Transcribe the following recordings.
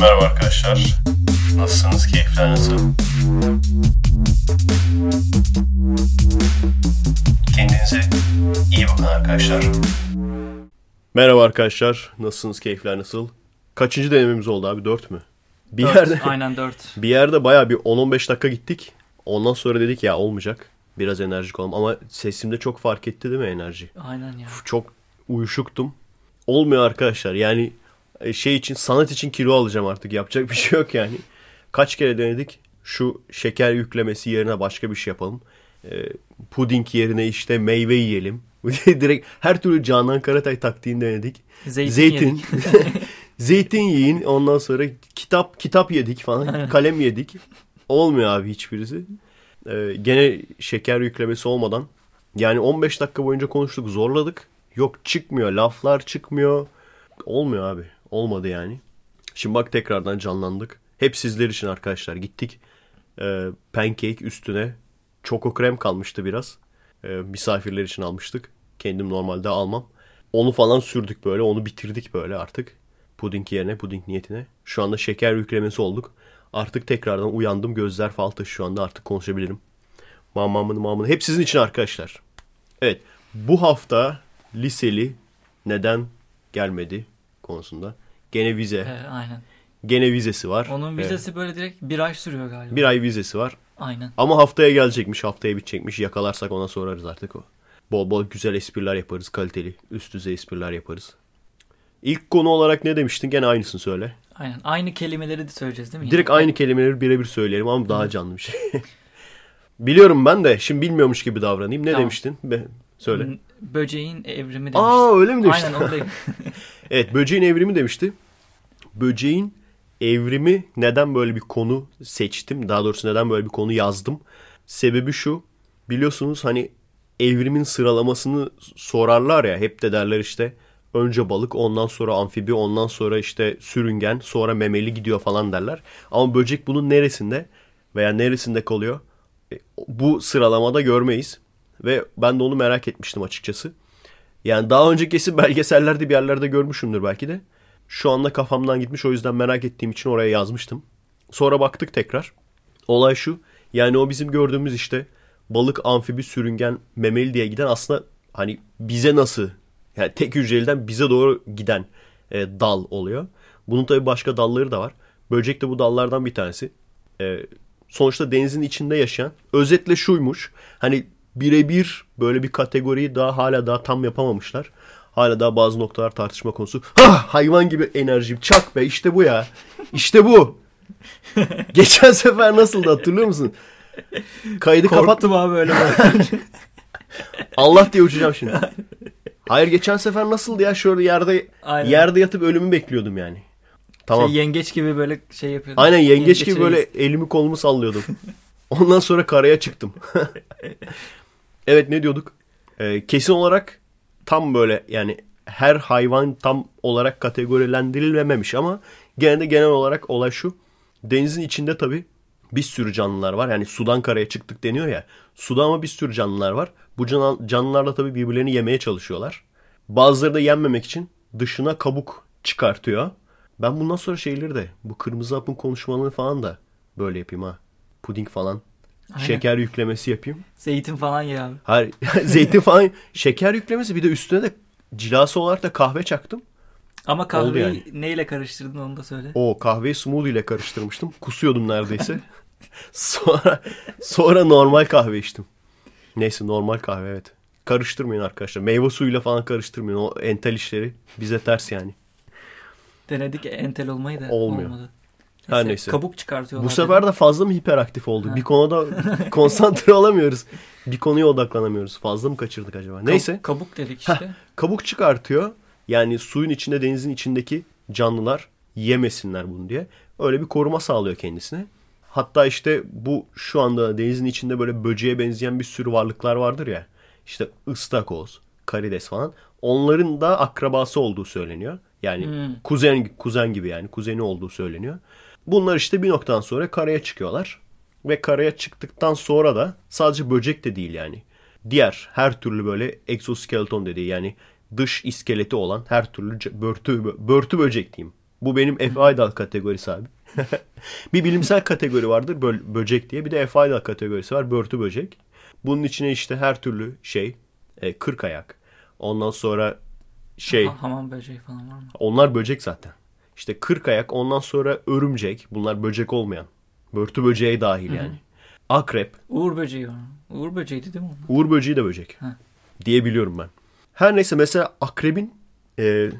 Merhaba arkadaşlar. Nasılsınız? Keyifler nasıl? Kendinize iyi bakın arkadaşlar. Merhaba arkadaşlar. Nasılsınız? Keyifler nasıl? Kaçıncı denememiz oldu abi? Dört mü? Bir Dört, yerde Aynen 4. bir yerde bayağı bir 10-15 dakika gittik. Ondan sonra dedik ya olmayacak. Biraz enerjik olalım ama sesimde çok fark etti değil mi enerji? Aynen ya. Çok uyuşuktum. Olmuyor arkadaşlar. Yani şey için sanat için kilo alacağım artık. Yapacak bir şey yok yani. Kaç kere denedik. Şu şeker yüklemesi yerine başka bir şey yapalım. E, puding yerine işte meyve yiyelim. Direkt her türlü Canan Karatay taktiğini denedik. Zeytin, Zeytin. Zeytin yiyin. Ondan sonra kitap kitap yedik falan. Kalem yedik. Olmuyor abi hiçbirisi. Ee, gene şeker yüklemesi olmadan. Yani 15 dakika boyunca konuştuk. Zorladık. Yok çıkmıyor. Laflar çıkmıyor. Olmuyor abi. Olmadı yani. Şimdi bak tekrardan canlandık. Hep sizler için arkadaşlar. Gittik. Ee, pancake üstüne çoko krem kalmıştı biraz. Ee, misafirler için almıştık. Kendim normalde almam. Onu falan sürdük böyle. Onu bitirdik böyle artık. Puding yerine puding niyetine. Şu anda şeker yüklemesi olduk. Artık tekrardan uyandım. Gözler falta şu anda artık konuşabilirim. Mamamını mamını. Hep sizin için arkadaşlar. Evet. Bu hafta liseli neden gelmedi konusunda. Gene vize. Ee, aynen. Gene vizesi var. Onun vizesi böyle direkt bir ay sürüyor galiba. Bir ay vizesi var. Aynen. Ama haftaya gelecekmiş. Haftaya bitecekmiş. Yakalarsak ona sorarız artık o. Bol bol güzel espriler yaparız. Kaliteli. Üst düzey espriler yaparız. İlk konu olarak ne demiştin? Gene aynısını söyle. Aynen. Aynı kelimeleri de söyleyeceğiz değil mi? Direkt aynı kelimeleri birebir söyleyelim ama daha canlı bir şey. Biliyorum ben de. Şimdi bilmiyormuş gibi davranayım. Ne Tamam. demiştin? Be, söyle. Böceğin evrimi demiştim. Aa öyle mi demiştin? Aynen onu Evet böceğin evrimi demişti. Böceğin evrimi neden böyle bir konu seçtim? Daha doğrusu neden böyle bir konu yazdım? Sebebi şu. Biliyorsunuz hani evrimin sıralamasını sorarlar ya. Hep de derler işte önce balık ondan sonra amfibi ondan sonra işte sürüngen sonra memeli gidiyor falan derler. Ama böcek bunun neresinde veya neresinde kalıyor? E, Bu sıralamada görmeyiz. Ve ben de onu merak etmiştim açıkçası. Yani daha önce kesin belgesellerde bir yerlerde görmüşümdür belki de. Şu anda kafamdan gitmiş o yüzden merak ettiğim için oraya yazmıştım. Sonra baktık tekrar. Olay şu. Yani o bizim gördüğümüz işte balık, amfibi, sürüngen, memeli diye giden aslında hani bize nasıl yani tek hücreliden bize doğru giden e, dal oluyor. Bunun tabii başka dalları da var. Böcek de bu dallardan bir tanesi. E, sonuçta denizin içinde yaşayan. Özetle şuymuş. Hani birebir böyle bir kategoriyi daha hala daha tam yapamamışlar. Hala daha bazı noktalar tartışma konusu. Ha hayvan gibi enerjim çak be işte bu ya. İşte bu. Geçen sefer nasıldı hatırlıyor musun? Kaydı kapat. korktum abi öyle. Allah diye uçacağım şimdi. Hayır geçen sefer nasıldı ya? Şöyle yerde Aynen. yerde yatıp ölümü bekliyordum yani. Tamam. Şey, yengeç gibi böyle şey yapıyordum. Aynen yengeç gibi reis. böyle elimi kolumu sallıyordum. Ondan sonra karaya çıktım. evet ne diyorduk? Ee, kesin olarak tam böyle yani her hayvan tam olarak kategorilendirilmemiş ama gene de genel olarak olay şu. Denizin içinde tabii bir sürü canlılar var. Yani sudan karaya çıktık deniyor ya. Suda ama bir sürü canlılar var. Bu can- canlılar da tabii birbirlerini yemeye çalışıyorlar. Bazıları da yenmemek için dışına kabuk çıkartıyor. Ben bundan sonra şeyleri de bu kırmızı hapın konuşmalarını falan da böyle yapayım ha. Puding falan. Aynen. Şeker yüklemesi yapayım. Zeytin falan ye abi. Hayır zeytin falan şeker yüklemesi bir de üstüne de cilası olarak da kahve çaktım. Ama kahveyi yani. neyle karıştırdın onu da söyle. O kahveyi smoothie ile karıştırmıştım. Kusuyordum neredeyse. sonra sonra normal kahve içtim. Neyse normal kahve evet. Karıştırmayın arkadaşlar. Meyve suyuyla falan karıştırmayın. O entel işleri bize ters yani. Denedik entel olmayı da Olmuyor. olmadı. Her neyse. Kabuk çıkartıyorlar. Bu sefer de fazla mı hiperaktif olduk? Bir konuda konsantre olamıyoruz. Bir konuya odaklanamıyoruz. Fazla mı kaçırdık acaba? Neyse. Kabuk dedik işte. Kabuk çıkartıyor. Yani suyun içinde denizin içindeki canlılar yemesinler bunu diye. Öyle bir koruma sağlıyor kendisine. Hatta işte bu şu anda denizin içinde böyle böceğe benzeyen bir sürü varlıklar vardır ya. İşte ıstakoz, karides falan. Onların da akrabası olduğu söyleniyor. Yani Hmm. kuzen kuzen gibi yani kuzeni olduğu söyleniyor. Bunlar işte bir noktadan sonra karaya çıkıyorlar. Ve karaya çıktıktan sonra da sadece böcek de değil yani. Diğer her türlü böyle exoskeleton dediği yani dış iskeleti olan her türlü börtü, börtü böcek diyeyim. Bu benim F. Aydal kategorisi abi. bir bilimsel kategori vardır bö- böcek diye. Bir de F. Aydal kategorisi var börtü böcek. Bunun içine işte her türlü şey e, kırk ayak. Ondan sonra şey Ha- hamam böceği falan var mı? onlar böcek zaten. İşte kırk ayak ondan sonra örümcek. Bunlar böcek olmayan. Börtü böceğe dahil yani. Akrep. Uğur böceği. Uğur böceğiydi değil mi? Uğur böceği de böcek. Ha. Diye biliyorum ben. Her neyse mesela akrebin e,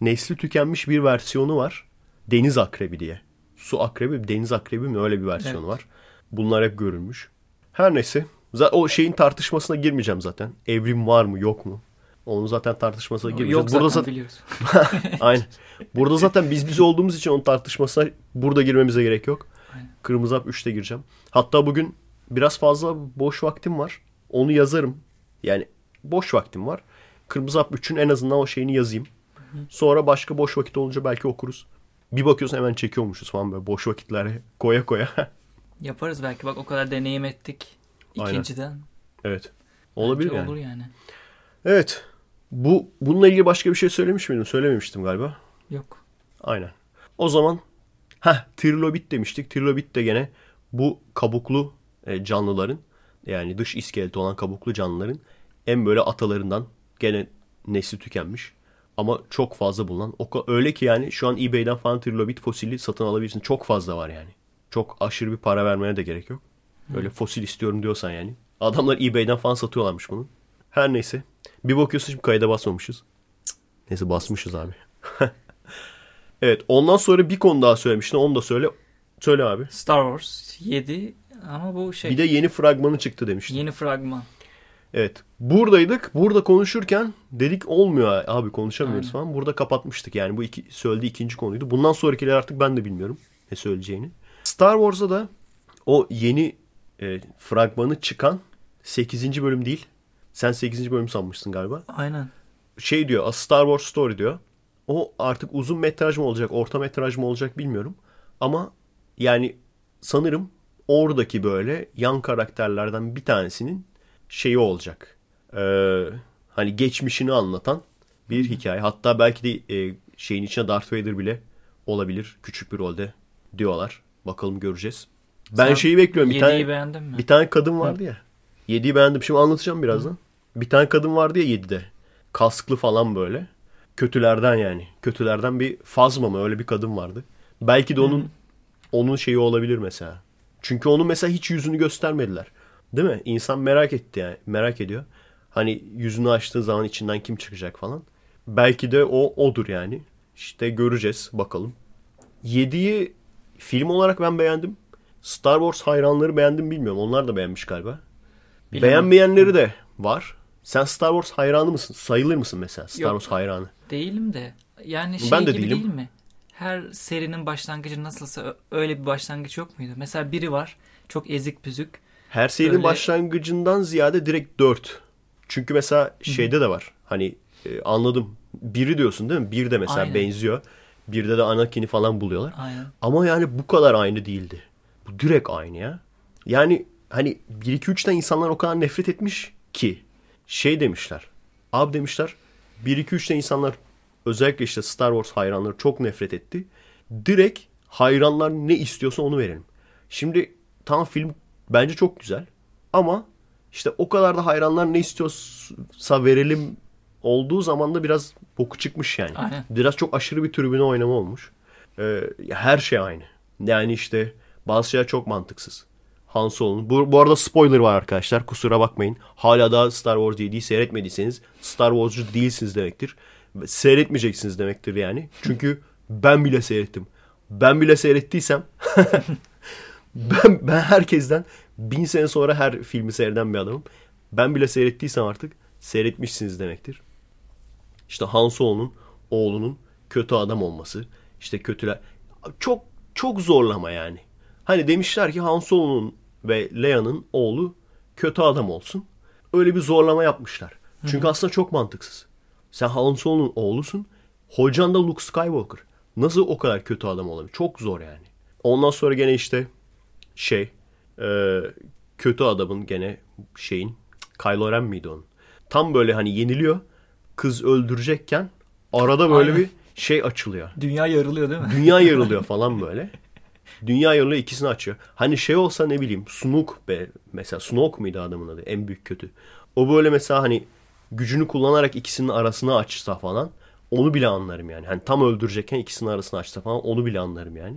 nesli tükenmiş bir versiyonu var. Deniz akrebi diye. Su akrebi, deniz akrebi mi öyle bir versiyonu Evet. var. Bunlar hep görülmüş. Her neyse. O şeyin tartışmasına girmeyeceğim zaten. Evrim var mı yok mu? Onun zaten tartışmasına girmeyeceğiz. Yok Burada zaten, biliyoruz. Aynen. Burada zaten biz biz olduğumuz için onun tartışmasına burada girmemize gerek yok. Aynen. Kırmızı hap 3'te gireceğim. Hatta bugün biraz fazla boş vaktim var. Onu yazarım. Yani boş vaktim var. Kırmızı hap 3'ün en azından o şeyini yazayım. Sonra başka boş vakit olunca belki okuruz. Bir bakıyorsun hemen çekiyormuşuz falan böyle boş vakitlere koya koya. Yaparız belki bak o kadar deneyim ettik. Aynen. İkinciden. evet. Olabilir Bence yani. Olur yani. Evet. Bu bununla ilgili başka bir şey söylemiş miydim? Söylememiştim galiba. Yok. Aynen. O zaman ha trilobit demiştik. Trilobit de gene bu kabuklu e, canlıların yani dış iskeleti olan kabuklu canlıların en böyle atalarından gene nesli tükenmiş. Ama çok fazla bulunan. O, öyle ki yani şu an eBay'den falan trilobit fosili satın alabilirsin. Çok fazla var yani. Çok aşırı bir para vermene de gerek yok. Öyle fosil istiyorum diyorsan yani. Adamlar eBay'den falan satıyorlarmış bunu. Her neyse. Bir bakıyorsun şimdi kayda basmamışız. Neyse basmışız abi. Evet ondan sonra bir konu daha söylemiştin onu da söyle. Söyle abi. Star Wars 7 ama bu şey Bir de yeni fragmanı çıktı demiştin. yeni fragman. Evet. Buradaydık. Burada konuşurken dedik olmuyor abi konuşamıyoruz Aynen. falan. Burada kapatmıştık yani. Bu iki, söylediği ikinci konuydu. Bundan sonrakiler artık ben de bilmiyorum ne söyleyeceğini. Star Wars'a da o yeni e, fragmanı çıkan 8. bölüm değil. Sen 8. bölüm sanmışsın galiba. Aynen. şey diyor A Star Wars Story diyor. O artık uzun metraj mı olacak, orta metraj mı olacak bilmiyorum. Ama yani sanırım oradaki böyle yan karakterlerden bir tanesinin şeyi olacak. Ee, hani geçmişini anlatan bir hikaye. Hatta belki de e, şeyin içine Darth Vader bile olabilir. Küçük bir rolde diyorlar. Bakalım göreceğiz. Ben Sen şeyi bekliyorum. Bir 7'yi tane, mi? bir tane kadın vardı ya. 7'yi beğendim. Şimdi anlatacağım birazdan. Bir tane kadın vardı ya 7'de. Kasklı falan böyle. Kötülerden yani. Kötülerden bir Fazma mı öyle bir kadın vardı. Belki de onun onun şeyi olabilir mesela. Çünkü onun mesela hiç yüzünü göstermediler. Değil mi? İnsan merak etti yani. Merak ediyor. Hani yüzünü açtığı zaman içinden kim çıkacak falan. Belki de o odur yani. İşte göreceğiz bakalım. 7'yi film olarak ben beğendim. Star Wars hayranları beğendim bilmiyorum. Onlar da beğenmiş galiba. Bilemem. Beğenmeyenleri de var. Sen Star Wars hayranı mısın? Sayılır mısın mesela Star Yok. Wars hayranı? Değilim de. Yani şey Ben de gibi değilim. değil mi? Her serinin başlangıcı nasılsa öyle bir başlangıç yok muydu? Mesela biri var. Çok ezik püzük. Her serinin Öyle- başlangıcından ziyade direkt 4. Çünkü mesela şeyde de var. Hani e, anladım. Biri diyorsun değil mi? Bir de mesela Aynen. benziyor. Birde de Anakin'i falan buluyorlar. Aynen. Ama yani bu kadar aynı değildi. Bu direkt aynı ya. Yani hani 1-2-3'ten insanlar o kadar nefret etmiş ki şey demişler. Abi demişler 1-2-3'te insanlar özellikle işte Star Wars hayranları çok nefret etti. Direkt hayranlar ne istiyorsa onu verelim. Şimdi tam film bence çok güzel. Ama işte o kadar da hayranlar ne istiyorsa verelim olduğu zaman da biraz boku çıkmış yani. Aynen. Biraz çok aşırı bir tribüne oynama olmuş. Ee, her şey aynı. Yani işte bazı şeyler çok mantıksız. Han Solo'nun. Bu, bu arada spoiler var arkadaşlar. Kusura bakmayın. Hala daha Star Wars 7'yi seyretmediyseniz Star Wars'cu değilsiniz demektir. Seyretmeyeceksiniz demektir yani. Çünkü ben bile seyrettim. Ben bile seyrettiysem ben, ben herkesten bin sene sonra her filmi seyreden bir adamım. Ben bile seyrettiysem artık seyretmişsiniz demektir. İşte Han Solo'nun oğlunun kötü adam olması. işte kötüler. Çok çok zorlama yani. Hani demişler ki Han Solo'nun ve Leia'nın oğlu kötü adam olsun. Öyle bir zorlama yapmışlar. Çünkü aslında çok mantıksız. Sen Han Solo'nun oğlusun. Hocan da Luke Skywalker. Nasıl o kadar kötü adam olabilir? Çok zor yani. Ondan sonra gene işte şey e, kötü adamın gene şeyin Kylo Ren miydi onun? Tam böyle hani yeniliyor. Kız öldürecekken arada böyle Aynen. bir şey açılıyor. Dünya yarılıyor değil mi? Dünya yarılıyor falan böyle. Dünya yarılıyor ikisini açıyor. Hani şey olsa ne bileyim Snook be mesela Snook muydu adamın adı en büyük kötü. O böyle mesela hani gücünü kullanarak ikisinin arasını açsa falan onu bile anlarım yani. Hani tam öldürecekken ikisinin arasını açsa falan onu bile anlarım yani.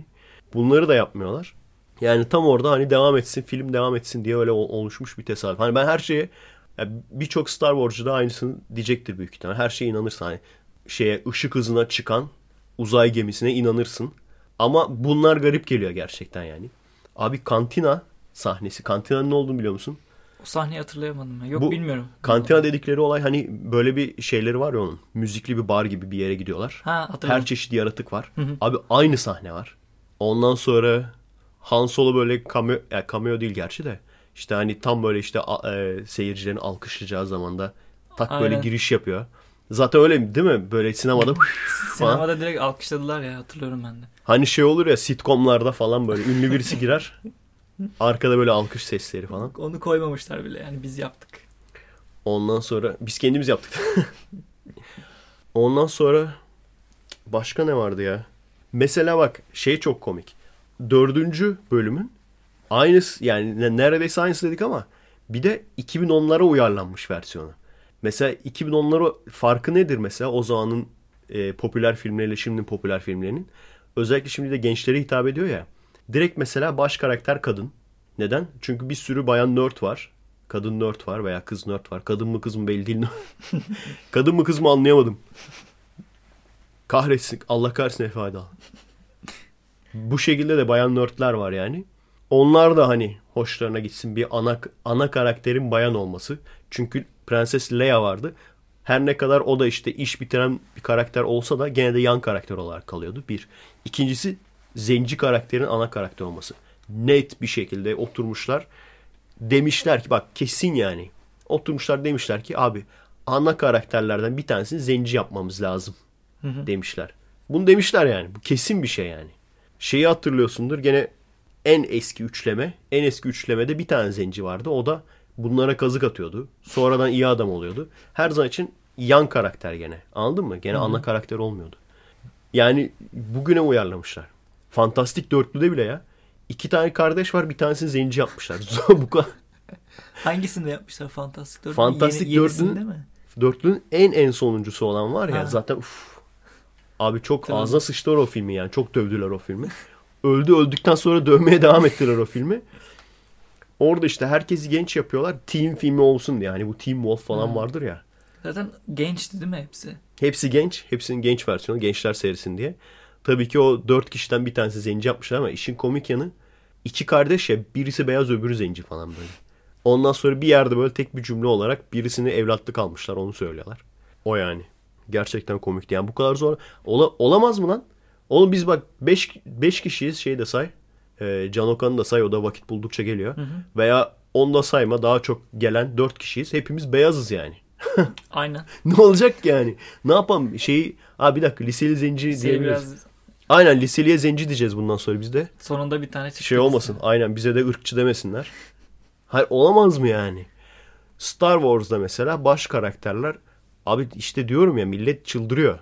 Bunları da yapmıyorlar. Yani tam orada hani devam etsin, film devam etsin diye öyle ol- oluşmuş bir tesadüf. Hani ben her şeye ya birçok Star Wars'cu da aynısını diyecektir büyük ihtimal. Her şeye inanırsın. Hani şeye ışık hızına çıkan uzay gemisine inanırsın. Ama bunlar garip geliyor gerçekten yani. Abi kantina sahnesi. Kantinanın ne olduğunu biliyor musun? O sahneyi hatırlayamadım ben. Yok Bu- bilmiyorum. Kantina dedikleri olay hani böyle bir şeyleri var ya onun. Müzikli bir bar gibi bir yere gidiyorlar. Ha hatırladım. Her çeşit yaratık var. hı. Abi aynı sahne var. Ondan sonra Han Solo böyle cameo, yani cameo değil gerçi de. İşte hani tam böyle işte e, seyircilerin alkışlayacağı zamanda tak böyle Aynen. giriş yapıyor. Zaten öyle değil mi? Böyle sinemada falan. Sinemada direkt alkışladılar ya hatırlıyorum ben de. Hani şey olur ya sitcomlarda falan böyle ünlü birisi girer. Arkada böyle alkış sesleri falan. Onu koymamışlar bile yani biz yaptık. Ondan sonra biz kendimiz yaptık. Ondan sonra başka ne vardı ya? Mesela bak şey çok komik. Dördüncü bölümün aynısı yani ne- neredeyse aynısı dedik ama bir de 2010'lara uyarlanmış versiyonu. Mesela 2010'lara farkı nedir mesela o zamanın e, popüler filmleriyle şimdinin popüler filmlerinin? Özellikle şimdi de gençlere hitap ediyor ya. Direkt mesela baş karakter kadın. Neden? Çünkü bir sürü bayan nerd var. Kadın nerd var veya kız nerd var. Kadın mı kız mı belli değil. kadın mı kız mı anlayamadım. Kahretsin. Allah kahretsin Efe. Bu şekilde de bayan nerdler var yani. Onlar da hani hoşlarına gitsin bir ana ana karakterin bayan olması. Çünkü Prenses Leia vardı. Her ne kadar o da işte iş bitiren bir karakter olsa da gene de yan karakter olarak kalıyordu. Bir. İkincisi zenci karakterin ana karakter olması. Net bir şekilde oturmuşlar. Demişler ki bak kesin yani. Oturmuşlar demişler ki abi ana karakterlerden bir tanesini zenci yapmamız lazım demişler. Bunu demişler yani. Bu kesin bir şey yani. Şeyi hatırlıyorsundur gene en eski üçleme. En eski üçlemede bir tane zenci vardı. O da bunlara kazık atıyordu. Sonradan iyi adam oluyordu. Her zaman için yan karakter gene. Anladın mı? Gene ana karakter olmuyordu. Yani bugüne uyarlamışlar. Fantastik dörtlüde bile ya. iki tane kardeş var bir tanesini zenci yapmışlar. Bu kadar. Hangisinde yapmışlar Fantastik Dörtlü? Fantastik Yeni, Dörtlü'nün- mi? Dörtlünün en en sonuncusu olan var ya Ha. zaten uf. Abi çok Tabii. ağzına sıçtılar o filmi yani. Çok dövdüler o filmi. Öldü öldükten sonra dövmeye devam ettiler o filmi. Orada işte herkesi genç yapıyorlar. Team filmi olsun diye. Hani bu Team Wolf falan Hı. vardır ya. Zaten gençti değil mi hepsi? Hepsi genç. Hepsinin genç versiyonu. Gençler seyretsin diye. Tabii ki o dört kişiden bir tanesi zenci yapmışlar ama işin komik yanı iki kardeş ya birisi beyaz öbürü zenci falan böyle. Ondan sonra bir yerde böyle tek bir cümle olarak birisini evlatlık almışlar onu söylüyorlar. O yani. Gerçekten komikti. Yani bu kadar zor. Ola, olamaz mı lan? Oğlum biz bak 5 5 kişiyiz şey de say. Ee, Can Okan'ı da say o da vakit buldukça geliyor. Veya onu da sayma daha çok gelen 4 kişiyiz. Hepimiz beyazız yani. Aynen. ne olacak yani? Ne yapalım? Şeyi... Aa bir dakika liseli zenci Şey diyebiliriz. biraz Aynen liseliye zenci diyeceğiz bundan sonra biz de. sonunda bir tane çıktı. Şey olmasın. Aynen bize de ırkçı demesinler. Hayır olamaz mı yani? Star Wars'da mesela baş karakterler abi işte diyorum ya millet çıldırıyor.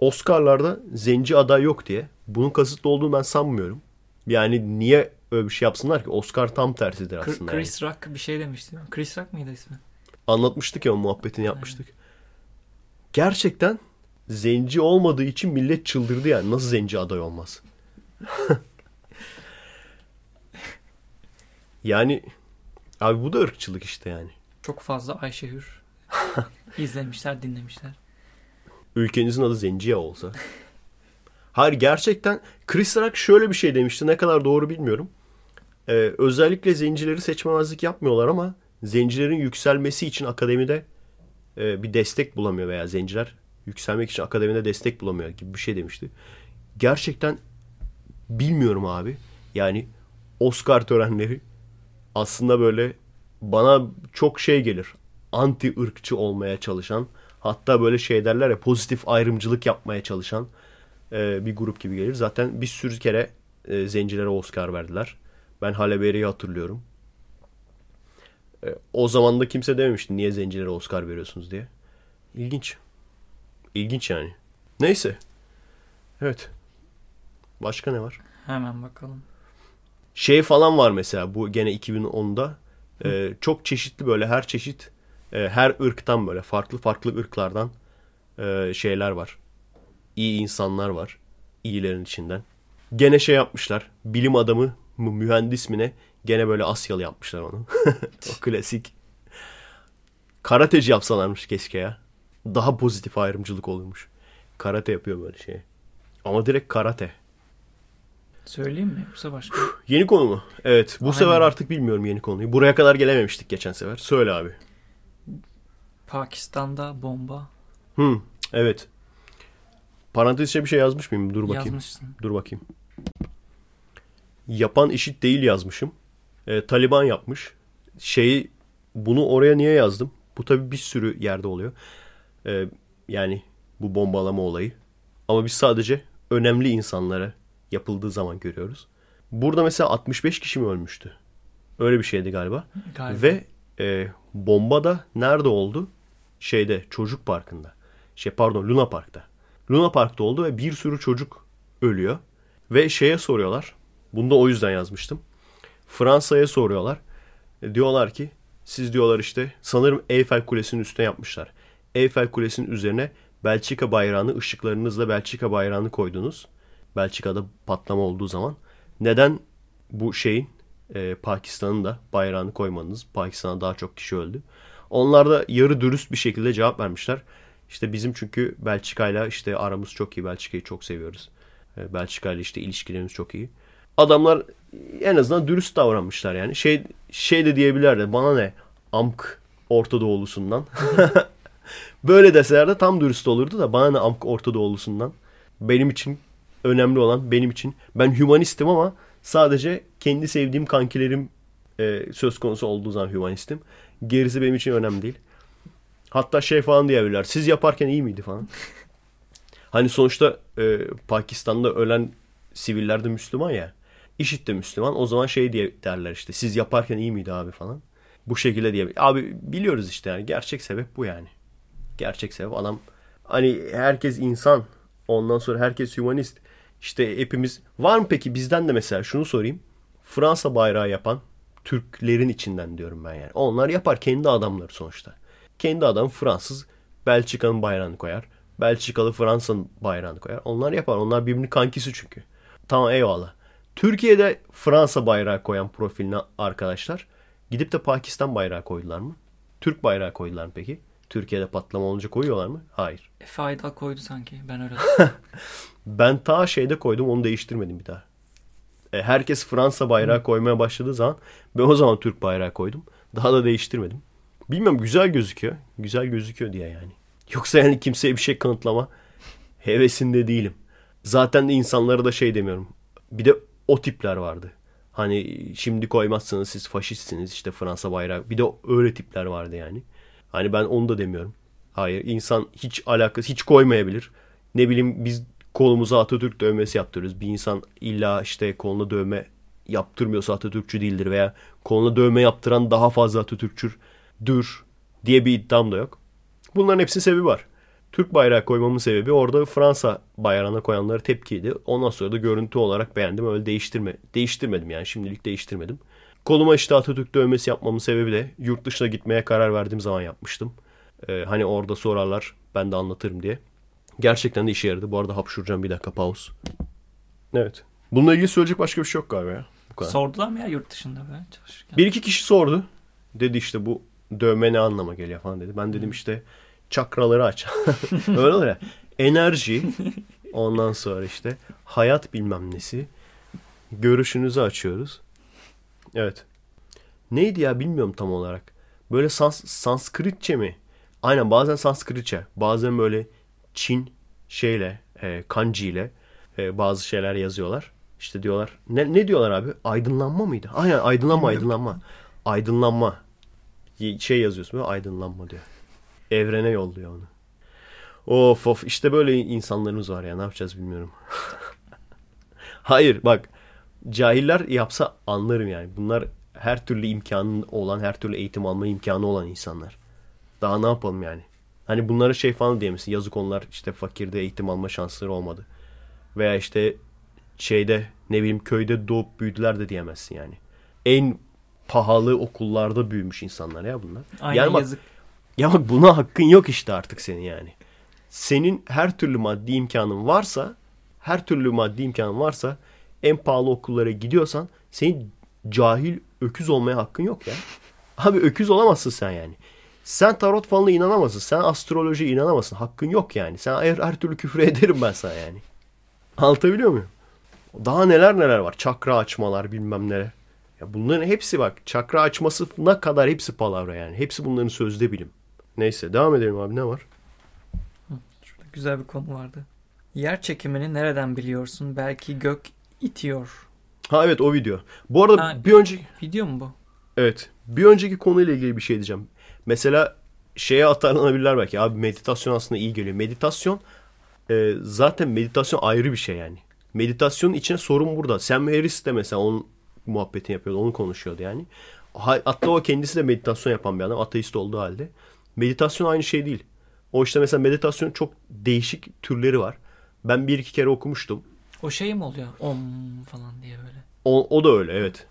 Oscar'larda zenci aday yok diye. Bunun kasıtlı olduğunu ben sanmıyorum. Yani niye öyle bir şey yapsınlar ki? Oscar tam tersidir aslında. yani. Chris Rock bir şey demişti. Chris Rock mıydı ismi? Anlatmıştık ya o muhabbetini yapmıştık. Gerçekten zenci olmadığı için millet çıldırdı yani. Nasıl zenci aday olmaz? yani abi bu da ırkçılık işte yani. Çok fazla Ayşe Hür izlemişler, dinlemişler. Ülkenizin adı zenci ya olsa. Hayır gerçekten Chris Rock şöyle bir şey demişti. Ne kadar doğru bilmiyorum. Ee, özellikle zencileri seçmemezlik yapmıyorlar ama zencilerin yükselmesi için akademide e, bir destek bulamıyor veya zenciler yükselmek için akademide destek bulamıyor gibi bir şey demişti. Gerçekten bilmiyorum abi. Yani Oscar törenleri aslında böyle bana çok şey gelir. Anti ırkçı olmaya çalışan hatta böyle şey derler ya pozitif ayrımcılık yapmaya çalışan e, bir grup gibi gelir. Zaten bir sürü kere e, zencilere Oscar verdiler. Ben Halle Berry'i hatırlıyorum. E, o zaman da kimse dememişti niye zencilere Oscar veriyorsunuz diye. İlginç. İlginç yani. Neyse. Evet. Başka ne var? Hemen bakalım. Şey falan var mesela bu gene 2010'da. Ee, çok çeşitli böyle her çeşit e, her ırktan böyle farklı farklı ırklardan e, şeyler var. İyi insanlar var. İyilerin içinden. Gene şey yapmışlar. Bilim adamı mı mühendis mi ne? Gene böyle Asyalı yapmışlar onu. o klasik. Karateci yapsalarmış keşke ya. Daha pozitif ayrımcılık olurmuş. Karate yapıyor böyle şey. Ama direkt karate. Söyleyeyim mi yoksa başka? Yeni konu mu? Evet. Bu Aynen. sefer artık bilmiyorum yeni konuyu. Buraya kadar gelememiştik geçen sefer. Söyle abi. Pakistan'da bomba Hı, evet. Parantez içine bir şey yazmış mıyım? Dur bakayım. yazmışsın. Dur bakayım. Yapan işit değil yazmışım. Ee, Taliban yapmış. Şeyi bunu oraya niye yazdım? Bu tabii bir sürü yerde oluyor. Ee, yani bu bombalama olayı. Ama biz sadece önemli insanlara yapıldığı zaman görüyoruz. Burada mesela 65 kişi mi ölmüştü? Öyle bir şeydi galiba. Galiba. Ve e, bomba da nerede oldu? Şeyde çocuk parkında. Şey pardon Luna Park'ta. Luna Park'ta oldu ve bir sürü çocuk ölüyor. Ve şeye soruyorlar. Bunu da o yüzden yazmıştım. Fransa'ya soruyorlar. E, diyorlar ki siz diyorlar işte sanırım Eyfel Kulesi'nin üstüne yapmışlar. Eyfel Kulesi'nin üzerine Belçika bayrağını ışıklarınızla Belçika bayrağını koydunuz. Belçika'da patlama olduğu zaman. Neden bu şeyin e, Pakistan'ın da bayrağını koymadınız? Pakistan'a daha çok kişi öldü. Onlar da yarı dürüst bir şekilde cevap vermişler. İşte bizim çünkü Belçika'yla işte aramız çok iyi. Belçika'yı çok seviyoruz. E, Belçika'yla işte ilişkilerimiz çok iyi. Adamlar en azından dürüst davranmışlar yani. Şey şey de diyebilirler bana ne amk Orta Doğulusundan. Böyle deseler de tam dürüst olurdu da bana ne amk Orta Doğulusundan. Benim için önemli olan benim için. Ben hümanistim ama sadece kendi sevdiğim kankilerim e, söz konusu olduğu zaman hümanistim. Gerisi benim için önemli değil. Hatta şey falan diyebilirler. Siz yaparken iyi miydi falan. Hani sonuçta e, Pakistan'da ölen siviller de Müslüman ya. IŞİD de Müslüman. O zaman şey diye derler işte. Siz yaparken iyi miydi abi falan. Bu şekilde diye. Abi biliyoruz işte yani. Gerçek sebep bu yani. Gerçek sebep adam hani herkes insan. Ondan sonra herkes hümanist. İşte hepimiz var mı peki bizden de mesela şunu sorayım. Fransa bayrağı yapan Türklerin içinden diyorum ben yani. Onlar yapar kendi adamları sonuçta. Kendi adam Fransız Belçika'nın bayrağını koyar. Belçikalı Fransa'nın bayrağını koyar. Onlar yapar. Onlar birbirinin kankisi çünkü. Tamam eyvallah. Türkiye'de Fransa bayrağı koyan profiline arkadaşlar gidip de Pakistan bayrağı koydular mı? Türk bayrağı koydular mı peki? Türkiye'de patlama olunca koyuyorlar mı? Hayır. Efe Aydal koydu sanki. Ben öyle. Ben ta şeyde koydum onu değiştirmedim bir daha. E, herkes Fransa bayrağı koymaya başladığı zaman ben o zaman Türk bayrağı koydum. Daha da değiştirmedim. Bilmiyorum güzel gözüküyor. Güzel gözüküyor diye yani. Yoksa yani kimseye bir şey kanıtlama hevesinde değilim. Zaten de insanlara da şey demiyorum. Bir de o tipler vardı. Hani şimdi koymazsanız siz faşistsiniz işte Fransa bayrağı. Bir de öyle tipler vardı yani. Hani ben onu da demiyorum. Hayır insan hiç alakası hiç koymayabilir. Ne bileyim biz kolumuza Atatürk dövmesi yaptırıyoruz. Bir insan illa işte koluna dövme yaptırmıyorsa Atatürkçü değildir veya koluna dövme yaptıran daha fazla Atatürkçüdür diye bir iddiam da yok. Bunların hepsinin sebebi var. Türk bayrağı koymamın sebebi orada Fransa bayrağına koyanlara tepkiydi. Ondan sonra da görüntü olarak beğendim. Öyle değiştirme, değiştirmedim yani şimdilik değiştirmedim. Koluma işte Atatürk dövmesi yapmamın sebebi de yurt dışına gitmeye karar verdiğim zaman yapmıştım. Ee, hani orada sorarlar ben de anlatırım diye. Gerçekten de işe yaradı. Bu arada hapşuracağım bir dakika pause. Evet. Bununla ilgili söyleyecek başka bir şey yok galiba ya. Bu kadar. Sordular mı ya yurt dışında böyle çalışırken? Bir iki kişi sordu. Dedi işte bu dövme ne anlama geliyor falan dedi. Ben dedim işte çakraları aç. Öyle olur ya. Enerji. Ondan sonra işte hayat bilmem nesi. Görüşünüzü açıyoruz. Evet. Neydi ya bilmiyorum tam olarak. Böyle sans Sanskritçe mi? Aynen bazen Sanskritçe. Bazen böyle Çin şeyle, e, kanji ile e, bazı şeyler yazıyorlar. İşte diyorlar. Ne, ne diyorlar abi? Aydınlanma mıydı? Aynen aydınlanma aydınlanma. Aydınlanma. Şey yazıyorsun böyle aydınlanma diyor. Evrene yolluyor onu. Of of işte böyle insanlarımız var ya ne yapacağız bilmiyorum. Hayır bak cahiller yapsa anlarım yani. Bunlar her türlü imkanı olan, her türlü eğitim alma imkanı olan insanlar. Daha ne yapalım yani? Hani bunlara şey falan diyemesin. Yazık onlar işte fakirde eğitim alma şansları olmadı. Veya işte şeyde ne bileyim köyde doğup büyüdüler de diyemezsin yani. En pahalı okullarda büyümüş insanlar ya bunlar. Aynen yani bak, yazık. ya bak buna hakkın yok işte artık senin yani. Senin her türlü maddi imkanın varsa, her türlü maddi imkanın varsa en pahalı okullara gidiyorsan senin cahil öküz olmaya hakkın yok ya. Abi öküz olamazsın sen yani. Sen tarot falına inanamazsın. Sen astrolojiye inanamazsın. Hakkın yok yani. Sen her, her türlü küfür ederim ben sana yani. Anlatabiliyor muyum? Daha neler neler var. Çakra açmalar bilmem neler. Ya bunların hepsi bak. Çakra açmasına kadar hepsi palavra yani. Hepsi bunların sözde bilim. Neyse devam edelim abi ne var? Şurada güzel bir konu vardı. Yer çekimini nereden biliyorsun? Belki gök itiyor. Ha evet o video. Bu arada Ha. bir önceki Video mu bu? evet bir önceki konuyla ilgili bir şey diyeceğim. Mesela şeye atarlanabilirler belki. Abi meditasyon aslında iyi geliyor. Meditasyon e, zaten meditasyon ayrı bir şey yani. Meditasyonun içine sorun burada. Sam Harris de mesela onun muhabbetini yapıyordu. Onu konuşuyordu yani. Ha- Hatta o kendisi de meditasyon yapan bir adam. Ateist olduğu halde. Meditasyon aynı şey değil. O işte mesela meditasyon çok değişik türleri var. Ben bir iki kere okumuştum. O şey mi oluyor? Om falan diye böyle. O, o da öyle evet.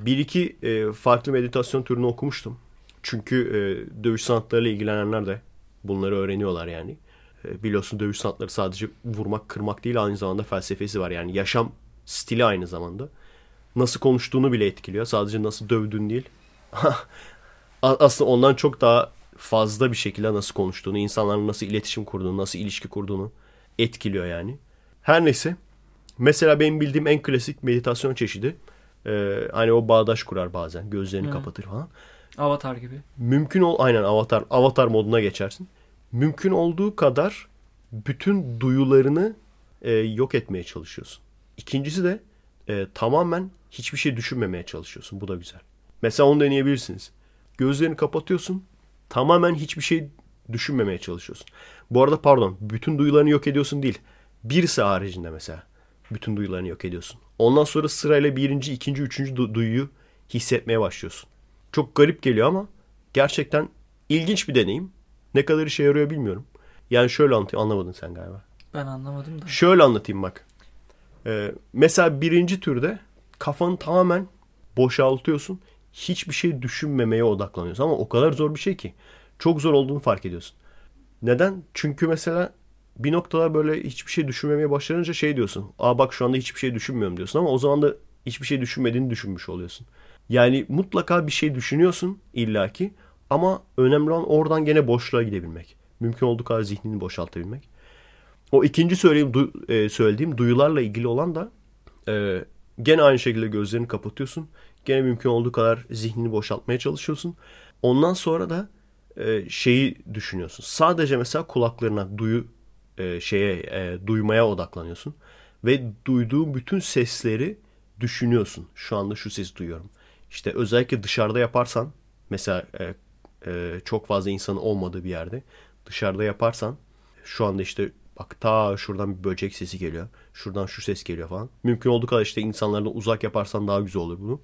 Bir iki e, farklı meditasyon türünü okumuştum. Çünkü e, dövüş sanatlarıyla ilgilenenler de bunları öğreniyorlar yani. E, biliyorsun dövüş sanatları sadece vurmak kırmak değil aynı zamanda felsefesi var. Yani yaşam stili aynı zamanda. Nasıl konuştuğunu bile etkiliyor. Sadece nasıl dövdüğün değil. Aslında ondan çok daha fazla bir şekilde nasıl konuştuğunu, insanlarla nasıl iletişim kurduğunu, nasıl ilişki kurduğunu etkiliyor yani. Her neyse. Mesela benim bildiğim en klasik meditasyon çeşidi. e, hani o bağdaş kurar bazen. Gözlerini Hı. kapatır falan. Avatar gibi. Mümkün ol aynen avatar avatar moduna geçersin. Mümkün olduğu kadar bütün duyularını e, yok etmeye çalışıyorsun. İkincisi de e, tamamen hiçbir şey düşünmemeye çalışıyorsun. Bu da güzel. Mesela onu deneyebilirsiniz. Gözlerini kapatıyorsun. Tamamen hiçbir şey düşünmemeye çalışıyorsun. Bu arada pardon, bütün duyularını yok ediyorsun değil. Birisi haricinde mesela bütün duyularını yok ediyorsun. Ondan sonra sırayla birinci, ikinci, üçüncü du- duyuyu hissetmeye başlıyorsun. Çok garip geliyor ama gerçekten ilginç bir deneyim. Ne kadar işe yarıyor bilmiyorum. Yani şöyle anlatayım. Anlamadın sen galiba. Ben anlamadım da. Şöyle anlatayım bak. Ee, mesela birinci türde kafanı tamamen boşaltıyorsun. Hiçbir şey düşünmemeye odaklanıyorsun. Ama o kadar zor bir şey ki. Çok zor olduğunu fark ediyorsun. Neden? Çünkü mesela bir noktalar böyle hiçbir şey düşünmemeye başlayınca şey diyorsun. Aa bak şu anda hiçbir şey düşünmüyorum diyorsun ama o zaman da hiçbir şey düşünmediğini düşünmüş oluyorsun. Yani mutlaka bir şey düşünüyorsun illaki ama önemli olan oradan gene boşluğa gidebilmek. Mümkün olduğu kadar zihnini boşaltabilmek. O ikinci söyleyeyim, du- e, söylediğim duyularla ilgili olan da e, gene aynı şekilde gözlerini kapatıyorsun. Gene mümkün olduğu kadar zihnini boşaltmaya çalışıyorsun. Ondan sonra da e, şeyi düşünüyorsun. Sadece mesela kulaklarına duyu e, şeye e, duymaya odaklanıyorsun ve duyduğun bütün sesleri düşünüyorsun. Şu anda şu sesi duyuyorum. İşte özellikle dışarıda yaparsan mesela e, e, çok fazla insanın olmadığı bir yerde dışarıda yaparsan şu anda işte bak ta şuradan bir böcek sesi geliyor. Şuradan şu ses geliyor falan. Mümkün olduğu kadar işte insanlardan uzak yaparsan daha güzel olur bunu.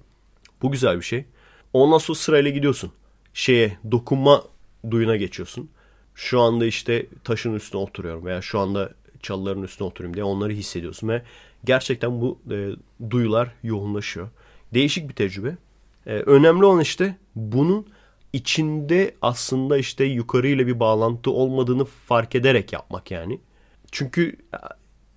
Bu güzel bir şey. Ondan sonra sırayla gidiyorsun. Şeye dokunma duyuna geçiyorsun. Şu anda işte taşın üstüne oturuyorum veya şu anda çalıların üstüne oturayım diye onları hissediyorsun ve gerçekten bu e, duyular yoğunlaşıyor. Değişik bir tecrübe. E, önemli olan işte bunun içinde aslında işte yukarıyla bir bağlantı olmadığını fark ederek yapmak yani. Çünkü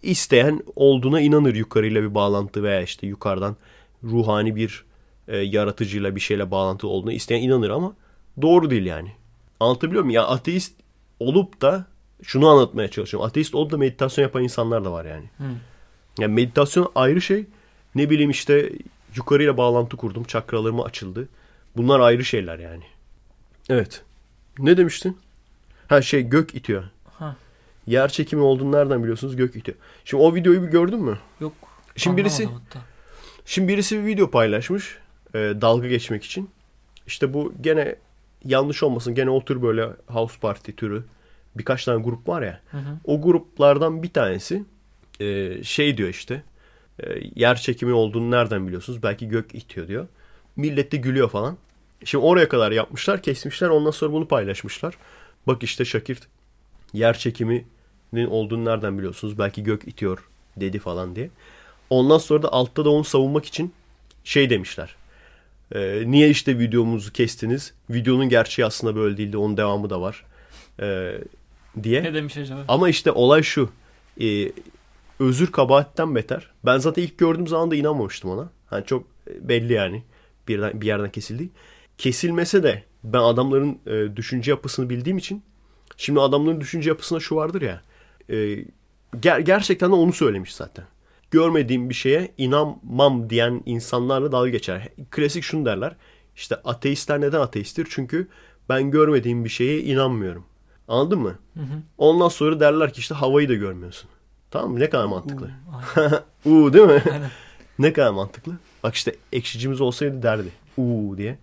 isteyen olduğuna inanır yukarıyla bir bağlantı veya işte yukarıdan ruhani bir e, yaratıcıyla bir şeyle bağlantı olduğuna isteyen inanır ama doğru değil yani. Anlatabiliyor muyum? Ya ateist olup da şunu anlatmaya çalışıyorum. Ateist olup da meditasyon yapan insanlar da var yani. Hı. Yani meditasyon ayrı şey. Ne bileyim işte yukarıyla bağlantı kurdum. Çakralarım açıldı. Bunlar ayrı şeyler yani. Evet. Ne demiştin? Ha şey gök itiyor. Yer çekimi olduğunu nereden biliyorsunuz? Gök itiyor. Şimdi o videoyu bir gördün mü? Yok. Şimdi birisi hatta. Şimdi birisi bir video paylaşmış. e, dalga geçmek için. İşte bu gene yanlış olmasın. Gene o tür böyle house party türü birkaç tane grup var ya. Hı hı. O gruplardan bir tanesi e, şey diyor işte. e, yer çekimi olduğunu nereden biliyorsunuz? Belki gök itiyor diyor. Millet de gülüyor falan. Şimdi oraya kadar yapmışlar, kesmişler. Ondan sonra bunu paylaşmışlar. Bak işte Şakir yer çekiminin olduğunu nereden biliyorsunuz? Belki gök itiyor dedi falan diye. Ondan sonra da altta da onu savunmak için şey demişler. Ee, niye işte videomuzu kestiniz? Videonun gerçeği aslında böyle değildi. Onun devamı da var. Ee, diye. Ne demiş acaba? Ama işte olay şu. Ee, özür kabahatten beter. Ben zaten ilk gördüğüm zaman da inanmamıştım ona. Hani çok belli yani. Bir, yerden, bir yerden kesildi. Kesilmese de ben adamların e, düşünce yapısını bildiğim için şimdi adamların düşünce yapısında şu vardır ya. E, ger- gerçekten de onu söylemiş zaten. Görmediğim bir şeye inanmam diyen insanlarla dalga geçer. Klasik şunu derler. İşte ateistler neden ateisttir? Çünkü ben görmediğim bir şeye inanmıyorum. Anladın mı? Hı hı. Ondan sonra derler ki işte havayı da görmüyorsun. Tamam mı? Ne kadar mantıklı. Uuu değil mi? Aynen. ne kadar mantıklı. Bak işte ekşicimiz olsaydı derdi. Uuu diye.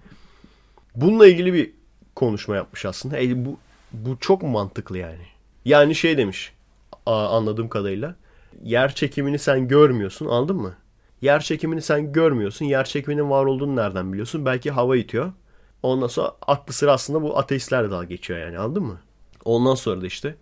Bununla ilgili bir konuşma yapmış aslında. E, bu, bu çok mantıklı yani. Yani şey demiş anladığım kadarıyla. Yer çekimini sen görmüyorsun anladın mı? Yer çekimini sen görmüyorsun. Yer çekiminin var olduğunu nereden biliyorsun? Belki hava itiyor. Ondan sonra aklı sıra aslında bu ateistlerle dalga geçiyor yani anladın mı? Ondan sonra da işte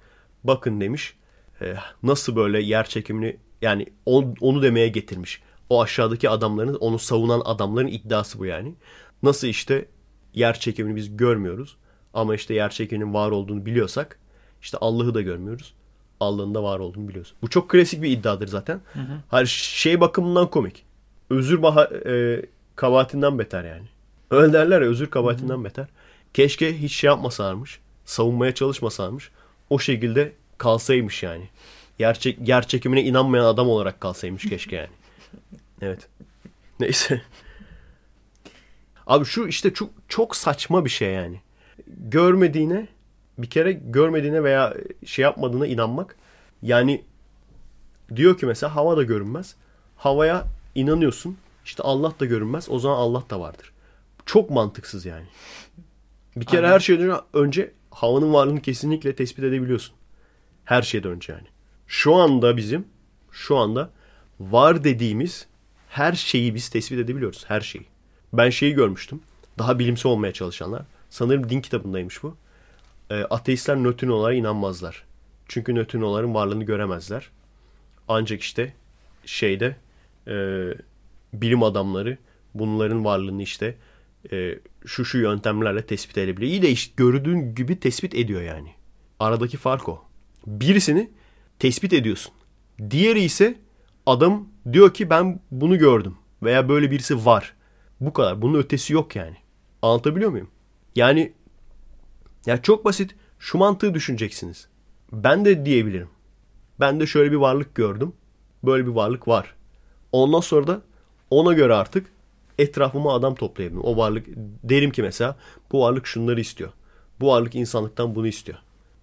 bakın demiş e, nasıl böyle yer çekimini yani on- onu demeye getirmiş. O aşağıdaki adamların onu savunan adamların iddiası bu yani. Nasıl işte yer çekimini biz görmüyoruz ama işte yer çekiminin var olduğunu biliyorsak işte Allah'ı da görmüyoruz. Allah'ın da var olduğunu biliyoruz. Bu çok klasik bir iddiadır zaten. Hayır şey bakımından komik. Özür baha, e, kabahatinden beter yani. Öyle derler ya özür kabahatinden beter. Keşke hiç şey yapmasarmış. Savunmaya çalışmasarmış. O şekilde kalsaymış yani. Yer, çek, yer çekimine inanmayan adam olarak kalsaymış keşke yani. Evet. Neyse. Abi şu işte çok, çok saçma bir şey yani. Görmediğine bir kere görmediğine veya şey yapmadığına inanmak. Yani diyor ki mesela hava da görünmez. Havaya inanıyorsun. İşte Allah da görünmez. O zaman Allah da vardır. Çok mantıksız yani. Bir kere Aynen. her şeyden önce havanın varlığını kesinlikle tespit edebiliyorsun. Her şeyden önce yani. Şu anda bizim şu anda var dediğimiz her şeyi biz tespit edebiliyoruz. Her şeyi. Ben şeyi görmüştüm. Daha bilimsel olmaya çalışanlar. Sanırım din kitabındaymış bu. E, ateistler nötrinolara inanmazlar. Çünkü nötrinoların varlığını göremezler. Ancak işte şeyde e, bilim adamları bunların varlığını işte e, şu şu yöntemlerle tespit edebiliyor. İyi de işte gördüğün gibi tespit ediyor yani. Aradaki fark o. Birisini tespit ediyorsun. Diğeri ise adam diyor ki ben bunu gördüm veya böyle birisi var. Bu kadar. Bunun ötesi yok yani. Anlatabiliyor muyum? Yani ya çok basit. Şu mantığı düşüneceksiniz. Ben de diyebilirim. Ben de şöyle bir varlık gördüm. Böyle bir varlık var. Ondan sonra da ona göre artık etrafıma adam toplayabilirim. O varlık derim ki mesela bu varlık şunları istiyor. Bu varlık insanlıktan bunu istiyor.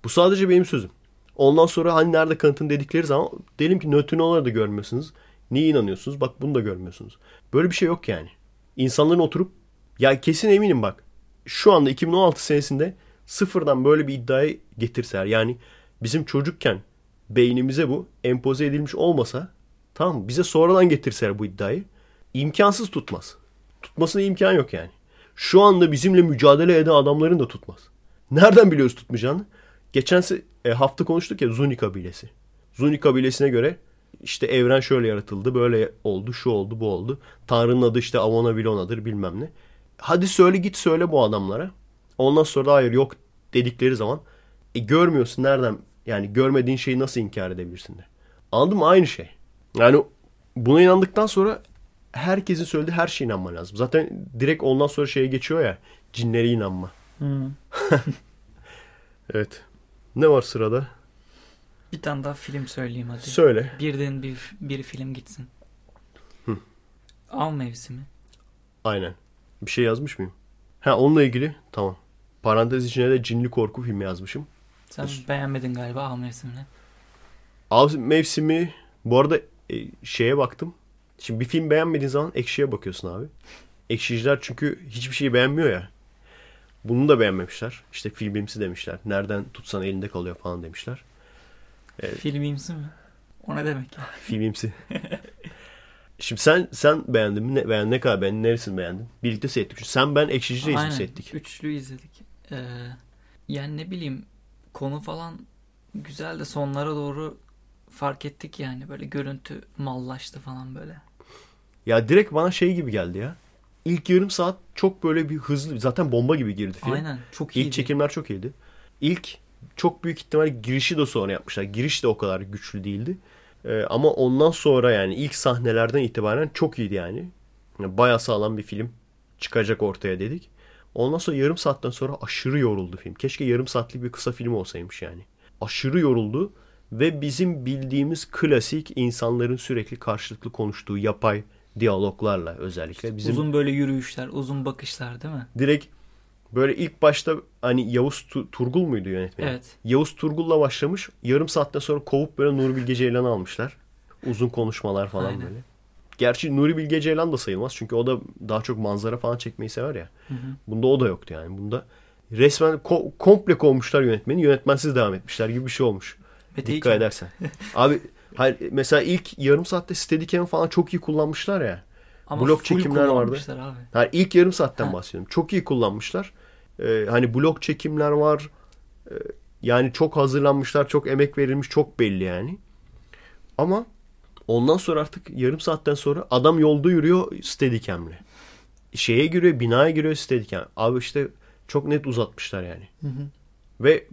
Bu sadece benim sözüm. Ondan sonra hani nerede kanıtın dedikleri zaman derim ki nötrinoları da görmüyorsunuz. Niye inanıyorsunuz? Bak bunu da görmüyorsunuz. Böyle bir şey yok yani. İnsanların oturup ya kesin eminim bak. Şu anda 2016 senesinde sıfırdan böyle bir iddiayı getirseler yani bizim çocukken beynimize bu empoze edilmiş olmasa tamam? Bize sonradan getirseler bu iddiayı imkansız tutmaz. Tutmasına imkan yok yani. Şu anda bizimle mücadele eden adamların da tutmaz. Nereden biliyoruz tutmayacağını? Geçen e, hafta konuştuk ya Zuni kabilesi. Zuni kabilesine göre işte evren şöyle yaratıldı, böyle oldu, şu oldu, bu oldu. Tanrı'nın adı işte Avona Vilona'dır bilmem ne. Hadi söyle git söyle bu adamlara. Ondan sonra da hayır yok dedikleri zaman e, görmüyorsun nereden yani görmediğin şeyi nasıl inkar edebilirsin de. Anladın mı? Aynı şey. Yani buna inandıktan sonra herkesin söylediği her şeye inanman lazım. Zaten direkt ondan sonra şeye geçiyor ya cinlere inanma. Hı. Evet. Ne var sırada? Bir tane daha film söyleyeyim hadi. Söyle. Birden bir, bir film gitsin. Hı. Av mevsimi. Aynen. Bir şey yazmış mıyım? Ha onunla ilgili tamam. Parantez içine de cinli korku filmi yazmışım. Sen beğenmedin galiba av mevsimini. Av mevsimi bu arada e, şeye baktım. Şimdi bir film beğenmediğin zaman ekşiye bakıyorsun abi. Ekşiciler çünkü hiçbir şeyi beğenmiyor ya. Bunu da beğenmemişler. İşte filmimsi demişler. Nereden tutsan elinde kalıyor falan demişler. Evet. Filmimsi mi? O ne demek ya? Filmimsi. Şimdi sen sen beğendin mi? Ne, beğen, ne kadar beğendin? Neresini beğendin? Birlikte seyrettik. Sen ben ekşici reis mi Aynen. seyrettik? Üçlü izledik. Ee, yani ne bileyim konu falan güzel de sonlara doğru fark ettik yani böyle görüntü mallaştı falan böyle. Ya direkt bana şey gibi geldi ya. İlk yarım saat çok böyle bir hızlı zaten bomba gibi girdi film. Aynen çok iyi. İlk çekimler çok iyiydi. İlk çok büyük ihtimal girişi de sonra yapmışlar. Giriş de o kadar güçlü değildi. Ee, ama ondan sonra yani ilk sahnelerden itibaren çok iyiydi yani. yani Baya sağlam bir film çıkacak ortaya dedik. Ondan sonra yarım saatten sonra aşırı yoruldu film. Keşke yarım saatlik bir kısa film olsaymış yani. Aşırı yoruldu ve bizim bildiğimiz klasik insanların sürekli karşılıklı konuştuğu yapay diyaloglarla özellikle. Bizim Uzun böyle yürüyüşler, uzun bakışlar değil mi? direkt böyle ilk başta hani Yavuz Tu- Turgul muydu yönetmeni? Evet. Yavuz Turgul'la başlamış. Yarım saatten sonra kovup böyle Nuri Bilge Ceylan'ı almışlar. Uzun konuşmalar falan Aynen. böyle. Gerçi Nuri Bilge Ceylan da sayılmaz. Çünkü o da daha çok manzara falan çekmeyi sever ya. Hı hı. Bunda o da yoktu yani. Bunda resmen ko- komple kovmuşlar yönetmeni. Yönetmensiz devam etmişler gibi bir şey olmuş. Mete Dikkat hiç- edersen. Abi hayır, mesela ilk yarım saatte Steadicam falan çok iyi kullanmışlar ya. Ama blok çekimler vardı. Abi. Yani ilk yarım saatten Ha. bahsediyorum. Çok iyi kullanmışlar. Ee, hani blok çekimler var. Ee, yani çok hazırlanmışlar, çok emek verilmiş, çok belli yani. Ama ondan sonra artık yarım saatten sonra adam yolda yürüyor Steadicam'le. Şeye giriyor, binaya giriyor Steadicam. Abi işte çok net uzatmışlar yani. Ve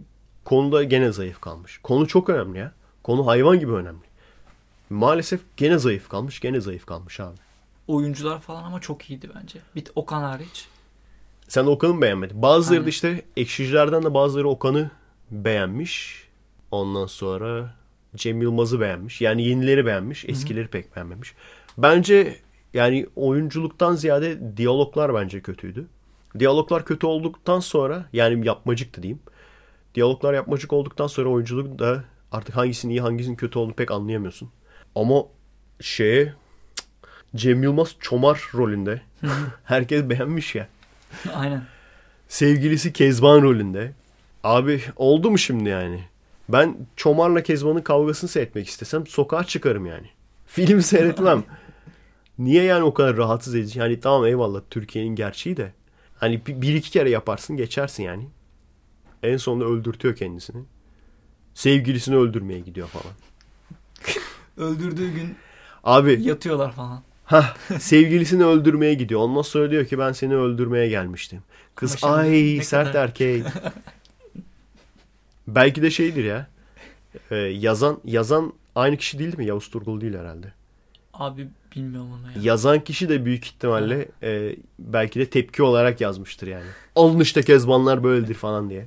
konuda gene zayıf kalmış. Konu çok önemli ya. Konu hayvan gibi önemli. Maalesef gene zayıf kalmış, gene zayıf kalmış abi. Oyuncular falan ama çok iyiydi bence. Bir Okan hariç. Sen Okan'ı mı beğenmedin? Bazıları Aynen. da işte ekşicilerden de bazıları Okan'ı beğenmiş. Ondan sonra Cem Yılmaz'ı beğenmiş. Yani yenileri beğenmiş. Eskileri pek beğenmemiş. Bence yani oyunculuktan ziyade diyaloglar bence kötüydü. Diyaloglar kötü olduktan sonra yani yapmacıktı diyeyim. Diyaloglar yapmacık olduktan sonra oyunculuk da artık hangisinin iyi hangisinin kötü olduğunu pek anlayamıyorsun. Ama şeye Cem Yılmaz Çomar rolünde. Herkes beğenmiş ya. Aynen. Sevgilisi Kezban rolünde. Abi oldu mu şimdi yani? Ben Çomar'la Kezban'ın kavgasını seyretmek istesem sokağa çıkarım yani. Film seyretmem. Niye yani o kadar rahatsız edici? Yani tamam eyvallah Türkiye'nin gerçeği de. Hani bir, iki kere yaparsın geçersin yani. En sonunda öldürtüyor kendisini. Sevgilisini öldürmeye gidiyor falan. Öldürdüğü gün Abi yatıyorlar falan. ha sevgilisini öldürmeye gidiyor. Ondan sonra diyor ki ben seni öldürmeye gelmiştim. Kız ay sert kadar- erkek. Belki de şeydir ya. e, yazan yazan aynı kişi değil mi? Yavuz Turgul değil herhalde. Abi bilmiyorum onu ya. Yazan kişi de büyük ihtimalle e, belki de tepki olarak yazmıştır yani. Alın işte kezbanlar böyledir falan diye.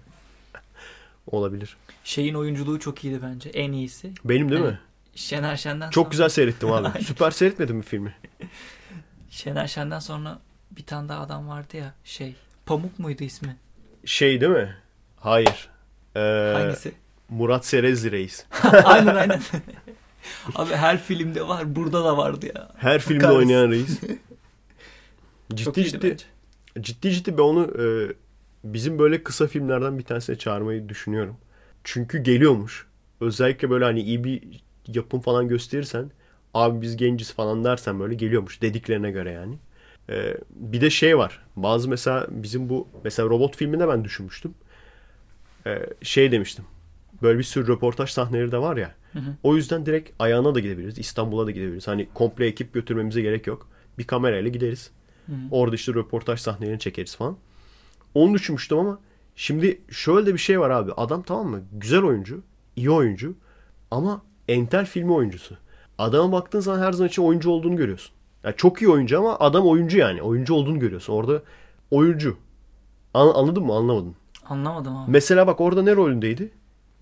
Olabilir. Şeyin oyunculuğu çok iyiydi bence. En iyisi. Benim değil mi? Evet. Şener Şen'den Çok sonra, güzel seyrettim abi. Süper seyretmedin mi filmi? Şener Şen'den sonra bir tane daha adam vardı ya şey. Pamuk muydu ismi? Şey değil mi? Hayır. Ee, Hangisi? Murat Serezli Reis. aynen aynen. Abi her filmde var. Burada da vardı ya. Her filmde Kahretsin. oynayan reis. Ciddi ciddi bence. ciddi ciddi ben onu e, bizim böyle kısa filmlerden bir tanesine çağırmayı düşünüyorum. Çünkü geliyormuş. Özellikle böyle hani iyi bir yapım falan gösterirsen abi biz genciz falan dersen böyle geliyormuş dediklerine göre yani. E, bir de şey var. Bazı mesela bizim bu mesela robot filminde ben düşünmüştüm. E, şey demiştim. Böyle bir sürü röportaj sahneleri de var ya. Hı hı. O yüzden direkt ayağına da gidebiliriz. İstanbul'a da gidebiliriz. Hani komple ekip götürmemize gerek yok. Bir kamerayla gideriz. Hı hı. Orada işte röportaj sahnelerini çekeriz falan. Onu düşünmüştüm ama şimdi şöyle de bir şey var abi. Adam tamam mı? Güzel oyuncu. iyi oyuncu. Ama entel filmi oyuncusu. Adama baktığın zaman her zaman için oyuncu olduğunu görüyorsun. Yani çok iyi oyuncu ama adam oyuncu yani. Oyuncu olduğunu görüyorsun. Orada oyuncu. An- anladın mı? Anlamadın. Anlamadım abi. Mesela bak orada ne rolündeydi?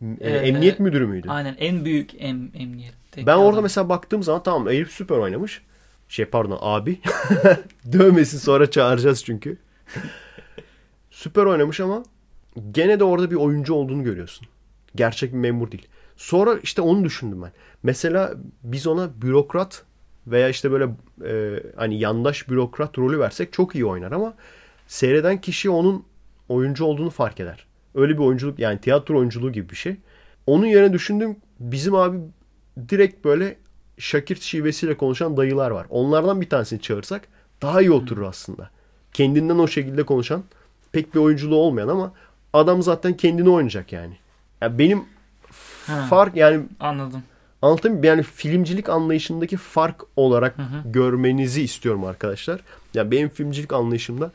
E, Ee, Emniyet müdürü müydü? Aynen en büyük em, emniyette. Ben orada mesela baktığım zaman tamam Eyüp süper oynamış. Şey pardon abi. Dövmesin sonra çağıracağız çünkü. süper oynamış ama gene de orada bir oyuncu olduğunu görüyorsun. Gerçek bir memur değil. Sonra işte onu düşündüm ben. Mesela biz ona bürokrat veya işte böyle e, hani yandaş bürokrat rolü versek çok iyi oynar ama seyreden kişi onun oyuncu olduğunu fark eder. Öyle bir oyunculuk yani tiyatro oyunculuğu gibi bir şey. Onun yerine düşündüm bizim abi direkt böyle Şakirt şivesiyle konuşan dayılar var. Onlardan bir tanesini çağırsak daha iyi oturur aslında. Kendinden o şekilde konuşan pek bir oyunculuğu olmayan ama adam zaten kendini oynayacak yani. yani benim Ha. fark yani Anladım. Anlatayım? Yani filmcilik anlayışındaki fark olarak görmenizi istiyorum arkadaşlar. Yani benim filmcilik anlayışımda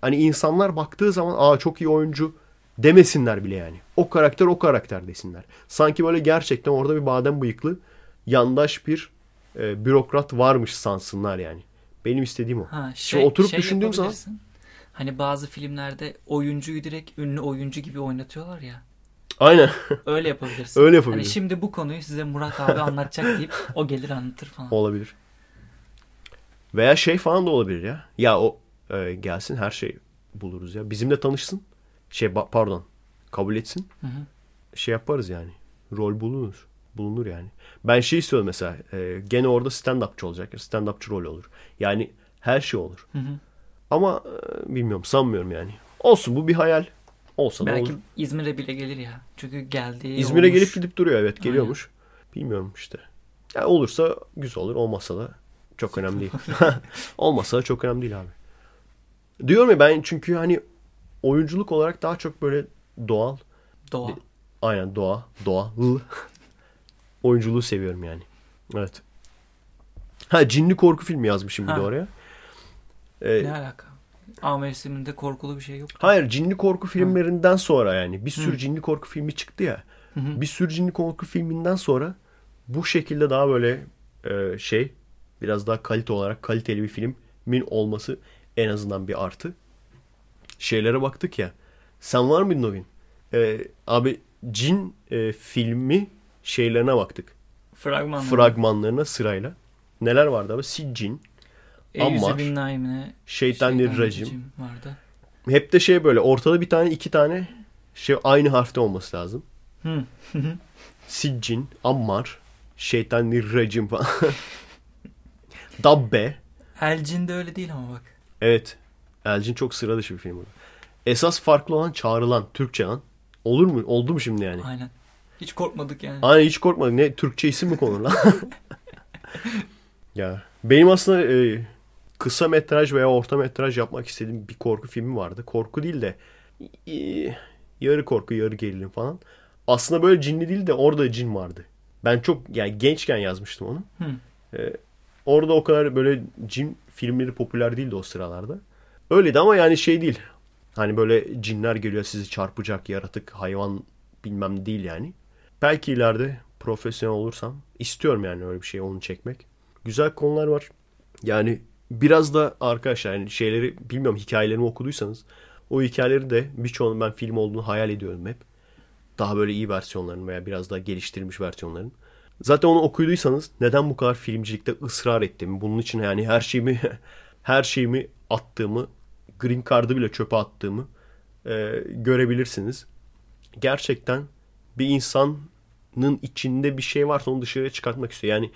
hani insanlar baktığı zaman aa çok iyi oyuncu demesinler bile yani. O karakter o karakter desinler. Sanki böyle gerçekten orada bir badem bıyıklı yandaş bir e, bürokrat varmış sansınlar yani. Benim istediğim o. Ha, Şimdi oturup düşündüğüm zaman yapabilirsin. Hani bazı filmlerde oyuncuyu direkt ünlü oyuncu gibi oynatıyorlar ya. aynen Öyle yapabilirsin. Öyle yapabilirim. Hani şimdi bu konuyu size Murat abi anlatacak deyip o gelir anlatır falan. olabilir. Veya şey falan da olabilir ya. Ya o e, gelsin her şey buluruz ya. Bizimle tanışsın. Şey pardon kabul etsin. Hı hı. Şey yaparız yani. Rol bulunur. Bulunur yani. Ben şey istiyorum mesela. e, gene orada stand-upçı olacak. Stand-upçı rol olur. Yani her şey olur. Hı hı. Ama e, bilmiyorum sanmıyorum yani. Olsun bu bir hayal. Olsa da Belki olur. İzmir'e bile gelir ya. Çünkü geldiği İzmir'e olmuş. gelip gidip duruyor evet geliyormuş. Bilmiyorum işte. Ya olursa güzel olur olmazsa da çok önemli değil. olmazsa da çok önemli değil abi. Diyorum ya ben çünkü hani oyunculuk olarak daha çok böyle doğal. Doğa. Aynen doğa. Doğa. Oyunculuğu seviyorum yani. Evet. Ha cinli korku filmi yazmışım bir de oraya. Ee, Ne alaka? A mevsiminde korkulu bir şey yok. Hayır cinli korku filmlerinden sonra yani bir sürü cinli korku filmi çıktı ya. hı. Bir sürü cinli korku filminden sonra bu şekilde daha böyle e, şey biraz daha kalite olarak kaliteli bir filmin olması en azından bir artı. Şeylere baktık ya. Sen var mıydın o gün? E, abi cin e, filmi şeylerine baktık. Fragman. Fragmanlarına sırayla. Neler vardı abi? Siccin, Eyyüzü Ammar, bin Naim'ine Şeytanirracim. vardı. Hep de şey böyle ortada bir tane iki tane şey aynı harfte olması lazım. Siccin, Ammar, Şeytanirracim falan. Dabbe. Elcin de öyle değil ama bak. Evet. Elcin çok sıra dışı bir film. bu. Esas farklı olan çağrılan Türkçe lan. Olur mu? Oldu mu şimdi yani? Aynen. Hiç korkmadık yani. Aynen hiç korkmadım. Ne Türkçe isim mi konur lan? ya benim aslında e, kısa metraj veya orta metraj yapmak istediğim bir korku filmi vardı. Korku değil de e, yarı korku yarı gerilim falan. Aslında böyle cinli değil de orada cin vardı. Ben çok yani gençken yazmıştım onu. Hı. E, orada o kadar böyle cin filmleri popüler değildi o sıralarda. Öyleydi ama yani şey değil. Hani böyle cinler geliyor sizi çarpacak yaratık hayvan bilmem değil yani. Belki ileride profesyonel olursam istiyorum yani öyle bir şey onu çekmek. Güzel konular var. Yani biraz da arkadaşlar yani şeyleri bilmiyorum hikayelerimi okuduysanız o hikayeleri de birçoğunun ben film olduğunu hayal ediyorum hep. Daha böyle iyi versiyonların veya biraz daha geliştirilmiş versiyonların. Zaten onu okuduysanız neden bu kadar filmcilikte ısrar ettiğimi, bunun için yani her şeyimi her şeyimi attığımı, green card'ı bile çöpe attığımı e, görebilirsiniz. Gerçekten bir insanın içinde bir şey varsa onu dışarıya çıkartmak istiyor. Yani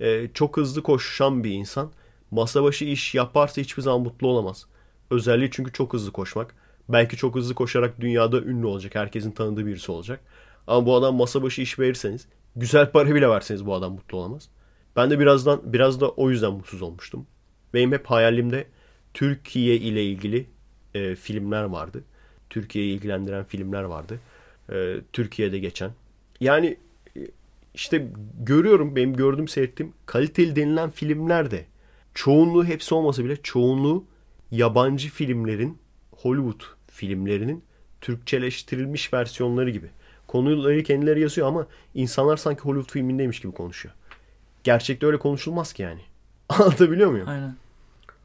e, çok hızlı koşan bir insan masa başı iş yaparsa hiçbir zaman mutlu olamaz. Özelliği çünkü çok hızlı koşmak. Belki çok hızlı koşarak dünyada ünlü olacak. Herkesin tanıdığı birisi olacak. Ama bu adam masa başı iş verirseniz, güzel para bile verseniz bu adam mutlu olamaz. Ben de birazdan biraz da o yüzden mutsuz olmuştum. Benim hep hayalimde Türkiye ile ilgili e, filmler vardı. Türkiye'yi ilgilendiren filmler vardı. E, Türkiye'de geçen. Yani e, işte görüyorum benim gördüğüm seyrettiğim kaliteli denilen filmler de çoğunluğu hepsi olmasa bile çoğunluğu yabancı filmlerin Hollywood filmlerinin Türkçeleştirilmiş versiyonları gibi. Konuları kendileri yazıyor ama insanlar sanki Hollywood filmindeymiş gibi konuşuyor. Gerçekte öyle konuşulmaz ki yani. Anlatabiliyor muyum? Aynen.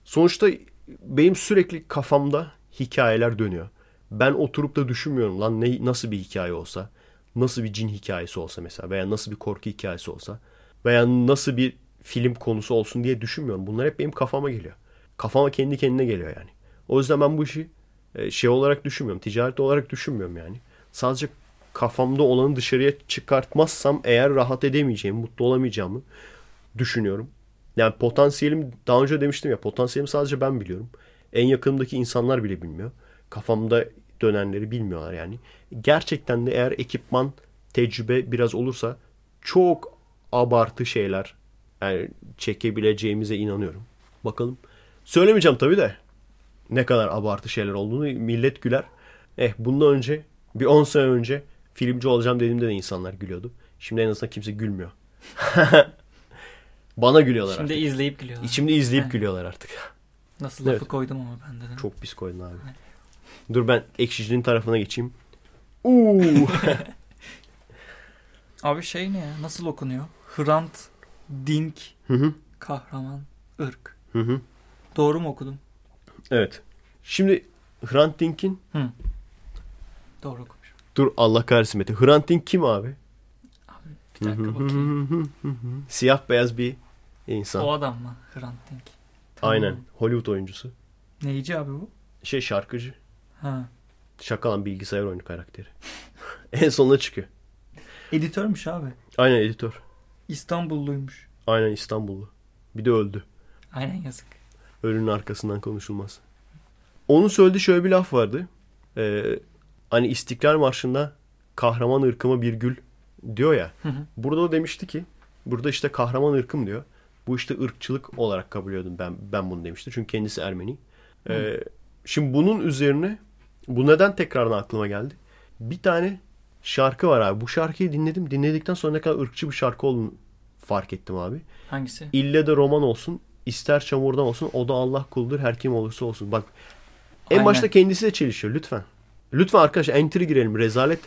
Sonuçta benim sürekli kafamda hikayeler dönüyor. Ben oturup da düşünmüyorum lan ne, nasıl bir hikaye olsa, nasıl bir cin hikayesi olsa mesela veya nasıl bir korku hikayesi olsa veya nasıl bir film konusu olsun diye düşünmüyorum. Bunlar hep benim kafama geliyor. Kafama kendi kendine geliyor yani. O yüzden ben bu işi e, şey olarak düşünmüyorum, ticaret olarak düşünmüyorum yani. Sadece kafamda olanı dışarıya çıkartmazsam eğer rahat edemeyeceğimi, mutlu olamayacağımı düşünüyorum. Yani potansiyelim daha önce demiştim ya potansiyelimi sadece ben biliyorum. En yakınımdaki insanlar bile bilmiyor. Kafamda dönenleri bilmiyorlar yani. Gerçekten de eğer ekipman, tecrübe biraz olursa çok abartı şeyler yani çekebileceğimize inanıyorum. Bakalım. Söylemeyeceğim tabii de ne kadar abartı şeyler olduğunu millet güler. Eh bundan önce bir 10 sene önce filmci olacağım dediğimde de insanlar gülüyordu. Şimdi en azından kimse gülmüyor. Bana gülüyorlar Şimdi artık. izleyip gülüyorlar. İçimde izleyip Evet. gülüyorlar artık. Nasıl lafı Evet. koydum ama ben de. Çok pis koydun abi. Dur ben ekşicinin tarafına geçeyim. Uuu. Abi şey ne ya? Nasıl okunuyor? Hrant, Dink, Hı hı. kahraman, ırk. Hı hı. Doğru mu okudum? Evet. Şimdi Hrant Dink'in Hı. Doğru okumuş. Dur Allah kahretsin Mete. Hrant Dink kim abi? Bir dakika bakayım. Siyah beyaz bir insan. O adam mı? Hrant Dink. Aynen. Tamam. Hollywood oyuncusu. Neyci abi bu? Şey şarkıcı. Ha. Şaka lan bilgisayar oyunu karakteri. en sonuna çıkıyor. Editörmüş abi. Aynen editör. İstanbulluymuş. Aynen İstanbullu. Bir de öldü. Aynen yazık. Ölünün arkasından konuşulmaz. Onun söylediği şöyle bir laf vardı. Ee, hani İstiklal Marşı'nda kahraman ırkıma bir gül diyor ya. Hı hı. Burada o demişti ki burada işte kahraman ırkım diyor. Bu işte ırkçılık olarak kabul ediyordum ben ben bunu demişti. Çünkü kendisi Ermeni. Ee, şimdi bunun üzerine bu neden tekrardan aklıma geldi? Bir tane şarkı var abi. Bu şarkıyı dinledim. Dinledikten sonra ne kadar ırkçı bir şarkı olduğunu fark ettim abi. Hangisi? İlle de roman olsun, ister çamurdan olsun, o da Allah kuldur, her kim olursa olsun. Bak en Aynen. başta kendisi de çelişiyor lütfen. Lütfen arkadaşlar entry girelim. Rezalet.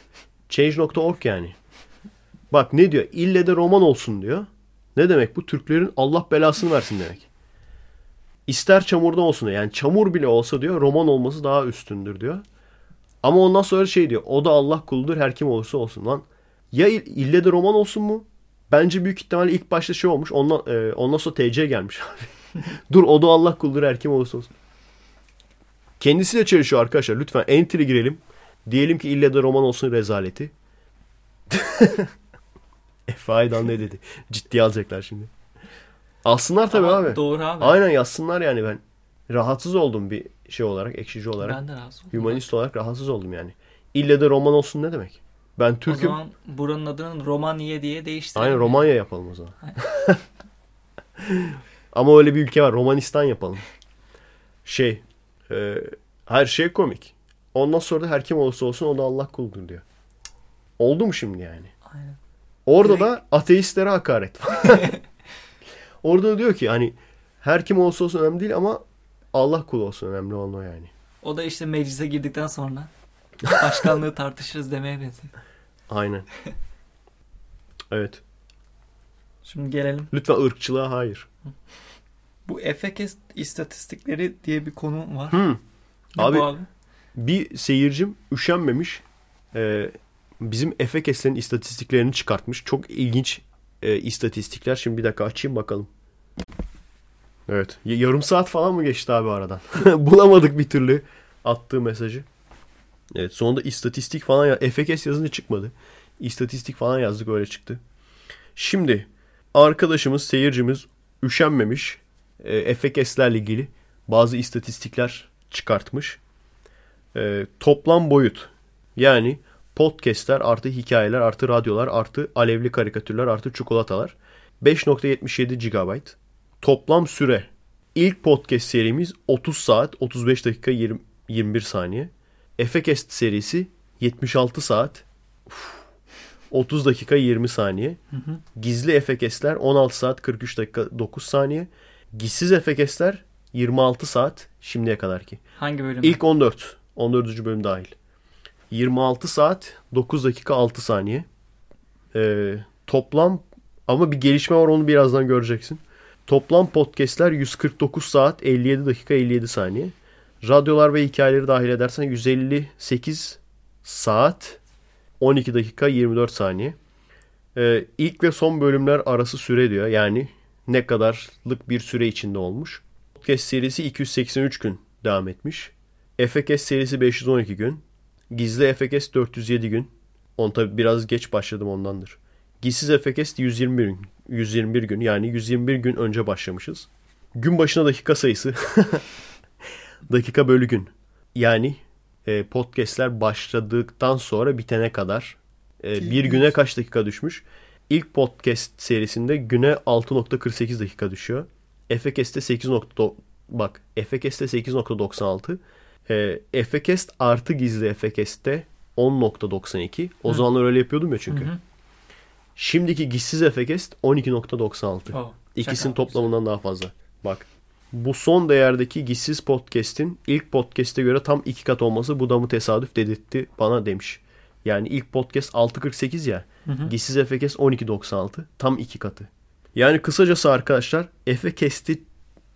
Change.org yani. Bak ne diyor? İlle de roman olsun diyor. Ne demek bu? Türklerin Allah belasını versin demek. İster çamurdan olsun diyor. Yani çamur bile olsa diyor roman olması daha üstündür diyor. Ama ondan sonra şey diyor. O da Allah kuludur her kim olursa olsun lan. Ya il- ille de roman olsun mu? Bence büyük ihtimalle ilk başta şey olmuş. Ondan, e, ondan sonra TC gelmiş abi. Dur o da Allah kuludur her kim olursa olsun. Kendisiyle çalışıyor arkadaşlar. Lütfen entry girelim. Diyelim ki ille de roman olsun rezaleti. Efe Aydan ne dedi? Ciddiye alacaklar şimdi. Alsınlar tabii Ama abi. Doğru abi. Aynen yazsınlar yani ben. Rahatsız oldum bir şey olarak, ekşici olarak. Ben de oldum. Humanist olarak rahatsız oldum yani. İlle de roman olsun ne demek? Ben O Türk'üm. zaman buranın adını Romanya diye değiştirelim. Aynen Romanya yapalım o zaman. Ama öyle bir ülke var. Romanistan yapalım. Şey, e, her şey komik. Ondan sonra da her kim olursa olsun o da Allah kuldur diyor. Oldu mu şimdi yani? Aynen. Orada Direkt- da ateistlere hakaret. Orada da diyor ki hani her kim olursa olsun önemli değil ama Allah kulu olsun önemli olan o yani. O da işte meclise girdikten sonra başkanlığı tartışırız demeye benziyor. Aynen. Evet. Şimdi gelelim. Lütfen ırkçılığa hayır. Bu Efekes istatistikleri diye bir konu var. Ne Abi- abi? Bir seyircim üşenmemiş. Ee, bizim Efekes'lerin istatistiklerini çıkartmış. Çok ilginç e, istatistikler. Şimdi bir dakika açayım bakalım. Evet. yarım saat falan mı geçti abi aradan? Bulamadık bir türlü attığı mesajı. Evet sonunda istatistik falan ya Efekes yazınca çıkmadı. İstatistik falan yazdık öyle çıktı. Şimdi arkadaşımız, seyircimiz üşenmemiş. E, Efekes'lerle ilgili bazı istatistikler çıkartmış. E, toplam boyut yani podcastler artı hikayeler artı radyolar artı alevli karikatürler artı çikolatalar 5.77 GB. Toplam süre ilk podcast serimiz 30 saat 35 dakika 20, 21 saniye. Efekest serisi 76 saat uf, 30 dakika 20 saniye. Hı hı. Gizli Efekestler 16 saat 43 dakika 9 saniye. Gizsiz Efekestler 26 saat şimdiye kadar ki. Hangi bölüm? İlk 14. 14. bölüm dahil. 26 saat 9 dakika 6 saniye. Ee, toplam ama bir gelişme var onu birazdan göreceksin. Toplam podcastler 149 saat 57 dakika 57 saniye. Radyolar ve hikayeleri dahil edersen 158 saat 12 dakika 24 saniye. Ee, ilk ve son bölümler arası süre diyor. Yani ne kadarlık bir süre içinde olmuş. Podcast serisi 283 gün devam etmiş. FKS serisi 512 gün. Gizli FKS 407 gün. On tabi biraz geç başladım ondandır. Gizsiz FKS 121 gün. 121 gün yani 121 gün önce başlamışız. Gün başına dakika sayısı. dakika bölü gün. Yani e, podcastler başladıktan sonra bitene kadar e, bir güne kaç dakika düşmüş? İlk podcast serisinde güne 6.48 dakika düşüyor. Efekest'te 8. bak Efekest'te 8.96 e, Efekest artı gizli Efekest'te 10.92 o Hı. zamanlar öyle yapıyordum ya çünkü. Hı hı. Şimdiki Gissiz Efekest 12.96. Oh, İkisinin toplamından daha fazla. Bak. Bu son değerdeki Gissiz Podcast'in ilk podcast'e göre tam iki kat olması bu da mı tesadüf dedirtti bana demiş. Yani ilk podcast 6.48 ya. Gissiz Efekest 12.96. Tam iki katı. Yani kısacası arkadaşlar Efekest'i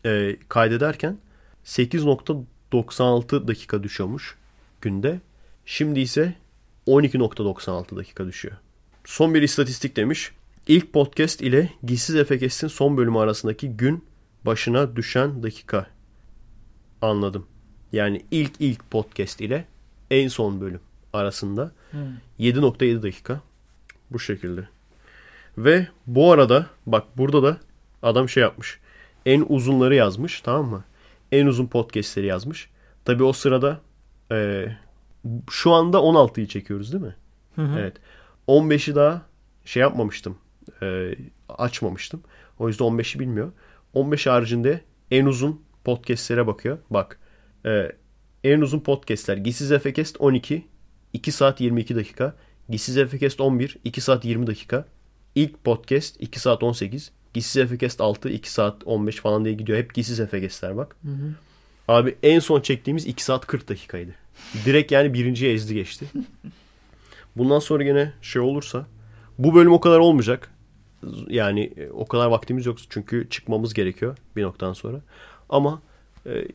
e, kaydederken 8.96 dakika düşüyormuş günde. Şimdi ise 12.96 dakika düşüyor. Son bir istatistik demiş. İlk podcast ile Gizsiz Efekest'in son bölümü arasındaki gün başına düşen dakika. Anladım. Yani ilk ilk podcast ile en son bölüm arasında 7.7 dakika. Bu şekilde. Ve bu arada bak burada da adam şey yapmış. En uzunları yazmış tamam mı? En uzun podcastleri yazmış. Tabi o sırada e, şu anda 16'yı çekiyoruz değil mi? Evet. 15'i daha şey yapmamıştım. e, açmamıştım. O yüzden 15'i bilmiyor. 15 haricinde en uzun podcastlere bakıyor. Bak. e, en uzun podcastler. Gizsiz Efekest 12. 2 saat 22 dakika. Gizsiz Efekest 11. 2 saat 20 dakika. İlk podcast 2 saat 18. Gizsiz Efekest 6. 2 saat 15 falan diye gidiyor. Hep Gizsiz Efekestler bak. Abi en son çektiğimiz 2 saat 40 dakikaydı. Direkt yani birinciye ezdi geçti. Bundan sonra gene şey olursa bu bölüm o kadar olmayacak. Yani e, o kadar vaktimiz yok çünkü çıkmamız gerekiyor bir noktadan sonra. Ama e,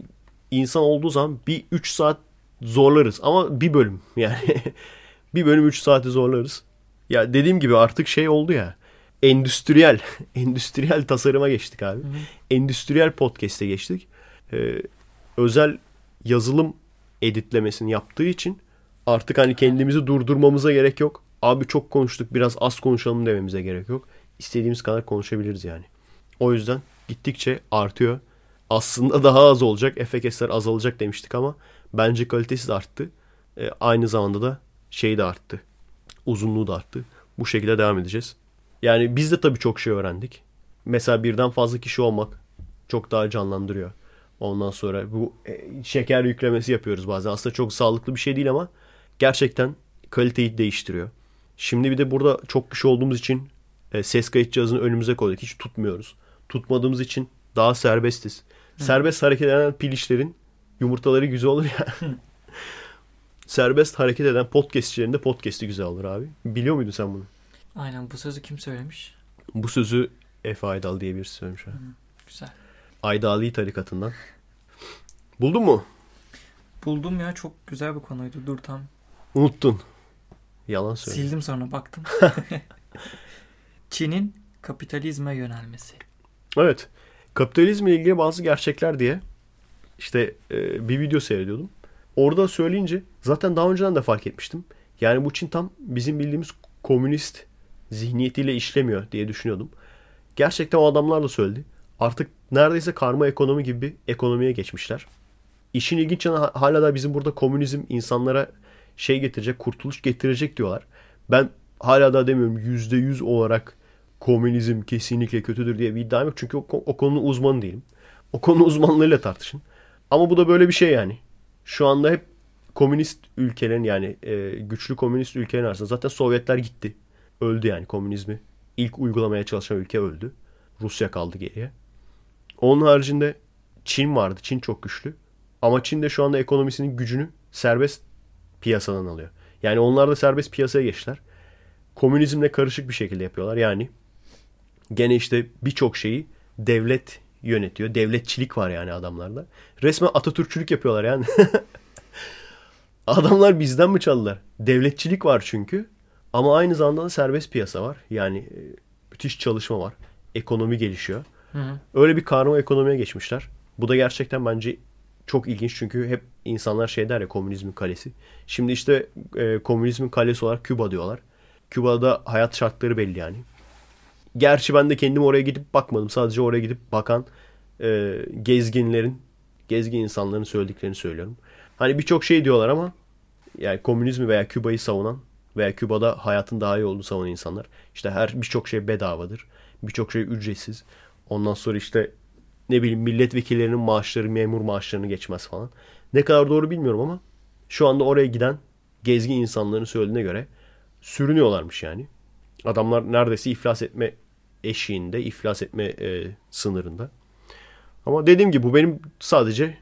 insan olduğu zaman bir 3 saat zorlarız ama bir bölüm yani bir bölüm 3 saati zorlarız. Ya dediğim gibi artık şey oldu ya endüstriyel endüstriyel tasarıma geçtik abi. Endüstriyel podcast'e geçtik. Ee, özel yazılım editlemesini yaptığı için artık hani kendimizi durdurmamıza gerek yok. Abi çok konuştuk biraz az konuşalım dememize gerek yok. İstediğimiz kadar konuşabiliriz yani. O yüzden gittikçe artıyor. Aslında daha az olacak. FKS'ler azalacak demiştik ama bence kalitesi de arttı. Ee, aynı zamanda da şey de arttı. Uzunluğu da arttı. Bu şekilde devam edeceğiz. Yani biz de tabii çok şey öğrendik. Mesela birden fazla kişi olmak çok daha canlandırıyor. Ondan sonra bu e, şeker yüklemesi yapıyoruz bazen. Aslında çok sağlıklı bir şey değil ama gerçekten kaliteyi değiştiriyor. Şimdi bir de burada çok kişi olduğumuz için e, ses kayıt cihazını önümüze koyduk. Hiç tutmuyoruz. Tutmadığımız için daha serbestiz. Serbest hareket eden pil işlerin yumurtaları güzel olur ya. Serbest hareket eden podcastçilerin de podcast'i güzel olur abi. Biliyor muydun sen bunu? Aynen bu sözü kim söylemiş? Bu sözü Efe Aydal diye birisi söylemiş. abi. Güzel. Aydali tarikatından. Buldun mu? Buldum ya çok güzel bir konuydu. Dur tam. Unuttun. Yalan söyle. Sildim sonra baktım. Çin'in kapitalizme yönelmesi. Evet. Kapitalizmle ilgili bazı gerçekler diye işte e, bir video seyrediyordum. Orada söyleyince zaten daha önceden de fark etmiştim. Yani bu Çin tam bizim bildiğimiz komünist zihniyetiyle işlemiyor diye düşünüyordum. Gerçekten o adamlar da söyledi. Artık neredeyse karma ekonomi gibi bir ekonomiye geçmişler. İşin ilginç yanı hala da bizim burada komünizm insanlara şey getirecek, kurtuluş getirecek diyorlar. Ben hala da demiyorum yüzde yüz olarak komünizm kesinlikle kötüdür diye bir iddiam yok. Çünkü o, o konunun uzmanı değilim. O konu uzmanlarıyla tartışın. Ama bu da böyle bir şey yani. Şu anda hep komünist ülkelerin yani e, güçlü komünist ülkelerin arasında zaten Sovyetler gitti. Öldü yani komünizmi. İlk uygulamaya çalışan ülke öldü. Rusya kaldı geriye. Onun haricinde Çin vardı. Çin çok güçlü. Ama Çin de şu anda ekonomisinin gücünü serbest piyasadan alıyor. Yani onlar da serbest piyasaya geçtiler. Komünizmle karışık bir şekilde yapıyorlar. Yani gene işte birçok şeyi devlet yönetiyor. Devletçilik var yani adamlarda. Resmen Atatürkçülük yapıyorlar yani. Adamlar bizden mi çaldılar? Devletçilik var çünkü. Ama aynı zamanda da serbest piyasa var. Yani e, müthiş çalışma var. Ekonomi gelişiyor. Hı hı. Öyle bir karma ekonomiye geçmişler. Bu da gerçekten bence çok ilginç çünkü hep insanlar şey der ya komünizmin kalesi. Şimdi işte e, komünizmin kalesi olarak Küba diyorlar. Küba'da hayat şartları belli yani. Gerçi ben de kendim oraya gidip bakmadım. Sadece oraya gidip bakan e, gezginlerin, gezgin insanların söylediklerini söylüyorum. Hani birçok şey diyorlar ama yani komünizmi veya Küba'yı savunan veya Küba'da hayatın daha iyi olduğunu savunan insanlar. İşte her birçok şey bedavadır. Birçok şey ücretsiz. Ondan sonra işte ne bileyim milletvekillerinin maaşları memur maaşlarını geçmez falan. Ne kadar doğru bilmiyorum ama şu anda oraya giden gezgin insanların söylediğine göre sürünüyorlarmış yani. Adamlar neredeyse iflas etme eşiğinde, iflas etme e, sınırında. Ama dediğim gibi bu benim sadece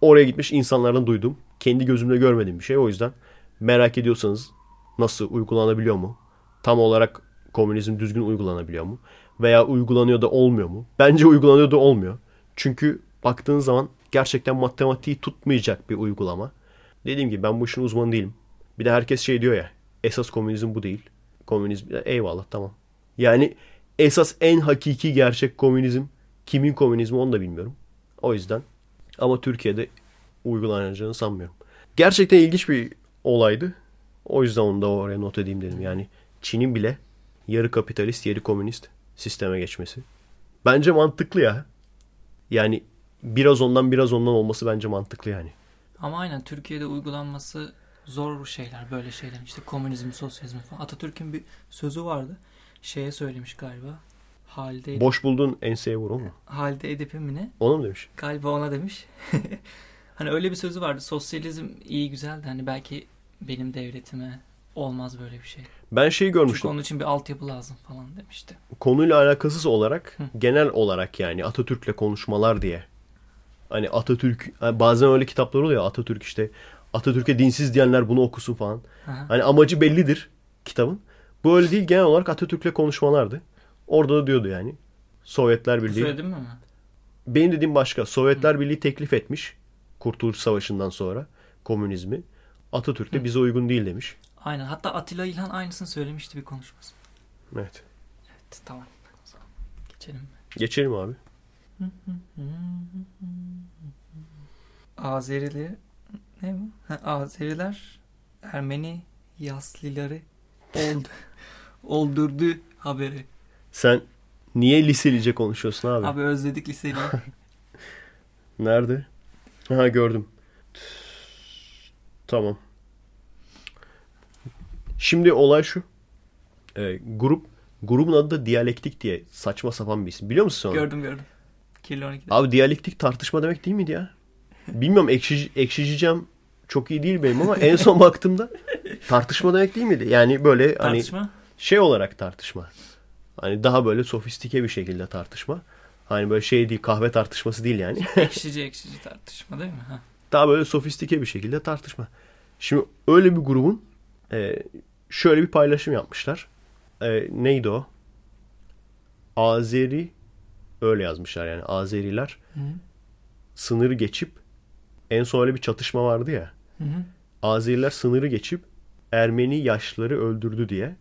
oraya gitmiş insanlardan duyduğum, kendi gözümle görmediğim bir şey. O yüzden merak ediyorsanız nasıl uygulanabiliyor mu? Tam olarak komünizm düzgün uygulanabiliyor mu? Veya uygulanıyor da olmuyor mu? Bence uygulanıyor da olmuyor. Çünkü baktığın zaman gerçekten matematiği tutmayacak bir uygulama. Dediğim gibi ben bu işin uzmanı değilim. Bir de herkes şey diyor ya esas komünizm bu değil. Komünizm eyvallah tamam. Yani esas en hakiki gerçek komünizm kimin komünizmi onu da bilmiyorum. O yüzden ama Türkiye'de uygulanacağını sanmıyorum. Gerçekten ilginç bir olaydı. O yüzden onu da oraya not edeyim dedim. Yani Çin'in bile yarı kapitalist, yarı komünist sisteme geçmesi. Bence mantıklı ya. Yani biraz ondan biraz ondan olması bence mantıklı yani. Ama aynen Türkiye'de uygulanması zor şeyler böyle şeyler işte komünizm, sosyalizm falan. Atatürk'ün bir sözü vardı. Şeye söylemiş galiba. Halide Edip, Boş bulduğun enseye vur o mu? Halide Edip'e mi ne? Ona mı demiş? Galiba ona demiş. hani öyle bir sözü vardı. Sosyalizm iyi güzel de hani belki benim devletime olmaz böyle bir şey. Ben şeyi Çünkü görmüştüm. onun için bir altyapı lazım falan demişti. konuyla alakasız olarak Hı. genel olarak yani Atatürk'le konuşmalar diye. Hani Atatürk bazen öyle kitaplar oluyor Atatürk işte Atatürk'e dinsiz diyenler bunu okusun falan. Aha. Hani amacı bellidir kitabın. Bu öyle değil genel olarak Atatürk'le konuşmalardı. Orada da diyordu yani. Sovyetler Birliği. söyledim mi? Benim dediğim başka. Sovyetler Birliği teklif etmiş. Kurtuluş Savaşı'ndan sonra komünizmi. Atatürk de Hı. bize uygun değil demiş. Aynen. Hatta Atilla İlhan aynısını söylemişti bir konuşması. Evet. Evet tamam. Geçelim. Geçelim abi. Azeriler ne bu? Ha, Azeriler Ermeni Yaslileri oldu. Oldurdu haberi. Sen niye liselice konuşuyorsun abi? Abi özledik liseyi. Nerede? Ha gördüm. Tamam. Şimdi olay şu. Ee, grup grubun adı da diyalektik diye saçma sapan bir isim. Biliyor musun onu? gördüm gördüm. Kirli 12'de. Abi diyalektik tartışma demek değil miydi ya? Bilmiyorum ekşi, ekşicicem çok iyi değil benim ama en son baktığımda tartışma demek değil miydi? Yani böyle hani Tartışma. Şey olarak tartışma. Hani daha böyle sofistike bir şekilde tartışma. Hani böyle şey değil kahve tartışması değil yani. ekşici ekşici tartışma değil mi? Ha. daha böyle sofistike bir şekilde tartışma. Şimdi öyle bir grubun e, şöyle bir paylaşım yapmışlar. E, neydi o? Azeri öyle yazmışlar yani Azeriler Hı. sınırı geçip en son öyle bir çatışma vardı ya. Hı. Azeriler sınırı geçip Ermeni yaşlıları öldürdü diye.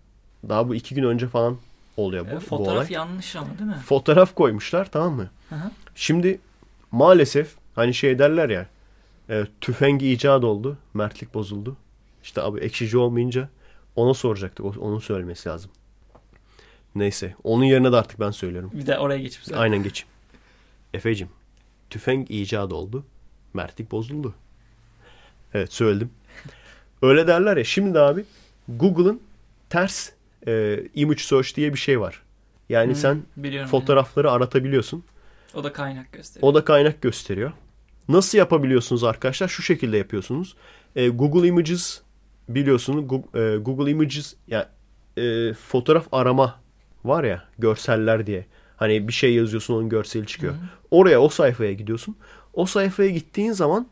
Daha bu iki gün önce falan oluyor bu, E, bu fotoğraf olay. yanlış ama değil mi? Fotoğraf koymuşlar tamam mı? Hı hı. Şimdi maalesef hani şey derler ya e, tüfengi icat oldu, mertlik bozuldu. İşte abi ekşici olmayınca ona soracaktık. Onun söylemesi lazım. Neyse. Onun yerine de artık ben söylüyorum. Bir de oraya geçip söyle. Aynen geçeyim. Efe'cim tüfeng icat oldu. Mertlik bozuldu. Evet söyledim. Öyle derler ya. Şimdi abi Google'ın ters e, image search diye bir şey var. Yani Hı, sen biliyorum. fotoğrafları aratabiliyorsun. O da kaynak gösteriyor. O da kaynak gösteriyor. Nasıl yapabiliyorsunuz arkadaşlar? Şu şekilde yapıyorsunuz. E, Google Images biliyorsunuz Gu- e, Google Images ya e, fotoğraf arama var ya görseller diye. Hani bir şey yazıyorsun onun görseli çıkıyor. Oraya o sayfaya gidiyorsun. O sayfaya gittiğin zaman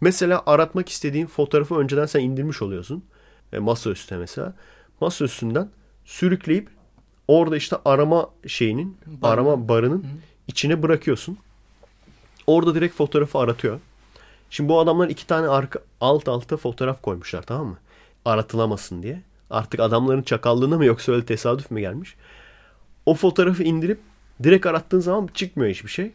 mesela aratmak istediğin fotoğrafı önceden sen indirmiş oluyorsun. E, masa üstüne mesela. Masa üstünden sürükleyip orada işte arama şeyinin Barının. arama barının içine bırakıyorsun. Orada direkt fotoğrafı aratıyor. Şimdi bu adamlar iki tane arka, alt alta fotoğraf koymuşlar tamam mı? Aratılamasın diye. Artık adamların çakallığına mı yoksa öyle tesadüf mü gelmiş? O fotoğrafı indirip direkt arattığın zaman çıkmıyor hiçbir şey.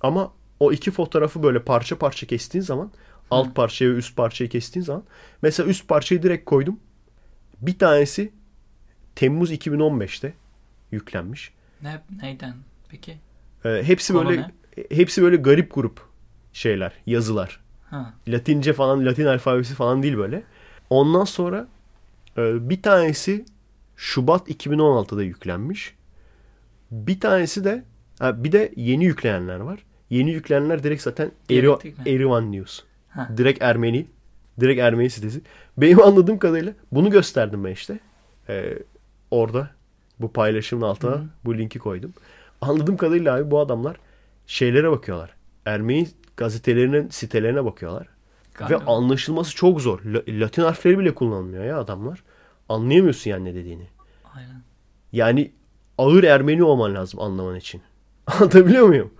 Ama o iki fotoğrafı böyle parça parça kestiğin zaman alt parçayı ve üst parçayı kestiğin zaman mesela üst parçayı direkt koydum. Bir tanesi Temmuz 2015'te yüklenmiş. Ne, neyden peki? Ee, hepsi Konu böyle hepsi böyle garip grup şeyler, yazılar. Ha. Latince falan, Latin alfabesi falan değil böyle. Ondan sonra e, bir tanesi Şubat 2016'da yüklenmiş. Bir tanesi de ha, bir de yeni yüklenenler var. Yeni yüklenenler direkt zaten Eri, Diyalektik mi? Erivan News. Ha. Direkt Ermeni. Direkt Ermeni sitesi. Benim anladığım kadarıyla bunu gösterdim ben işte. Ee, orada Bu paylaşımın altına bu linki koydum. Anladığım kadarıyla abi bu adamlar şeylere bakıyorlar. Ermeni gazetelerinin sitelerine bakıyorlar. Galiba. Ve anlaşılması çok zor. La- Latin harfleri bile kullanmıyor ya adamlar. Anlayamıyorsun yani ne dediğini. Aynen. Yani ağır Ermeni olman lazım anlaman için. Anlatabiliyor muyum?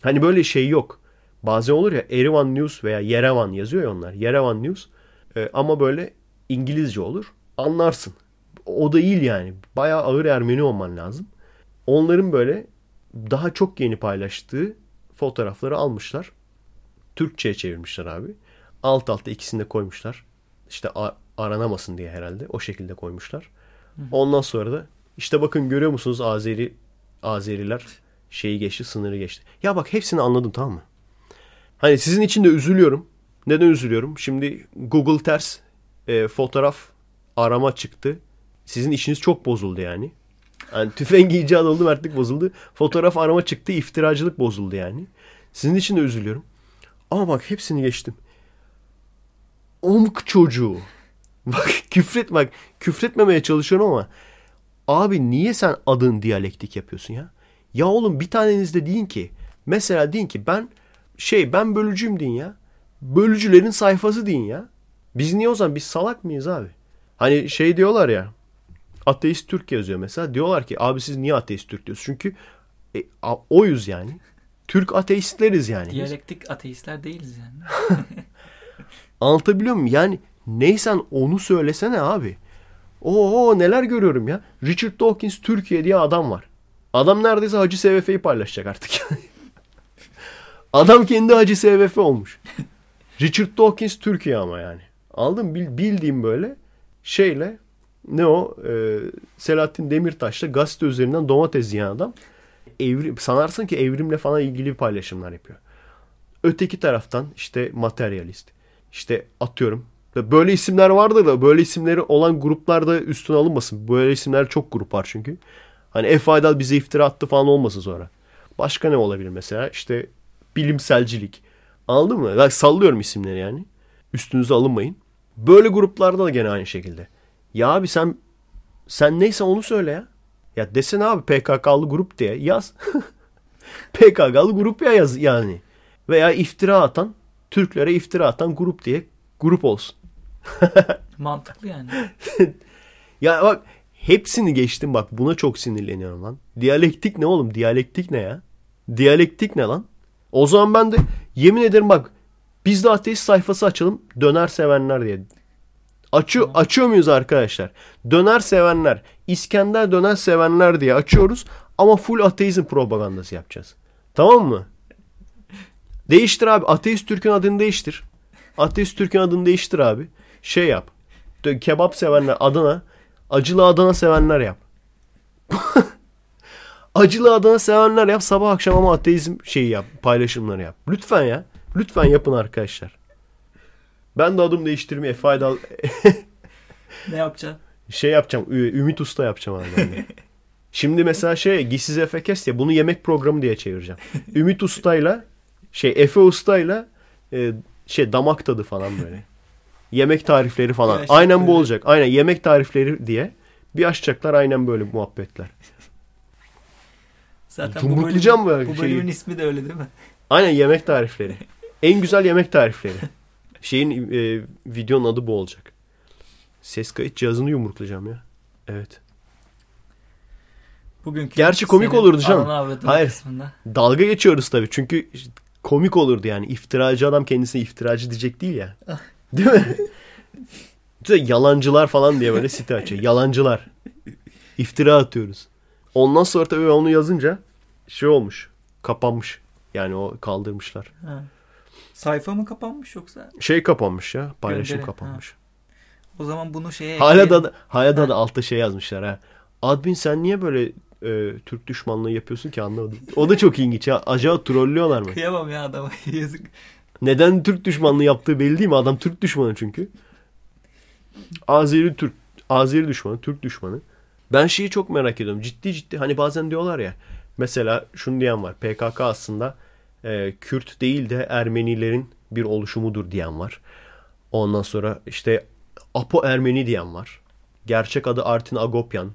Hani böyle şey yok. Bazen olur ya Erivan News veya Yerevan yazıyor ya onlar. Yerevan News. Ee, ama böyle İngilizce olur. Anlarsın. O da değil yani. Bayağı ağır Ermeni olman lazım. Onların böyle daha çok yeni paylaştığı fotoğrafları almışlar. Türkçe'ye çevirmişler abi. Alt alta ikisini de koymuşlar. İşte aranamasın diye herhalde. O şekilde koymuşlar. Ondan sonra da işte bakın görüyor musunuz Azeri Azeriler şeyi geçti, sınırı geçti. Ya bak hepsini anladım tamam mı? Hani sizin için de üzülüyorum. Neden üzülüyorum? Şimdi Google ters e, fotoğraf arama çıktı. Sizin işiniz çok bozuldu yani. Yani tüfengi icat oldu mertlik bozuldu. Fotoğraf arama çıktı iftiracılık bozuldu yani. Sizin için de üzülüyorum. Ama bak hepsini geçtim. Omk çocuğu. Bak küfret bak küfretmemeye çalışıyorum ama abi niye sen adın diyalektik yapıyorsun ya? Ya oğlum bir taneniz de deyin ki mesela deyin ki ben şey ben bölücüyüm deyin ya. Bölücülerin sayfası deyin ya. Biz niye o zaman biz salak mıyız abi? Hani şey diyorlar ya ateist Türk yazıyor mesela. Diyorlar ki abi siz niye ateist Türk diyorsunuz? Çünkü e, a- oyuz yani. Türk ateistleriz yani. biz. Diyalektik ateistler değiliz yani. Anlatabiliyor muyum? Yani neysen onu söylesene abi. Oo neler görüyorum ya. Richard Dawkins Türkiye diye adam var. Adam neredeyse Hacı SVF'yi paylaşacak artık. adam kendi Hacı SVF olmuş. Richard Dawkins Türkiye ama yani. Aldım bildiğim böyle şeyle ne o e, Selahattin Demirtaş'la gazete üzerinden domates yiyen adam. Evrim, sanarsın ki evrimle falan ilgili paylaşımlar yapıyor. Öteki taraftan işte materyalist. İşte atıyorum. Böyle isimler vardır da böyle isimleri olan gruplarda üstüne alınmasın. Böyle isimler çok grup var çünkü. Hani Efe Aydal bize iftira attı falan olmasın sonra. Başka ne olabilir mesela? İşte bilimselcilik. Anladın mı? Bak sallıyorum isimleri yani. Üstünüze alınmayın. Böyle gruplarda da gene aynı şekilde. Ya abi sen sen neyse onu söyle ya. Ya desene abi PKK'lı grup diye yaz. PKK'lı grup ya yaz yani. Veya iftira atan, Türklere iftira atan grup diye grup olsun. Mantıklı yani. Ya bak hepsini geçtim bak buna çok sinirleniyorum lan. Diyalektik ne oğlum? Diyalektik ne ya? Diyalektik ne lan? O zaman ben de yemin ederim bak biz de ateist sayfası açalım döner sevenler diye. Açıyor, açıyor muyuz arkadaşlar? Döner sevenler, İskender döner sevenler diye açıyoruz ama full ateizm propagandası yapacağız. Tamam mı? Değiştir abi. Ateist Türk'ün adını değiştir. Ateist Türk'ün adını değiştir abi. Şey yap. Kebap sevenler Adana. Acılı Adana sevenler yap. Acılı Adana sevenler yap. Sabah akşam ama ateizm şeyi yap. Paylaşımları yap. Lütfen ya. Lütfen yapın arkadaşlar. Ben de adım değiştirmeye faydalı Ne yapacaksın? şey yapacağım. Ümit Usta yapacağım abi. Şimdi mesela şey Gizsiz Efe Kes ya bunu yemek programı diye çevireceğim. Ümit Usta'yla şey Efe Usta'yla e, şey damak tadı falan böyle. Yemek tarifleri falan. Gerçekten Aynen bu olacak. Aynen yemek tarifleri diye bir açacaklar aynen böyle muhabbetler. Zaten bu, Yumruklayacağım bölüm, böyle bu şeyi. bölümün ismi de öyle değil mi? Aynen yemek tarifleri. En güzel yemek tarifleri. Şeyin e, videonun adı bu olacak. Ses kayıt cihazını yumruklayacağım ya. Evet. Bugünkü Gerçi komik olurdu canım. Hayır. kısmında. Dalga geçiyoruz tabii. Çünkü komik olurdu yani. İftiracı adam kendisine iftiracı diyecek değil ya. Değil mi? Düşünsene, Yalancılar falan diye böyle site açıyor. Yalancılar. İftira atıyoruz. Ondan sonra tabii onu yazınca şey olmuş. Kapanmış. Yani o kaldırmışlar. Ha. Sayfa mı kapanmış yoksa? Şey kapanmış ya. Paylaşım Gönderi, kapanmış. O zaman bunu şeye Hala ekleyelim. da hala da, da altta şey yazmışlar ha. Admin sen niye böyle e, Türk düşmanlığı yapıyorsun ki anlamadım. O da çok ilginç ya. Acaba trollüyorlar mı? Kıyamam ya adama yazık. Neden Türk düşmanlığı yaptığı belli değil mi? Adam Türk düşmanı çünkü. Azeri Türk, Azeri düşmanı, Türk düşmanı. Ben şeyi çok merak ediyorum. Ciddi ciddi hani bazen diyorlar ya. Mesela şunu diyen var. PKK aslında e, Kürt değil de Ermenilerin bir oluşumudur diyen var. Ondan sonra işte Apo Ermeni diyen var. Gerçek adı Artin Agopyan.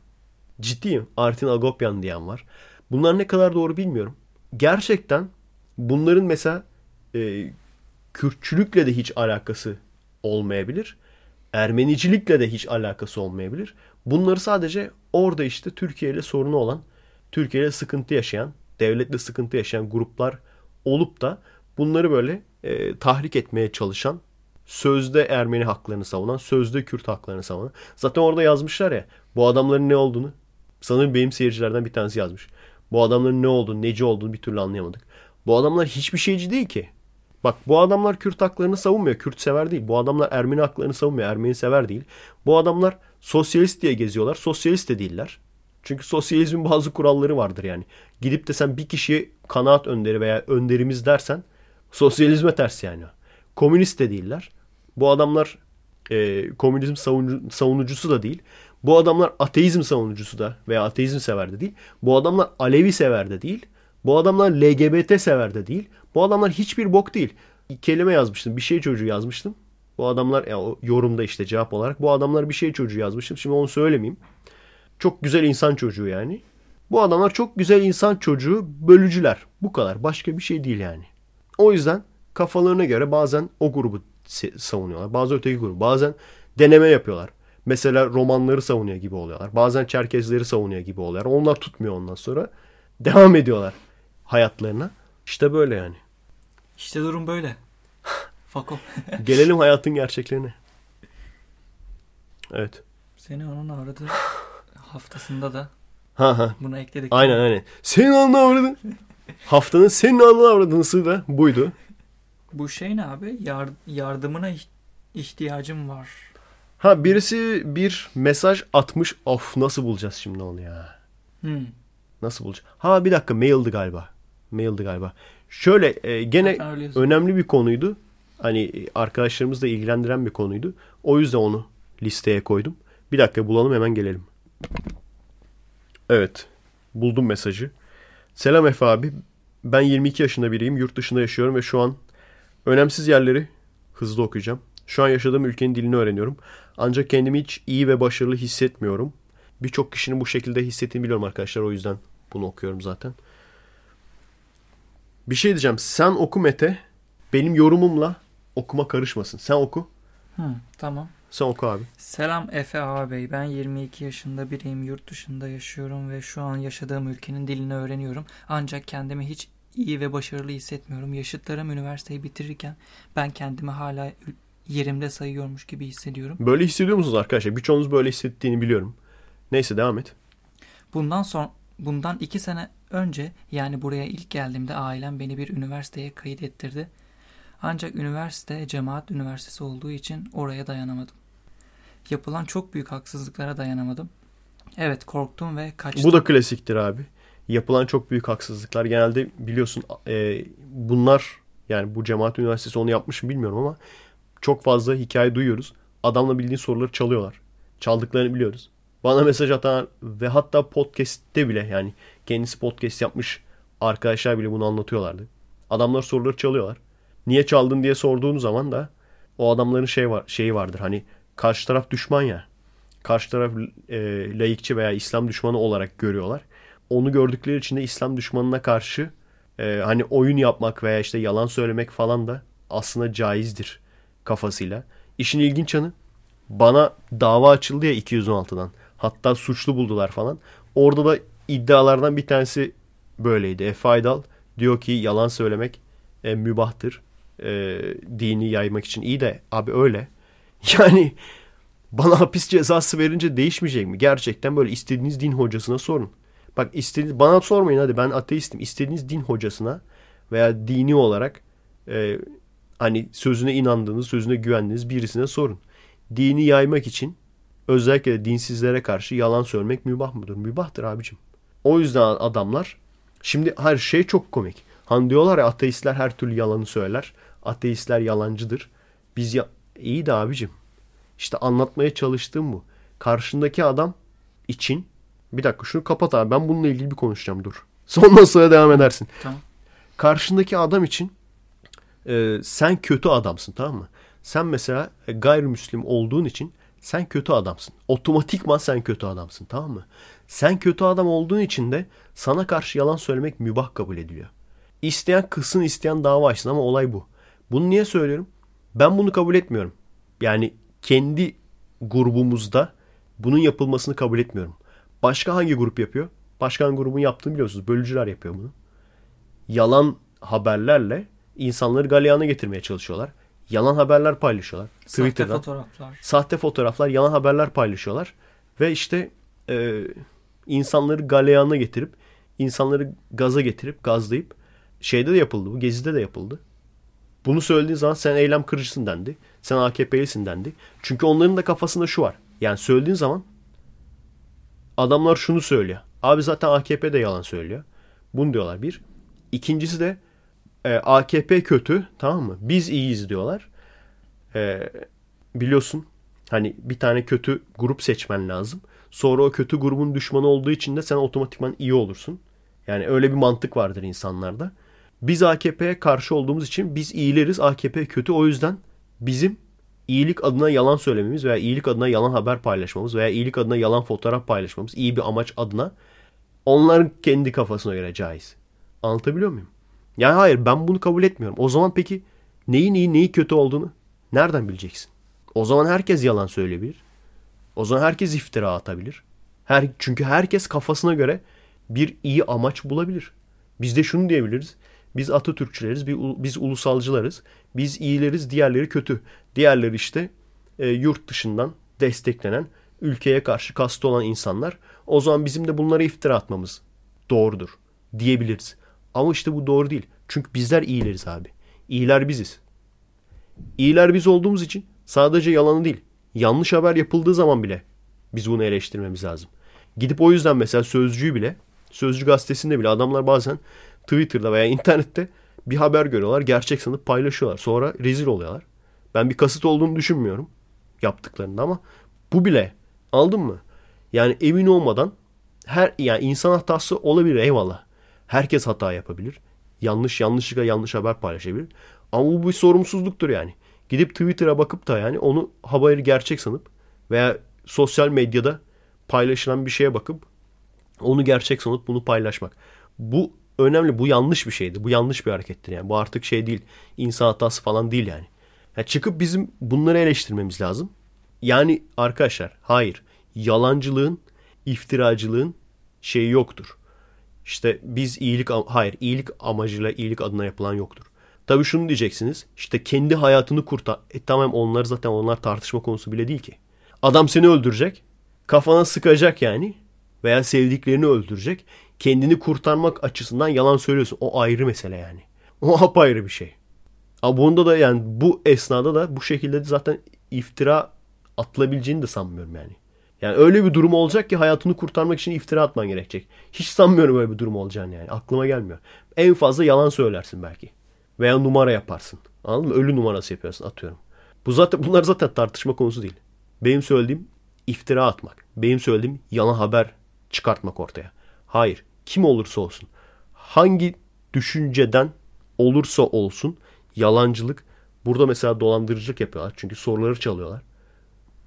Ciddiyim. Artin Agopyan diyen var. Bunlar ne kadar doğru bilmiyorum. Gerçekten bunların mesela e, Kürtçülükle de hiç alakası olmayabilir. Ermenicilikle de hiç alakası olmayabilir. Bunları sadece orada işte Türkiye ile sorunu olan, Türkiye ile sıkıntı yaşayan, devletle sıkıntı yaşayan gruplar olup da bunları böyle e, tahrik etmeye çalışan, sözde Ermeni haklarını savunan, sözde Kürt haklarını savunan. Zaten orada yazmışlar ya bu adamların ne olduğunu. Sanırım benim seyircilerden bir tanesi yazmış. Bu adamların ne olduğunu, neci olduğunu bir türlü anlayamadık. Bu adamlar hiçbir şeyci değil ki. Bak bu adamlar Kürt haklarını savunmuyor. Kürt sever değil. Bu adamlar Ermeni haklarını savunmuyor. Ermeni sever değil. Bu adamlar sosyalist diye geziyorlar. Sosyalist de değiller. Çünkü sosyalizmin bazı kuralları vardır yani. Gidip de sen bir kişiye kanaat önderi veya önderimiz dersen sosyalizme ters yani. Komünist de değiller. Bu adamlar e, komünizm savunucu, savunucusu da değil. Bu adamlar ateizm savunucusu da veya ateizm sever de değil. Bu adamlar Alevi sever de değil. Bu adamlar LGBT sever de değil. Bu adamlar hiçbir bok değil. Kelime yazmıştım. Bir şey çocuğu yazmıştım. Bu adamlar ya yorumda işte cevap olarak bu adamlar bir şey çocuğu yazmıştım. Şimdi onu söylemeyeyim. Çok güzel insan çocuğu yani. Bu adamlar çok güzel insan çocuğu bölücüler. Bu kadar. Başka bir şey değil yani. O yüzden kafalarına göre bazen o grubu savunuyorlar. Bazı öteki grubu. Bazen deneme yapıyorlar. Mesela romanları savunuyor gibi oluyorlar. Bazen Çerkezleri savunuyor gibi oluyorlar. Onlar tutmuyor ondan sonra. Devam ediyorlar hayatlarına. İşte böyle yani. İşte durum böyle. Fako. Gelelim hayatın gerçeklerine. Evet. Seni onun aradığı haftasında da Ha ha. buna ekledik. Aynen aynen. Senin anını avradın. Haftanın senin anını avradınısı da buydu. Bu şey ne abi? Yar- yardımına iht- ihtiyacım var. Ha birisi bir mesaj atmış. Of nasıl bulacağız şimdi onu ya? Hmm. Nasıl bulacağız? Ha bir dakika maildi galiba. Maildi galiba. Şöyle e, gene önemli bir konuydu. Hani e, arkadaşlarımızı da ilgilendiren bir konuydu. O yüzden onu listeye koydum. Bir dakika bulalım hemen gelelim. Evet. Buldum mesajı. Selam Efe abi. Ben 22 yaşında biriyim. Yurt dışında yaşıyorum ve şu an önemsiz yerleri hızlı okuyacağım. Şu an yaşadığım ülkenin dilini öğreniyorum. Ancak kendimi hiç iyi ve başarılı hissetmiyorum. Birçok kişinin bu şekilde hissettiğini biliyorum arkadaşlar. O yüzden bunu okuyorum zaten. Bir şey diyeceğim. Sen oku Mete. Benim yorumumla okuma karışmasın. Sen oku. Hmm, tamam. Sen oku abi. Selam Efe ağabey. Ben 22 yaşında biriyim. Yurt dışında yaşıyorum ve şu an yaşadığım ülkenin dilini öğreniyorum. Ancak kendimi hiç iyi ve başarılı hissetmiyorum. Yaşıtlarım üniversiteyi bitirirken ben kendimi hala yerimde sayıyormuş gibi hissediyorum. Böyle hissediyor musunuz arkadaşlar? Birçoğunuz böyle hissettiğini biliyorum. Neyse devam et. Bundan sonra bundan iki sene önce yani buraya ilk geldiğimde ailem beni bir üniversiteye kayıt ettirdi. Ancak üniversite cemaat üniversitesi olduğu için oraya dayanamadım. Yapılan çok büyük haksızlıklara dayanamadım. Evet korktum ve kaçtım. Bu da klasiktir abi. Yapılan çok büyük haksızlıklar. Genelde biliyorsun e, bunlar yani bu cemaat üniversitesi onu yapmış mı bilmiyorum ama çok fazla hikaye duyuyoruz. Adamla bildiğin soruları çalıyorlar. Çaldıklarını biliyoruz. Bana mesaj atan ve hatta podcast'te bile yani kendisi podcast yapmış arkadaşlar bile bunu anlatıyorlardı. Adamlar soruları çalıyorlar. Niye çaldın diye sorduğun zaman da o adamların şey var şeyi vardır. Hani karşı taraf düşman ya. Karşı taraf e, laikçi veya İslam düşmanı olarak görüyorlar. Onu gördükleri için de İslam düşmanına karşı e, hani oyun yapmak veya işte yalan söylemek falan da aslında caizdir kafasıyla. İşin ilginç yanı bana dava açıldı ya 216'dan. Hatta suçlu buldular falan. Orada da iddialardan bir tanesi böyleydi. Efe Aydal diyor ki yalan söylemek e, mübahtır. E, dini yaymak için iyi de abi öyle. Yani bana hapis cezası verince değişmeyecek mi? Gerçekten böyle istediğiniz din hocasına sorun. Bak istediğiniz, bana sormayın hadi ben ateistim. İstediğiniz din hocasına veya dini olarak e, hani sözüne inandığınız, sözüne güvendiğiniz birisine sorun. Dini yaymak için özellikle de dinsizlere karşı yalan söylemek mübah mıdır? Mübahtır abicim. O yüzden adamlar şimdi her şey çok komik. Hani diyorlar ya ateistler her türlü yalanı söyler. Ateistler yalancıdır. Biz ya iyi de abicim. İşte anlatmaya çalıştığım bu. Karşındaki adam için bir dakika şunu kapat abi ben bununla ilgili bir konuşacağım dur. Sondan sonra devam edersin. Tamam. Karşındaki adam için e, sen kötü adamsın tamam mı? Sen mesela gayrimüslim olduğun için sen kötü adamsın. Otomatikman sen kötü adamsın tamam mı? Sen kötü adam olduğun için de sana karşı yalan söylemek mübah kabul ediliyor. İsteyen kısın isteyen dava açsın ama olay bu. Bunu niye söylüyorum? Ben bunu kabul etmiyorum. Yani kendi grubumuzda bunun yapılmasını kabul etmiyorum. Başka hangi grup yapıyor? Başkan grubun yaptığını biliyorsunuz. Bölücüler yapıyor bunu. Yalan haberlerle insanları galeyana getirmeye çalışıyorlar. Yalan haberler paylaşıyorlar. Sahte Twitter'dan. fotoğraflar. Sahte fotoğraflar, yalan haberler paylaşıyorlar. Ve işte e, insanları galeyana getirip, insanları gaza getirip, gazlayıp şeyde de yapıldı bu. Gezi'de de yapıldı. Bunu söylediğin zaman sen eylem kırıcısın dendi. Sen AKP'lisin dendi. Çünkü onların da kafasında şu var. Yani söylediğin zaman adamlar şunu söylüyor. Abi zaten AKP de yalan söylüyor. Bunu diyorlar bir. İkincisi de e, AKP kötü tamam mı? Biz iyiyiz diyorlar. E, biliyorsun hani bir tane kötü grup seçmen lazım. Sonra o kötü grubun düşmanı olduğu için de sen otomatikman iyi olursun. Yani öyle bir mantık vardır insanlarda. Biz AKP'ye karşı olduğumuz için biz iyileriz AKP kötü. O yüzden bizim iyilik adına yalan söylememiz veya iyilik adına yalan haber paylaşmamız veya iyilik adına yalan fotoğraf paylaşmamız iyi bir amaç adına onların kendi kafasına göre caiz. Anlatabiliyor muyum? Yani hayır ben bunu kabul etmiyorum. O zaman peki neyin iyi neyi kötü olduğunu nereden bileceksin? O zaman herkes yalan söyleyebilir. O zaman herkes iftira atabilir. Her, çünkü herkes kafasına göre bir iyi amaç bulabilir. Biz de şunu diyebiliriz. Biz Atatürkçüleriz, biz ulusalcılarız. Biz iyileriz, diğerleri kötü. Diğerleri işte e, yurt dışından desteklenen, ülkeye karşı kastı olan insanlar. O zaman bizim de bunlara iftira atmamız doğrudur diyebiliriz. Ama işte bu doğru değil. Çünkü bizler iyileriz abi. İyiler biziz. İyiler biz olduğumuz için sadece yalanı değil, yanlış haber yapıldığı zaman bile biz bunu eleştirmemiz lazım. Gidip o yüzden mesela Sözcü'yü bile, Sözcü gazetesinde bile adamlar bazen Twitter'da veya internette bir haber görüyorlar, gerçek sanıp paylaşıyorlar. Sonra rezil oluyorlar. Ben bir kasıt olduğunu düşünmüyorum yaptıklarında ama bu bile aldın mı? Yani emin olmadan her yani insan hatası olabilir eyvallah. Herkes hata yapabilir. Yanlış yanlışlıkla yanlış haber paylaşabilir. Ama bu bir sorumsuzluktur yani. Gidip Twitter'a bakıp da yani onu haberi gerçek sanıp veya sosyal medyada paylaşılan bir şeye bakıp onu gerçek sanıp bunu paylaşmak. Bu önemli. Bu yanlış bir şeydi. Bu yanlış bir harekettir yani. Bu artık şey değil. İnsan hatası falan değil yani. yani çıkıp bizim bunları eleştirmemiz lazım. Yani arkadaşlar hayır. Yalancılığın, iftiracılığın şeyi yoktur. İşte biz iyilik hayır iyilik amacıyla iyilik adına yapılan yoktur. Tabii şunu diyeceksiniz. İşte kendi hayatını kurtar. E tamam onlar zaten onlar tartışma konusu bile değil ki. Adam seni öldürecek. Kafana sıkacak yani. Veya sevdiklerini öldürecek. Kendini kurtarmak açısından yalan söylüyorsun. O ayrı mesele yani. O apayrı bir şey. Ama bunda da yani bu esnada da bu şekilde de zaten iftira atılabileceğini de sanmıyorum yani. Yani öyle bir durum olacak ki hayatını kurtarmak için iftira atman gerekecek. Hiç sanmıyorum öyle bir durum olacağını yani. Aklıma gelmiyor. En fazla yalan söylersin belki. Veya numara yaparsın. Anladın mı? Ölü numarası yapıyorsun atıyorum. Bu zaten bunlar zaten tartışma konusu değil. Benim söylediğim iftira atmak. Benim söylediğim yalan haber çıkartmak ortaya. Hayır. Kim olursa olsun. Hangi düşünceden olursa olsun yalancılık. Burada mesela dolandırıcılık yapıyorlar. Çünkü soruları çalıyorlar.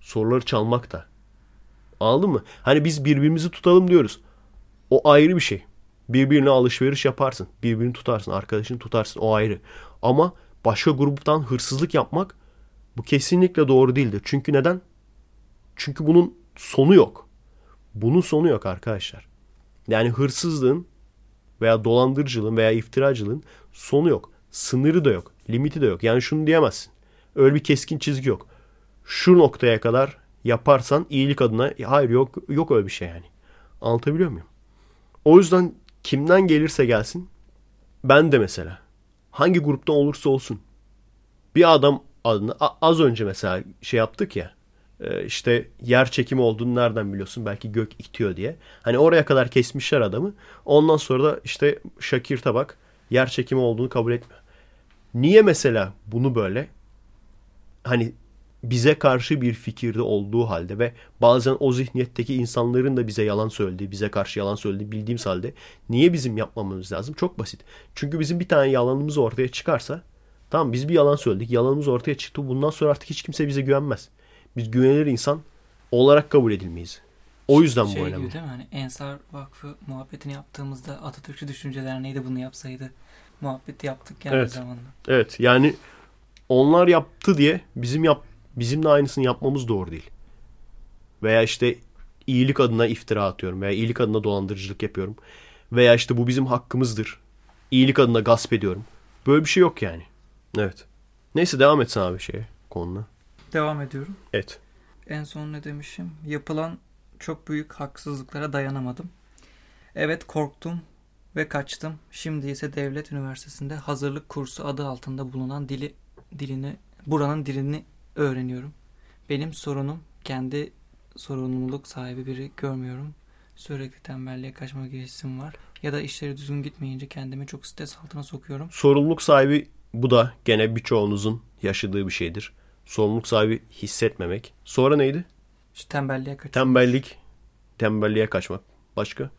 Soruları çalmak da. Anladın mı? Hani biz birbirimizi tutalım diyoruz. O ayrı bir şey. Birbirine alışveriş yaparsın. Birbirini tutarsın. Arkadaşını tutarsın. O ayrı. Ama başka gruptan hırsızlık yapmak bu kesinlikle doğru değildir. Çünkü neden? Çünkü bunun sonu yok. Bunun sonu yok arkadaşlar. Yani hırsızlığın veya dolandırıcılığın veya iftiracılığın sonu yok. Sınırı da yok. Limiti de yok. Yani şunu diyemezsin. Öyle bir keskin çizgi yok. Şu noktaya kadar yaparsan iyilik adına hayır yok yok öyle bir şey yani. Anlatabiliyor muyum? O yüzden kimden gelirse gelsin ben de mesela hangi grupta olursa olsun bir adam adına az önce mesela şey yaptık ya işte yer çekimi olduğunu nereden biliyorsun belki gök itiyor diye. Hani oraya kadar kesmişler adamı. Ondan sonra da işte Şakir Tabak yer çekimi olduğunu kabul etmiyor. Niye mesela bunu böyle hani bize karşı bir fikirde olduğu halde ve bazen o zihniyetteki insanların da bize yalan söylediği, bize karşı yalan söylediği bildiğimiz halde niye bizim yapmamamız lazım? Çok basit. Çünkü bizim bir tane yalanımız ortaya çıkarsa tamam biz bir yalan söyledik. Yalanımız ortaya çıktı. Bundan sonra artık hiç kimse bize güvenmez. Biz güvenilir insan olarak kabul edilmeyiz. O yüzden şey bu önemli. gibi değil mi? Hani Ensar Vakfı muhabbetini yaptığımızda Atatürkçü Düşünce Derneği de bunu yapsaydı muhabbeti yaptık yani Evet. zamanında. Evet yani onlar yaptı diye bizim yap bizim de aynısını yapmamız doğru değil. Veya işte iyilik adına iftira atıyorum veya iyilik adına dolandırıcılık yapıyorum. Veya işte bu bizim hakkımızdır. İyilik adına gasp ediyorum. Böyle bir şey yok yani. Evet. Neyse devam etsin abi şeye konuna. Devam ediyorum. Evet. En son ne demişim? Yapılan çok büyük haksızlıklara dayanamadım. Evet korktum ve kaçtım. Şimdi ise devlet üniversitesinde hazırlık kursu adı altında bulunan dili dilini buranın dilini öğreniyorum. Benim sorunum kendi sorumluluk sahibi biri görmüyorum. Sürekli tembelliğe kaçma girişim var. Ya da işleri düzgün gitmeyince kendimi çok stres altına sokuyorum. Sorumluluk sahibi bu da gene birçoğunuzun yaşadığı bir şeydir. Sorumluluk sahibi hissetmemek. Sonra neydi? İşte tembelliğe kaçıyorum. Tembellik. Tembelliğe kaçmak. Başka?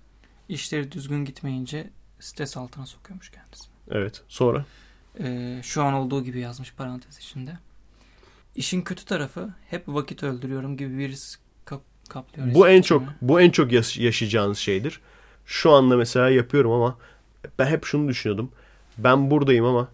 İşleri düzgün gitmeyince stres altına sokuyormuş kendisini. Evet. Sonra? Ee, şu an olduğu gibi yazmış parantez içinde. İşin kötü tarafı hep vakit öldürüyorum gibi bir his kap- kaplıyor. Bu en çok bu en çok yaş- yaşayacağınız şeydir. Şu anda mesela yapıyorum ama ben hep şunu düşünüyordum. Ben buradayım ama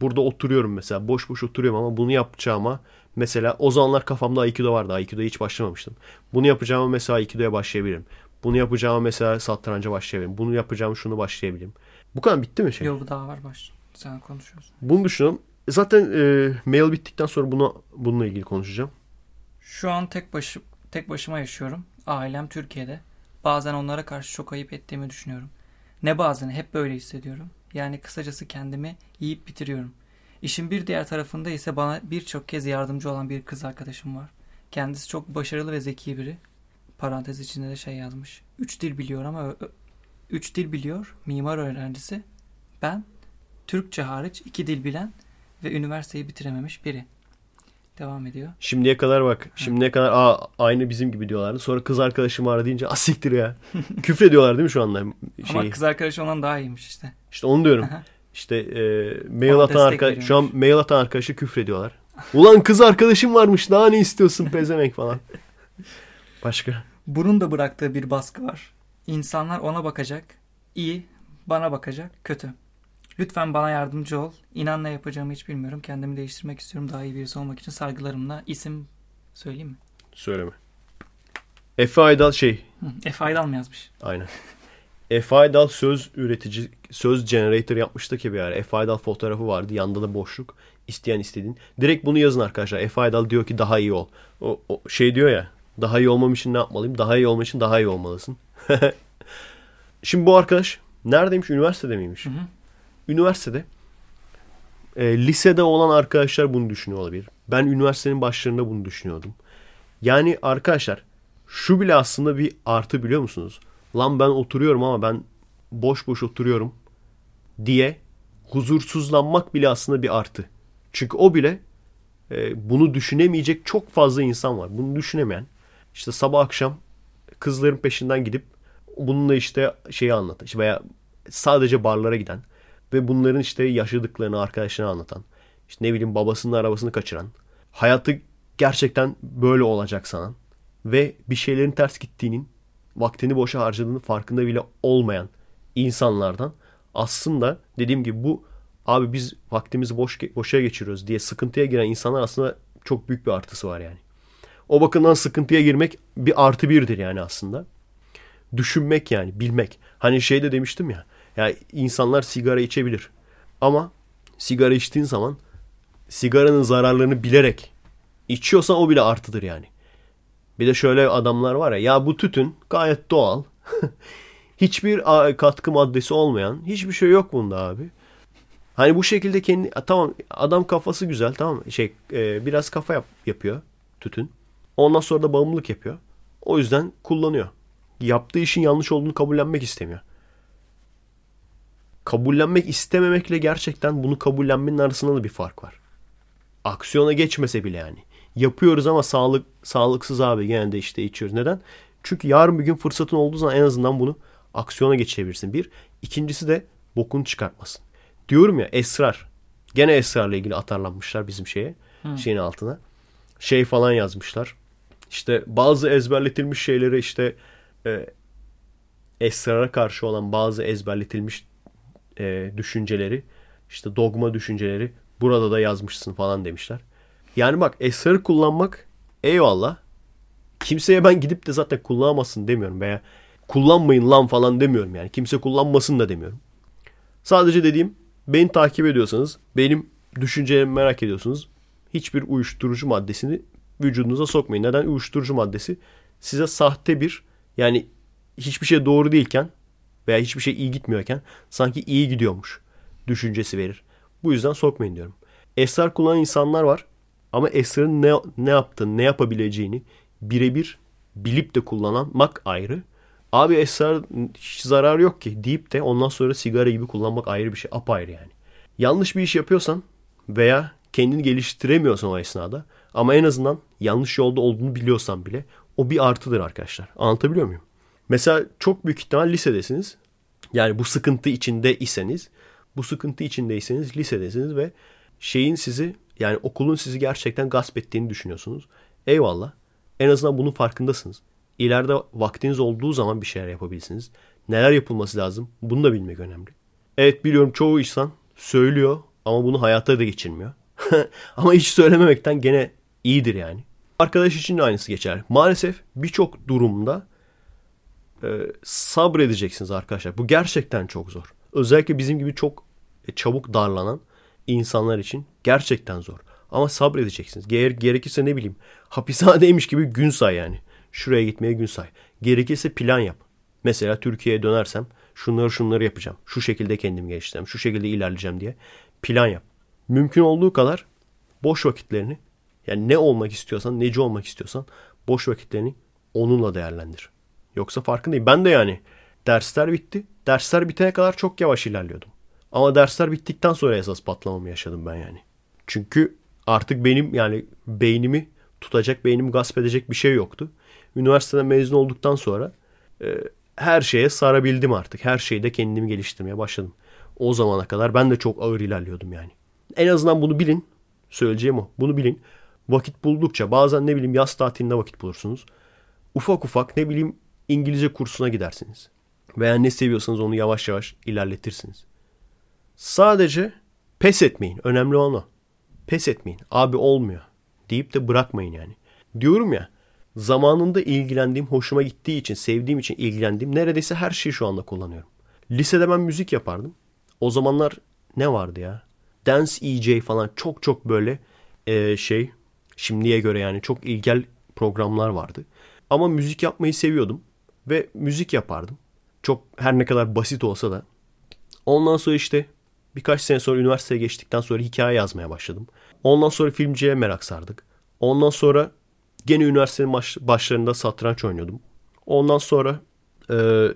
burada oturuyorum mesela. Boş boş oturuyorum ama bunu yapacağıma mesela o zamanlar kafamda Aikido vardı. Aikido'ya hiç başlamamıştım. Bunu yapacağıma mesela Aikido'ya başlayabilirim. Bunu yapacağıma mesela satranca başlayabilirim. Bunu yapacağım şunu başlayabilirim. Bu kadar bitti mi şey? Yok daha var baş. Sen konuşuyorsun. Bunu düşünüyorum. Zaten e, mail bittikten sonra bunu bununla ilgili konuşacağım. Şu an tek başı tek başıma yaşıyorum. Ailem Türkiye'de. Bazen onlara karşı çok ayıp ettiğimi düşünüyorum. Ne bazen hep böyle hissediyorum. Yani kısacası kendimi yiyip bitiriyorum. İşin bir diğer tarafında ise bana birçok kez yardımcı olan bir kız arkadaşım var. Kendisi çok başarılı ve zeki biri. Parantez içinde de şey yazmış. Üç dil biliyor ama üç dil biliyor. Mimar öğrencisi. Ben Türkçe hariç iki dil bilen ve üniversiteyi bitirememiş biri. Devam ediyor. Şimdiye kadar bak. Şimdiye kadar aa, aynı bizim gibi diyorlardı. Sonra kız arkadaşım var deyince asiktir ya. Küfrediyorlar değil mi şu anda? Şeyi. Ama kız arkadaşı ondan daha iyiymiş işte. İşte onu diyorum. İşte e, mail Ona atan destek arka şu an mail atan arkadaşı küfrediyorlar. Ulan kız arkadaşım varmış daha ne istiyorsun pezemek falan. Başka. Bunun da bıraktığı bir baskı var. İnsanlar ona bakacak. iyi, bana bakacak. Kötü. Lütfen bana yardımcı ol. İnan ne yapacağımı hiç bilmiyorum. Kendimi değiştirmek istiyorum. Daha iyi birisi olmak için saygılarımla isim söyleyeyim mi? Söyleme. Efe Aydal şey. Hı, Efe Aydal mı yazmış? Aynen. Aydal söz üretici, söz generator yapmıştı ki bir ara. Aydal fotoğrafı vardı. Yanında da boşluk. İsteyen istediğin. Direkt bunu yazın arkadaşlar. Aydal diyor ki daha iyi ol. O, o şey diyor ya. Daha iyi olmam için ne yapmalıyım? Daha iyi olmak için daha iyi olmalısın. Şimdi bu arkadaş neredeymiş? Üniversitede miymiş? Hı hı. Üniversitede e, lisede olan arkadaşlar bunu düşünüyor olabilir. Ben üniversitenin başlarında bunu düşünüyordum. Yani arkadaşlar şu bile aslında bir artı biliyor musunuz? Lan ben oturuyorum ama ben boş boş oturuyorum diye huzursuzlanmak bile aslında bir artı. Çünkü o bile e, bunu düşünemeyecek çok fazla insan var. Bunu düşünemeyen işte sabah akşam kızların peşinden gidip bununla işte şeyi anlatan veya sadece barlara giden ve bunların işte yaşadıklarını arkadaşlarına anlatan işte ne bileyim babasının arabasını kaçıran hayatı gerçekten böyle olacak sanan ve bir şeylerin ters gittiğinin vaktini boşa harcadığının farkında bile olmayan insanlardan aslında dediğim gibi bu abi biz vaktimizi boş boşa geçiriyoruz diye sıkıntıya giren insanlar aslında çok büyük bir artısı var yani. O bakımdan sıkıntıya girmek bir artı birdir yani aslında. Düşünmek yani bilmek. Hani şey de demiştim ya. Ya insanlar sigara içebilir. Ama sigara içtiğin zaman sigaranın zararlarını bilerek içiyorsan o bile artıdır yani. Bir de şöyle adamlar var ya ya bu tütün gayet doğal. Hiçbir katkı maddesi olmayan hiçbir şey yok bunda abi. Hani bu şekilde kendi tamam adam kafası güzel tamam şey e, biraz kafa yap, yapıyor tütün. Ondan sonra da bağımlılık yapıyor. O yüzden kullanıyor. Yaptığı işin yanlış olduğunu kabullenmek istemiyor. Kabullenmek istememekle gerçekten bunu kabullenmenin arasında da bir fark var. Aksiyona geçmese bile yani. Yapıyoruz ama sağlık sağlıksız abi gene de işte içiyoruz. Neden? Çünkü yarın bir gün fırsatın olduğu zaman en azından bunu aksiyona geçirebilirsin. Bir. İkincisi de bokunu çıkartmasın. Diyorum ya esrar. Gene esrarla ilgili atarlanmışlar bizim şeye. Şeyin altına. Şey falan yazmışlar. İşte bazı ezberletilmiş şeyleri işte e, esrara karşı olan bazı ezberletilmiş e, düşünceleri işte dogma düşünceleri burada da yazmışsın falan demişler. Yani bak esrarı kullanmak eyvallah. Kimseye ben gidip de zaten kullanamazsın demiyorum veya kullanmayın lan falan demiyorum yani. Kimse kullanmasın da demiyorum. Sadece dediğim beni takip ediyorsanız benim düşüncelerimi merak ediyorsunuz. Hiçbir uyuşturucu maddesini vücudunuza sokmayın. Neden? Uyuşturucu maddesi size sahte bir yani hiçbir şey doğru değilken veya hiçbir şey iyi gitmiyorken sanki iyi gidiyormuş düşüncesi verir. Bu yüzden sokmayın diyorum. Esrar kullanan insanlar var ama esrarın ne, ne yaptığını, ne yapabileceğini birebir bilip de kullanmak ayrı. Abi esrar hiç zarar yok ki deyip de ondan sonra sigara gibi kullanmak ayrı bir şey. Apayrı yani. Yanlış bir iş yapıyorsan veya kendini geliştiremiyorsan o esnada ama en azından yanlış yolda olduğunu biliyorsan bile o bir artıdır arkadaşlar. Anlatabiliyor muyum? Mesela çok büyük ihtimal lisedesiniz. Yani bu sıkıntı içinde iseniz, bu sıkıntı içindeyseniz lisedesiniz ve şeyin sizi yani okulun sizi gerçekten gasp ettiğini düşünüyorsunuz. Eyvallah. En azından bunun farkındasınız. İleride vaktiniz olduğu zaman bir şeyler yapabilirsiniz. Neler yapılması lazım bunu da bilmek önemli. Evet biliyorum çoğu insan söylüyor ama bunu hayata da geçirmiyor. ama hiç söylememekten gene iyidir yani. Arkadaş için de aynısı geçer. Maalesef birçok durumda e, sabredeceksiniz arkadaşlar. Bu gerçekten çok zor. Özellikle bizim gibi çok e, çabuk darlanan insanlar için gerçekten zor. Ama sabredeceksiniz. Ger gerekirse ne bileyim hapishanedeymiş gibi gün say yani. Şuraya gitmeye gün say. Gerekirse plan yap. Mesela Türkiye'ye dönersem şunları şunları yapacağım. Şu şekilde kendimi geliştireceğim. Şu şekilde ilerleyeceğim diye plan yap. Mümkün olduğu kadar boş vakitlerini yani ne olmak istiyorsan, neci olmak istiyorsan boş vakitlerini onunla değerlendir. Yoksa farkındayım. Ben de yani dersler bitti. Dersler bitene kadar çok yavaş ilerliyordum. Ama dersler bittikten sonra esas patlamamı yaşadım ben yani. Çünkü artık benim yani beynimi tutacak, beynimi gasp edecek bir şey yoktu. Üniversiteden mezun olduktan sonra e, her şeye sarabildim artık. Her şeyde kendimi geliştirmeye başladım. O zamana kadar ben de çok ağır ilerliyordum yani. En azından bunu bilin. Söyleyeceğim o. Bunu bilin. Vakit buldukça bazen ne bileyim yaz tatilinde vakit bulursunuz. Ufak ufak ne bileyim İngilizce kursuna gidersiniz. Veya ne seviyorsanız onu yavaş yavaş ilerletirsiniz. Sadece pes etmeyin. Önemli olan o. Pes etmeyin. Abi olmuyor. Deyip de bırakmayın yani. Diyorum ya zamanında ilgilendiğim, hoşuma gittiği için, sevdiğim için ilgilendiğim neredeyse her şeyi şu anda kullanıyorum. Lisede ben müzik yapardım. O zamanlar ne vardı ya? Dance EJ falan çok çok böyle e, şey şimdiye göre yani çok ilgel programlar vardı. Ama müzik yapmayı seviyordum ve müzik yapardım. Çok her ne kadar basit olsa da. Ondan sonra işte birkaç sene sonra üniversiteye geçtikten sonra hikaye yazmaya başladım. Ondan sonra filmciye merak sardık. Ondan sonra gene üniversitenin baş, başlarında satranç oynuyordum. Ondan sonra e,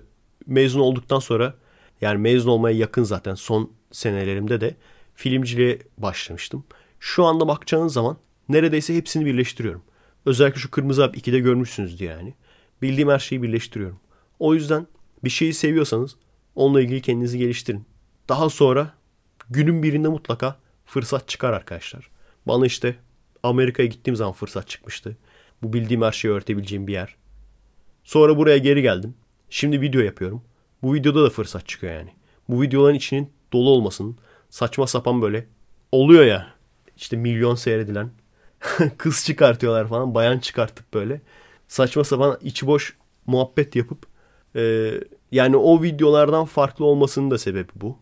mezun olduktan sonra yani mezun olmaya yakın zaten son senelerimde de filmciliğe başlamıştım. Şu anda bakacağınız zaman neredeyse hepsini birleştiriyorum. Özellikle şu Kırmızı Alp 2'de görmüşsünüz yani. Bildiğim her şeyi birleştiriyorum. O yüzden bir şeyi seviyorsanız onunla ilgili kendinizi geliştirin. Daha sonra günün birinde mutlaka fırsat çıkar arkadaşlar. Bana işte Amerika'ya gittiğim zaman fırsat çıkmıştı. Bu bildiğim her şeyi öğretebileceğim bir yer. Sonra buraya geri geldim. Şimdi video yapıyorum. Bu videoda da fırsat çıkıyor yani. Bu videoların içinin dolu olmasının saçma sapan böyle oluyor ya. İşte milyon seyredilen kız çıkartıyorlar falan. Bayan çıkartıp böyle saçma sapan içi boş muhabbet yapıp e, yani o videolardan farklı olmasının da sebebi bu.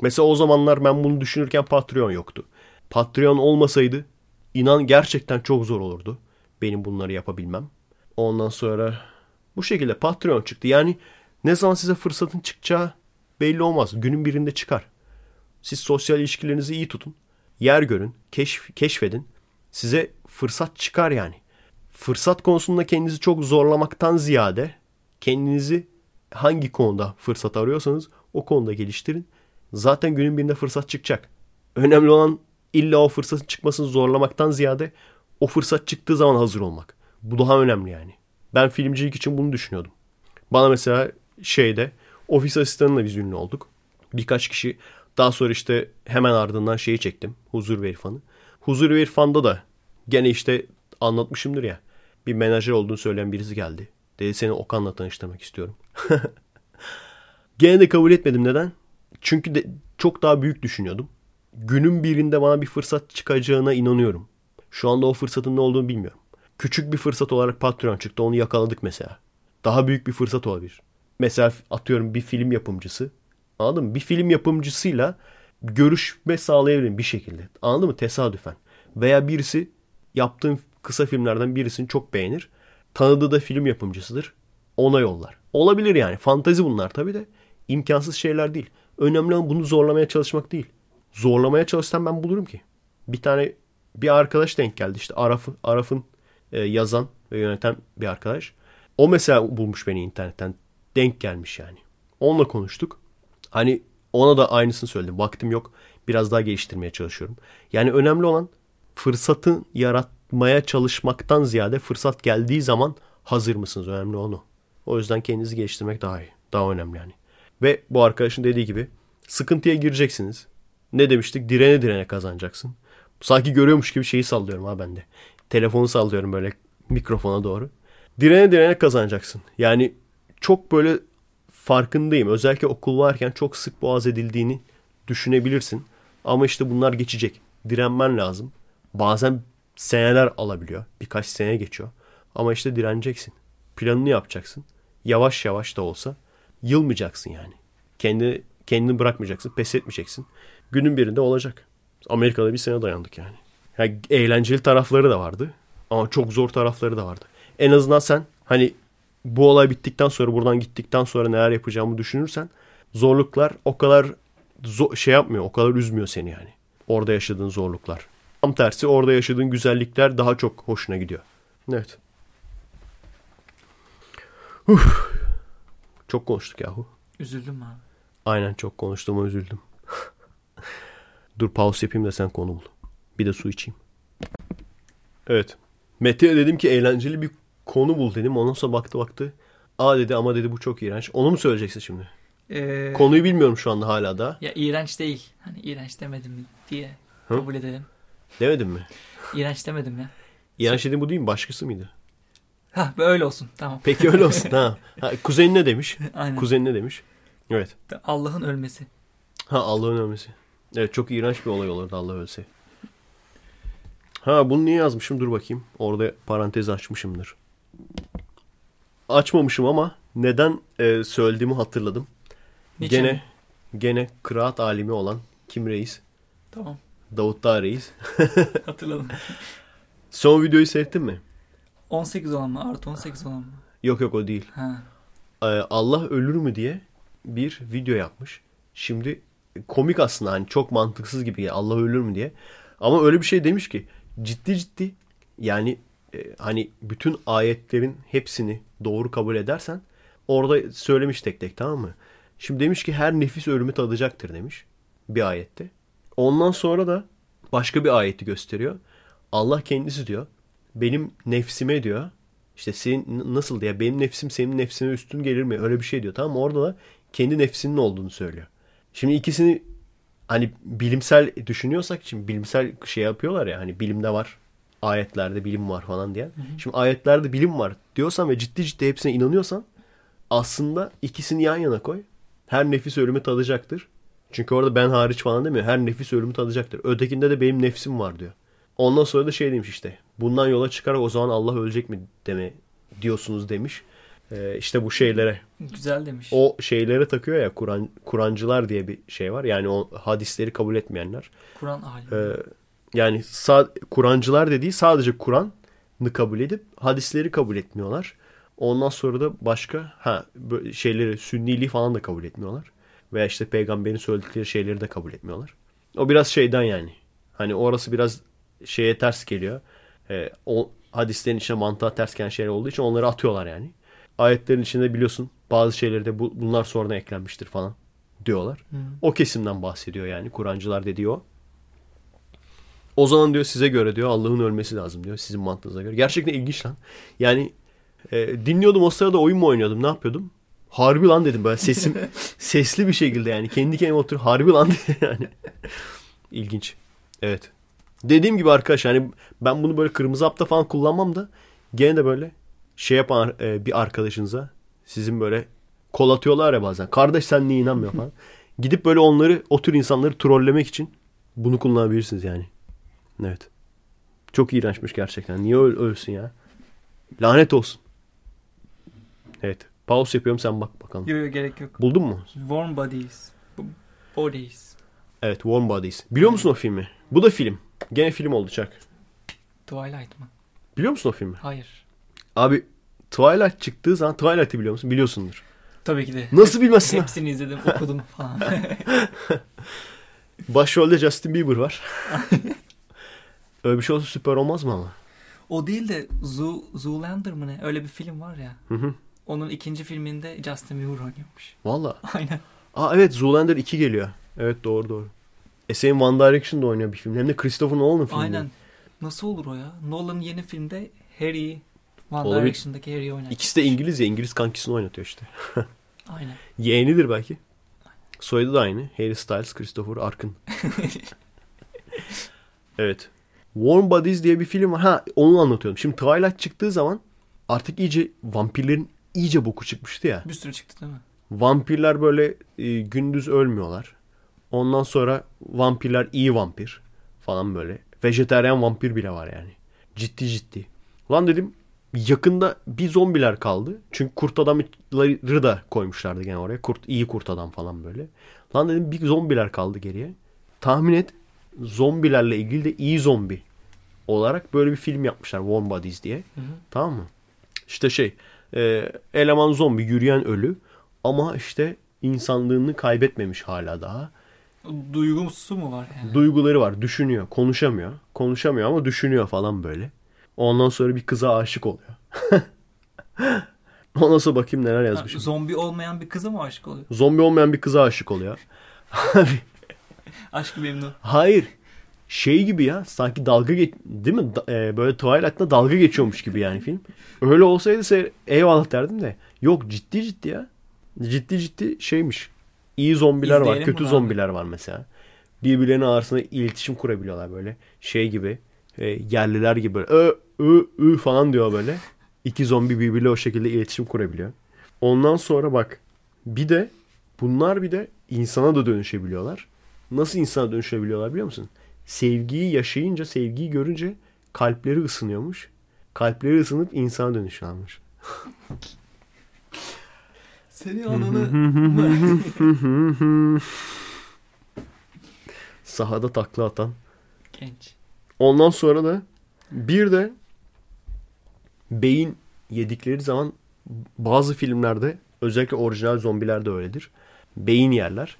Mesela o zamanlar ben bunu düşünürken Patreon yoktu. Patreon olmasaydı inan gerçekten çok zor olurdu. Benim bunları yapabilmem. Ondan sonra bu şekilde Patreon çıktı. Yani ne zaman size fırsatın çıkacağı belli olmaz. Günün birinde çıkar. Siz sosyal ilişkilerinizi iyi tutun. Yer görün, keşf, keşfedin. Size fırsat çıkar yani. Fırsat konusunda kendinizi çok zorlamaktan ziyade kendinizi hangi konuda fırsat arıyorsanız o konuda geliştirin. Zaten günün birinde fırsat çıkacak. Önemli olan illa o fırsatın çıkmasını zorlamaktan ziyade o fırsat çıktığı zaman hazır olmak. Bu daha önemli yani. Ben filmcilik için bunu düşünüyordum. Bana mesela şeyde ofis asistanıyla biz ünlü olduk. Birkaç kişi daha sonra işte hemen ardından şeyi çektim. Huzur ve İrfan'ı. Huzur ve İrfan'da da gene işte anlatmışımdır ya. bir menajer olduğunu söyleyen birisi geldi. Dedi seni Okan'la tanıştırmak istiyorum. Gene de kabul etmedim. Neden? Çünkü de çok daha büyük düşünüyordum. Günün birinde bana bir fırsat çıkacağına inanıyorum. Şu anda o fırsatın ne olduğunu bilmiyorum. Küçük bir fırsat olarak Patreon çıktı. Onu yakaladık mesela. Daha büyük bir fırsat olabilir. Mesela atıyorum bir film yapımcısı. Anladın mı? Bir film yapımcısıyla görüşme sağlayabilirim bir şekilde. Anladın mı? Tesadüfen. Veya birisi yaptığım kısa filmlerden birisini çok beğenir. Tanıdığı da film yapımcısıdır. Ona yollar. Olabilir yani. Fantazi bunlar tabii de. imkansız şeyler değil. Önemli olan bunu zorlamaya çalışmak değil. Zorlamaya çalışsam ben bulurum ki. Bir tane bir arkadaş denk geldi. İşte Araf'ın Araf'ın e, yazan ve yöneten bir arkadaş. O mesela bulmuş beni internetten. Denk gelmiş yani. Onunla konuştuk. Hani ona da aynısını söyledim. Vaktim yok. Biraz daha geliştirmeye çalışıyorum. Yani önemli olan fırsatın yaratmaya çalışmaktan ziyade fırsat geldiği zaman hazır mısınız? Önemli onu. O yüzden kendinizi geliştirmek daha iyi. Daha önemli yani. Ve bu arkadaşın dediği gibi sıkıntıya gireceksiniz. Ne demiştik? Direne direne kazanacaksın. Sanki görüyormuş gibi şeyi sallıyorum ha ben de. Telefonu sallıyorum böyle mikrofona doğru. Direne direne kazanacaksın. Yani çok böyle farkındayım. Özellikle okul varken çok sık boğaz edildiğini düşünebilirsin. Ama işte bunlar geçecek. Direnmen lazım. Bazen seneler alabiliyor. Birkaç sene geçiyor. Ama işte direneceksin. Planını yapacaksın. Yavaş yavaş da olsa yılmayacaksın yani. Kendi kendini bırakmayacaksın, pes etmeyeceksin. Günün birinde olacak. Amerika'da bir sene dayandık yani. yani. Eğlenceli tarafları da vardı. Ama çok zor tarafları da vardı. En azından sen hani bu olay bittikten sonra buradan gittikten sonra neler yapacağımı düşünürsen zorluklar o kadar zo- şey yapmıyor. O kadar üzmüyor seni yani. Orada yaşadığın zorluklar. Tam tersi orada yaşadığın güzellikler daha çok hoşuna gidiyor. Evet. Uf. Çok konuştuk yahu. Üzüldüm abi. Aynen çok konuştuğuma üzüldüm. Dur pause yapayım da sen konu bul. Bir de su içeyim. Evet. Mete'ye dedim ki eğlenceli bir konu bul dedim. Ondan sonra baktı baktı. Aa dedi ama dedi bu çok iğrenç. Onu mu söyleyeceksin şimdi? Ee, Konuyu bilmiyorum şu anda hala da. Ya iğrenç değil. Hani iğrenç demedim diye kabul edelim. Demedim mi? İğrenç demedim ya. İğrenç dediğin bu değil mi? Başkası mıydı? Ha öyle olsun tamam. Peki öyle olsun. ha. ha kuzenin ne demiş? Aynen. Kuzenin ne demiş? Evet. Allah'ın ölmesi. Ha Allah'ın ölmesi. Evet çok iğrenç bir olay olurdu Allah ölse. Ha bunu niye yazmışım? Dur bakayım. Orada parantez açmışımdır. Açmamışım ama neden e, söylediğimi hatırladım. Niçin? Gene gene kıraat alimi olan kim reis? Tamam. Davut Dağ reis. Hatırladım. Son videoyu seyrettin mi? 18 olan mı? Artı 18 olan mı? Yok yok o değil. Ha. Ee, Allah ölür mü diye bir video yapmış. Şimdi komik aslında hani çok mantıksız gibi ya Allah ölür mü diye. Ama öyle bir şey demiş ki ciddi ciddi yani e, hani bütün ayetlerin hepsini doğru kabul edersen orada söylemiş tek tek tamam mı? Şimdi demiş ki her nefis ölümü tadacaktır demiş bir ayette. Ondan sonra da başka bir ayeti gösteriyor. Allah kendisi diyor benim nefsime diyor işte senin nasıl diye benim nefsim senin nefsine üstün gelir mi? Öyle bir şey diyor tamam? Orada da kendi nefsinin olduğunu söylüyor. Şimdi ikisini hani bilimsel düşünüyorsak için bilimsel şey yapıyorlar ya hani bilimde var. Ayetlerde bilim var falan diye. Şimdi ayetlerde bilim var diyorsan ve ciddi ciddi hepsine inanıyorsan aslında ikisini yan yana koy. Her nefis ölümü tadacaktır. Çünkü orada ben hariç falan demiyor. Her nefis ölümü tadacaktır. Ötekinde de benim nefsim var diyor. Ondan sonra da şey demiş işte. Bundan yola çıkarak o zaman Allah ölecek mi deme diyorsunuz demiş. Ee, işte bu şeylere Güzel demiş. o şeylere takıyor ya Kur'an Kur'ancılar diye bir şey var. Yani o hadisleri kabul etmeyenler. Kur'an alimi. Ee, yani sa- Kur'ancılar dediği sadece Kur'an'ı kabul edip hadisleri kabul etmiyorlar. Ondan sonra da başka ha böyle şeyleri sünniliği falan da kabul etmiyorlar. Veya işte peygamberin söyledikleri şeyleri de kabul etmiyorlar. O biraz şeyden yani. Hani orası biraz şeye ters geliyor. Ee, o hadislerin içine mantığa ters gelen şeyler olduğu için onları atıyorlar yani. Ayetlerin içinde biliyorsun bazı şeyleri de bu, bunlar sonradan eklenmiştir falan diyorlar. Hı. O kesimden bahsediyor yani Kur'ancılar dediği o. O zaman diyor size göre diyor Allah'ın ölmesi lazım diyor sizin mantığınıza göre. Gerçekten ilginç lan. Yani e, dinliyordum o sırada oyun mu oynuyordum ne yapıyordum? Harbi lan dedim böyle sesim sesli bir şekilde yani kendi kendime otur harbi lan dedim yani. İlginç. Evet. Dediğim gibi arkadaş yani ben bunu böyle kırmızı hapta falan kullanmam da Gene de böyle şey yapan e, bir arkadaşınıza sizin böyle kol atıyorlar ya bazen. Kardeş sen niye inanmıyor falan. Gidip böyle onları o tür insanları trollemek için bunu kullanabilirsiniz yani. Evet. Çok iğrençmiş gerçekten. Niye öl ölsün ya? Lanet olsun. Evet. Pause yapıyorum sen bak bakalım. Yok yok gerek yok. Buldun mu? Warm Bodies. Bodies. Evet Warm Bodies. Biliyor musun o filmi? Bu da film. Gene film oldu Çak. Twilight mı? Biliyor musun o filmi? Hayır. Abi Twilight çıktığı zaman Twilight'ı biliyor musun? Biliyorsundur. Tabii ki de. Nasıl bilmezsin? ha? Hepsini izledim, okudum falan. Başrolde Justin Bieber var. Öyle bir şey olsa süper olmaz mı ama? o değil de Zoo, Zoolander mı ne? Öyle bir film var ya. Hı hı. Onun ikinci filminde Justin Bieber oynuyormuş. Valla. Aynen. Aa evet Zoolander 2 geliyor. Evet doğru doğru. E senin One Direction'da oynuyor bir film. Hem de Christopher Nolan'ın filmi. Aynen. Nasıl olur o ya? Nolan'ın yeni filmde Harry, One Olabilir. Direction'daki Harry'i oynatmış. İkisi de İngiliz ya. İngiliz kankisini oynatıyor işte. Aynen. Yeğenidir belki. Soyadı da aynı. Harry Styles, Christopher Arkın. evet. Warm Bodies diye bir film var. Ha onu anlatıyorum. Şimdi Twilight çıktığı zaman artık iyice vampirlerin iyice boku çıkmıştı ya. Bir sürü çıktı değil mi? Vampirler böyle e, gündüz ölmüyorlar. Ondan sonra vampirler iyi vampir falan böyle. Vejeteryan vampir bile var yani. Ciddi ciddi. Lan dedim yakında bir zombiler kaldı. Çünkü kurt adamları da koymuşlardı gene oraya. Kurt iyi kurt adam falan böyle. Lan dedim bir zombiler kaldı geriye. Tahmin et zombilerle ilgili de iyi zombi olarak böyle bir film yapmışlar Warm Bodies diye. Hı hı. Tamam mı? İşte şey e, eleman zombi yürüyen ölü ama işte insanlığını kaybetmemiş hala daha. Duygusu mu var yani? Duyguları var, düşünüyor, konuşamıyor. Konuşamıyor ama düşünüyor falan böyle. Ondan sonra bir kıza aşık oluyor. Ondan sonra bakayım neler Ha, yazmışım. zombi olmayan bir kıza mı aşık oluyor? Zombi olmayan bir kıza aşık oluyor. Abi, Aşk memnun. Hayır. Şey gibi ya sanki dalga geç değil mi? Da- e, böyle Twilight'ta dalga geçiyormuş gibi yani film. Öyle olsaydı eyvallah derdim de. Yok ciddi ciddi ya. Ciddi ciddi şeymiş. İyi zombiler var, İzleyelim kötü bunu abi. zombiler var mesela. Birbirlerinin arasında iletişim kurabiliyorlar böyle. Şey gibi. e, yerliler gibi böyle ö ö ü falan diyor böyle. İki zombi birbiriyle o şekilde iletişim kurabiliyor. Ondan sonra bak bir de bunlar bir de insana da dönüşebiliyorlar. Nasıl insana dönüşebiliyorlar biliyor musun? Sevgiyi yaşayınca, sevgiyi görünce kalpleri ısınıyormuş. Kalpleri ısınıp insana dönüşüyormuş. Seni ananı... Sahada takla atan. Genç. Ondan sonra da bir de beyin yedikleri zaman bazı filmlerde özellikle orijinal zombiler de öyledir. Beyin yerler.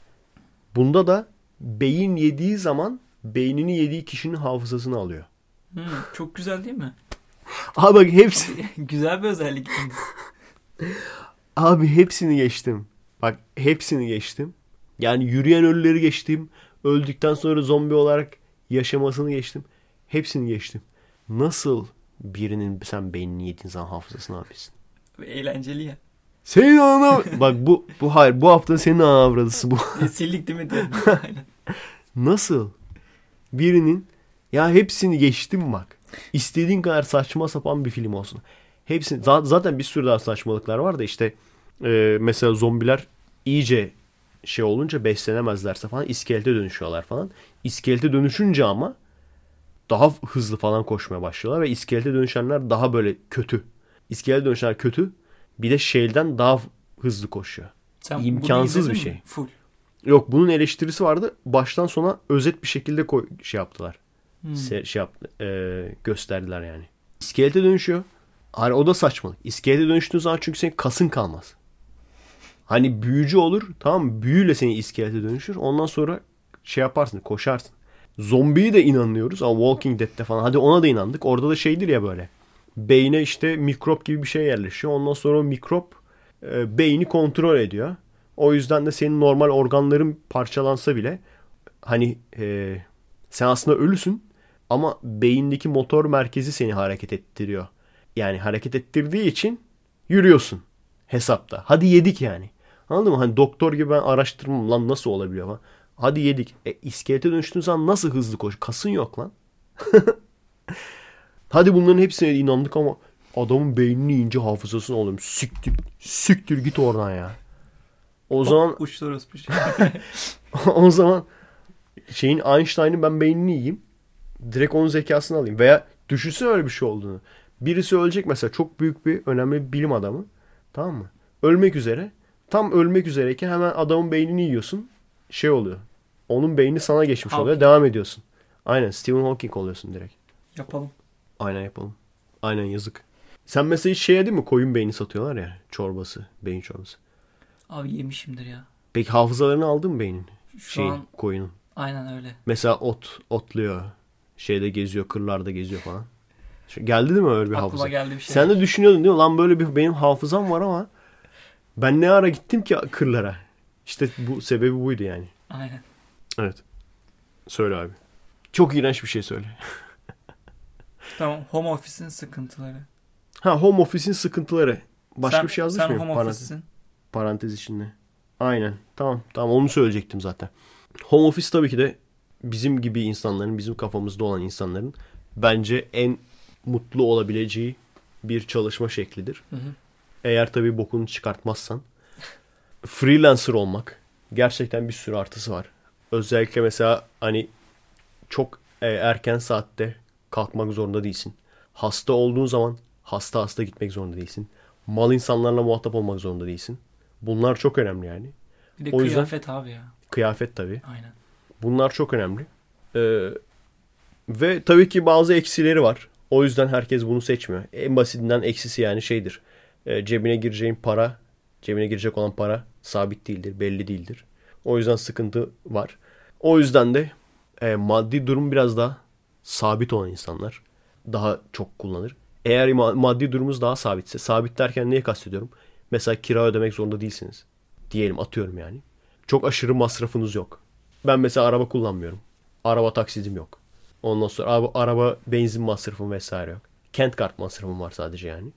Bunda da beyin yediği zaman beynini yediği kişinin hafızasını alıyor. Hmm, çok güzel değil mi? Abi bak hepsi güzel bir özellik. Abi hepsini geçtim. Bak hepsini geçtim. Yani yürüyen ölüleri geçtim. Öldükten sonra zombi olarak yaşamasını geçtim. Hepsini geçtim. Nasıl birinin sen beynini yediğin zaman hafızasını alıyorsun? Eğlenceli ya. Senin ana... Bak bu, bu hayır bu hafta senin ana avradısı bu. Sildik değil mi? Nasıl? Birinin ya hepsini geçtim bak. İstediğin kadar saçma sapan bir film olsun. Hepsini za- zaten bir sürü daha saçmalıklar var da işte e, mesela zombiler iyice şey olunca beslenemezlerse falan iskelete dönüşüyorlar falan. İskelete dönüşünce ama daha hızlı falan koşmaya başlıyorlar ve iskelete dönüşenler daha böyle kötü. İskelete dönüşenler kötü. Bir de şeyden daha hızlı koşuyor. Sen İmkansız bir mi? şey. Full. Yok bunun eleştirisi vardı. Baştan sona özet bir şekilde koy, şey yaptılar. Hmm. Se- şey yaptı, e, gösterdiler yani. İskelete dönüşüyor. Hani o da saçmalık. İskelete dönüştüğün zaman çünkü senin kasın kalmaz. Hani büyücü olur tamam mı? Büyüyle seni iskelete dönüşür. Ondan sonra şey yaparsın koşarsın. Zombiyi de inanıyoruz ama Walking Dead'te falan hadi ona da inandık. Orada da şeydir ya böyle. Beyne işte mikrop gibi bir şey yerleşiyor. Ondan sonra o mikrop e, beyni kontrol ediyor. O yüzden de senin normal organların parçalansa bile hani e, sen aslında ölüsün ama beyindeki motor merkezi seni hareket ettiriyor. Yani hareket ettirdiği için yürüyorsun hesapta. Hadi yedik yani. Anladın mı? Hani doktor gibi ben araştırmam lan nasıl olabiliyor falan. Hadi yedik. E, iskelete dönüştüğün zaman nasıl hızlı koş? Kasın yok lan. Hadi bunların hepsine inandık ama Adamın beynini yiyince hafızasını alıyorum. Siktir, siktir git oradan ya. O zaman şey. o zaman şeyin Einstein'ın ben beynini yiyeyim. Direkt onun zekasını alayım. Veya düşünsene öyle bir şey olduğunu. Birisi ölecek mesela çok büyük bir önemli bir bilim adamı. Tamam mı? Ölmek üzere. Tam ölmek üzereyken hemen adamın beynini yiyorsun. Şey oluyor. Onun beyni sana geçmiş oluyor. Hawking. Devam ediyorsun. Aynen Stephen Hawking oluyorsun direkt. Yapalım. Aynen yapalım. Aynen yazık. Sen mesela hiç şey yedin mi? Koyun beyni satıyorlar ya. Çorbası. Beyin çorbası. Abi yemişimdir ya. Peki hafızalarını aldın mı beynin? Şu Şeyin, an koyunun. aynen öyle. Mesela ot, otluyor. Şeyde geziyor, kırlarda geziyor falan. Geldi değil mi öyle bir Aklıma hafıza? geldi bir şey. Sen de düşünüyordun değil mi? Lan böyle bir benim hafızam var ama ben ne ara gittim ki kırlara? İşte bu sebebi buydu yani. Aynen. Evet. Söyle abi. Çok iğrenç bir şey söyle. Tamam. Home office'in sıkıntıları. Ha home office'in sıkıntıları. Başka sen, bir şey yazmış Sen mıyım? home Parantez, office'sin. parantez içinde. Aynen. Tamam. Tamam onu söyleyecektim zaten. Home office tabii ki de bizim gibi insanların, bizim kafamızda olan insanların bence en mutlu olabileceği bir çalışma şeklidir. Hı hı. Eğer tabii bokunu çıkartmazsan. Freelancer olmak gerçekten bir sürü artısı var. Özellikle mesela hani çok e, erken saatte kalkmak zorunda değilsin. Hasta olduğun zaman hasta hasta gitmek zorunda değilsin. Mal insanlarla muhatap olmak zorunda değilsin. Bunlar çok önemli yani. Bir de O yüzden- kıyafet abi ya. Kıyafet tabii. Aynen. Bunlar çok önemli. Ee, ve tabii ki bazı eksileri var. O yüzden herkes bunu seçmiyor. En basitinden eksisi yani şeydir. Ee, cebine gireceğin para, cebine girecek olan para sabit değildir, belli değildir. O yüzden sıkıntı var. O yüzden de e, maddi durum biraz daha sabit olan insanlar daha çok kullanır. Eğer ma- maddi durumunuz daha sabitse, sabit derken neye kastediyorum? Mesela kira ödemek zorunda değilsiniz. Diyelim atıyorum yani. Çok aşırı masrafınız yok. Ben mesela araba kullanmıyorum. Araba taksidim yok. Ondan sonra araba, araba benzin masrafım vesaire yok. Kent kart masrafım var sadece yani.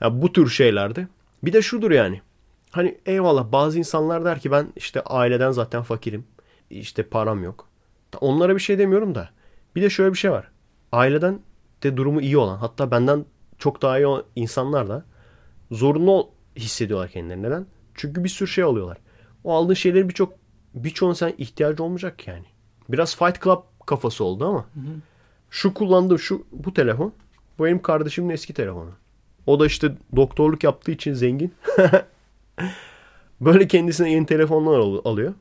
Ya bu tür şeylerde. Bir de şudur yani. Hani eyvallah bazı insanlar der ki ben işte aileden zaten fakirim. İşte param yok. Onlara bir şey demiyorum da. Bir de şöyle bir şey var. Aileden de durumu iyi olan hatta benden çok daha iyi olan insanlar da zorunlu hissediyorlar kendilerini. Neden? Çünkü bir sürü şey alıyorlar. O aldığın şeyleri birçok birçoğun sen ihtiyacı olmayacak yani. Biraz Fight Club kafası oldu ama. Şu kullandığım şu bu telefon bu benim kardeşimin eski telefonu. O da işte doktorluk yaptığı için zengin. Böyle kendisine yeni telefonlar al- alıyor.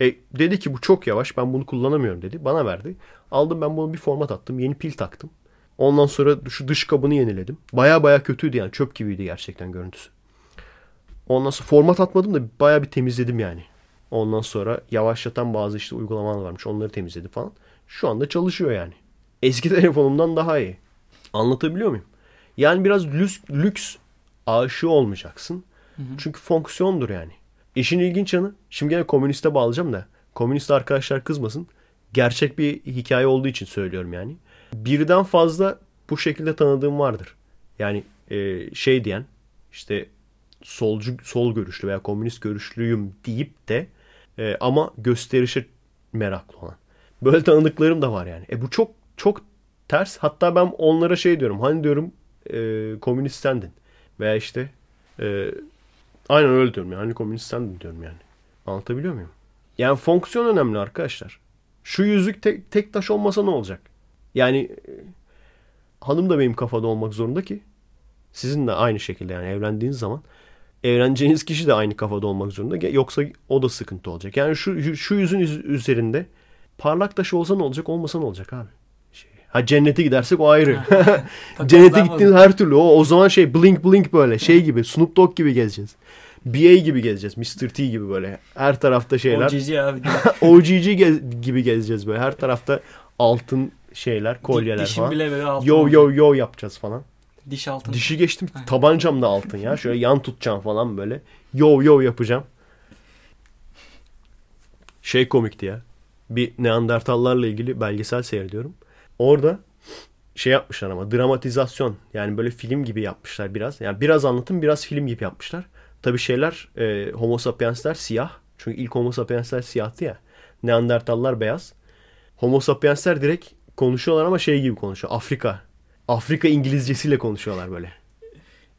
E, dedi ki bu çok yavaş ben bunu kullanamıyorum dedi. Bana verdi. Aldım ben bunu bir format attım. Yeni pil taktım. Ondan sonra şu dış kabını yeniledim. Baya baya kötüydü yani çöp gibiydi gerçekten görüntüsü. Ondan sonra format atmadım da baya bir temizledim yani. Ondan sonra yavaşlatan bazı işte uygulamalar varmış. Onları temizledim falan. Şu anda çalışıyor yani. Eski telefonumdan daha iyi. Anlatabiliyor muyum? Yani biraz lüks, lüks aşığı olmayacaksın. Çünkü fonksiyondur yani. İşin ilginç yanı, şimdi gene komüniste bağlayacağım da komünist arkadaşlar kızmasın. Gerçek bir hikaye olduğu için söylüyorum yani. Birden fazla bu şekilde tanıdığım vardır. Yani e, şey diyen işte solcu sol görüşlü veya komünist görüşlüyüm deyip de e, ama gösterişe meraklı olan. Böyle tanıdıklarım da var yani. E bu çok çok ters. Hatta ben onlara şey diyorum. Hani diyorum e, komünist sendin. Veya işte e, aynen öyle diyorum yani. Hani komünist sendin diyorum yani. Anlatabiliyor muyum? Yani fonksiyon önemli arkadaşlar. Şu yüzük tek, tek taş olmasa ne olacak? Yani e, hanım da benim kafada olmak zorunda ki sizin de aynı şekilde yani evlendiğiniz zaman evleneceğiniz kişi de aynı kafada olmak zorunda. Yoksa o da sıkıntı olacak. Yani şu şu yüzün üz- üzerinde parlak taş olsa ne olacak, olmasa ne olacak abi? Şey, ha cennete gidersek o ayrı. Cennete gittiğiniz her türlü o o zaman şey blink blink böyle şey gibi Snoop Dogg gibi gezeceğiz. BA gibi gezeceğiz. Mr. T gibi böyle. Her tarafta şeyler. O cici abi. OGG gez- gibi gezeceğiz böyle. Her tarafta altın şeyler, kolyeler Dişim falan. bile böyle altın Yo yo yo yapacağız falan. Diş altın. Dişi geçtim. Tabancam da altın ya. Şöyle yan tutacağım falan böyle. Yo yo yapacağım. Şey komikti ya. Bir Neandertallarla ilgili belgesel seyrediyorum. Orada şey yapmışlar ama dramatizasyon yani böyle film gibi yapmışlar biraz. Yani biraz anlatım biraz film gibi yapmışlar. Tabi şeyler e, homo sapiensler siyah. Çünkü ilk homo sapiensler siyahtı ya. Neandertallar beyaz. Homo sapiensler direkt konuşuyorlar ama şey gibi konuşuyor. Afrika. Afrika İngilizcesiyle konuşuyorlar böyle.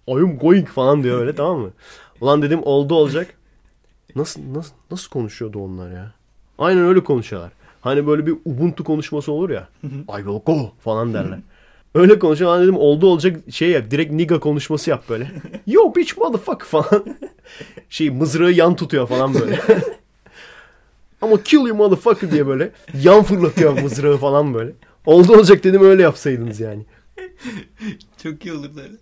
I am going falan diyor öyle tamam mı? Ulan dedim oldu olacak. Nasıl nasıl nasıl konuşuyordu onlar ya? Aynen öyle konuşuyorlar. Hani böyle bir Ubuntu konuşması olur ya. I will go falan derler. Öyle konuşuyor. Ben dedim oldu olacak şey yap. Direkt nigga konuşması yap böyle. Yo bitch motherfucker falan. Şey mızrağı yan tutuyor falan böyle. Ama kill you motherfucker diye böyle yan fırlatıyor mızrağı falan böyle. Oldu olacak dedim öyle yapsaydınız yani. Çok iyi olurdu öyle.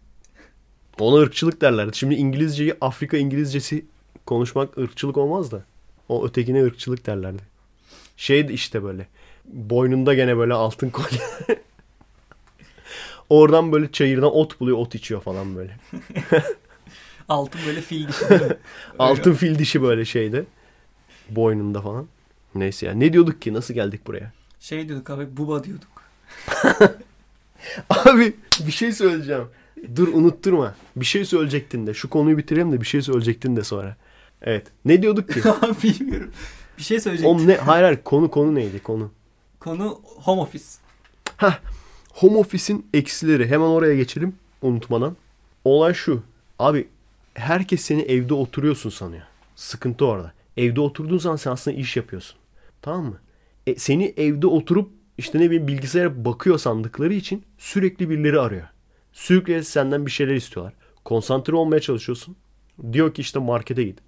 Ona ırkçılık derlerdi. Şimdi İngilizceyi Afrika İngilizcesi konuşmak ırkçılık olmaz da. O ötekine ırkçılık derlerdi. Şey işte böyle. Boynunda gene böyle altın kolye. Oradan böyle çayırdan ot buluyor, ot içiyor falan böyle. Altın böyle fil dişi? Altın fil dişi böyle şeyde. Boynunda falan. Neyse ya. Ne diyorduk ki? Nasıl geldik buraya? Şey diyorduk abi buba diyorduk. Abi bir şey söyleyeceğim. Dur unutturma. Bir şey söyleyecektin de. Şu konuyu bitireyim de bir şey söyleyecektin de sonra. Evet. Ne diyorduk ki? Bilmiyorum. Bir şey söyleyecektim. Oğlum ne? Hayır hayır. Konu konu neydi? Konu. Konu home office. Home office'in eksileri. Hemen oraya geçelim unutmadan. Olay şu. Abi herkes seni evde oturuyorsun sanıyor. Sıkıntı orada. Evde oturduğun zaman sen aslında iş yapıyorsun. Tamam mı? E, seni evde oturup işte ne bileyim bilgisayara bakıyor sandıkları için sürekli birileri arıyor. Sürekli senden bir şeyler istiyorlar. Konsantre olmaya çalışıyorsun. Diyor ki işte markete git.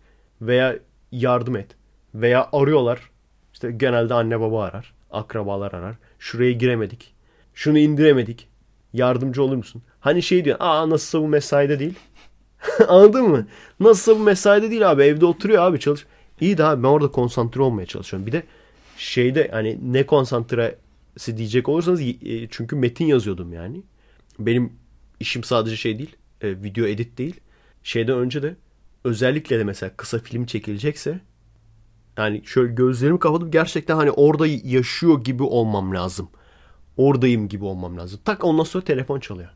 Veya yardım et. Veya arıyorlar. İşte genelde anne baba arar. Akrabalar arar. Şuraya giremedik. Şunu indiremedik. Yardımcı olur musun? Hani şey diyor. Aa nasılsa bu mesaide değil. Anladın mı? Nasılsa bu mesaide değil abi. Evde oturuyor abi çalış. İyi de abi ben orada konsantre olmaya çalışıyorum. Bir de şeyde hani ne konsantresi diyecek olursanız e, çünkü metin yazıyordum yani. Benim işim sadece şey değil. e, video edit değil. Şeyden önce de özellikle de mesela kısa film çekilecekse yani şöyle gözlerimi kapatıp gerçekten hani orada yaşıyor gibi olmam lazım. Oradayım gibi olmam lazım. Tak ondan sonra telefon çalıyor.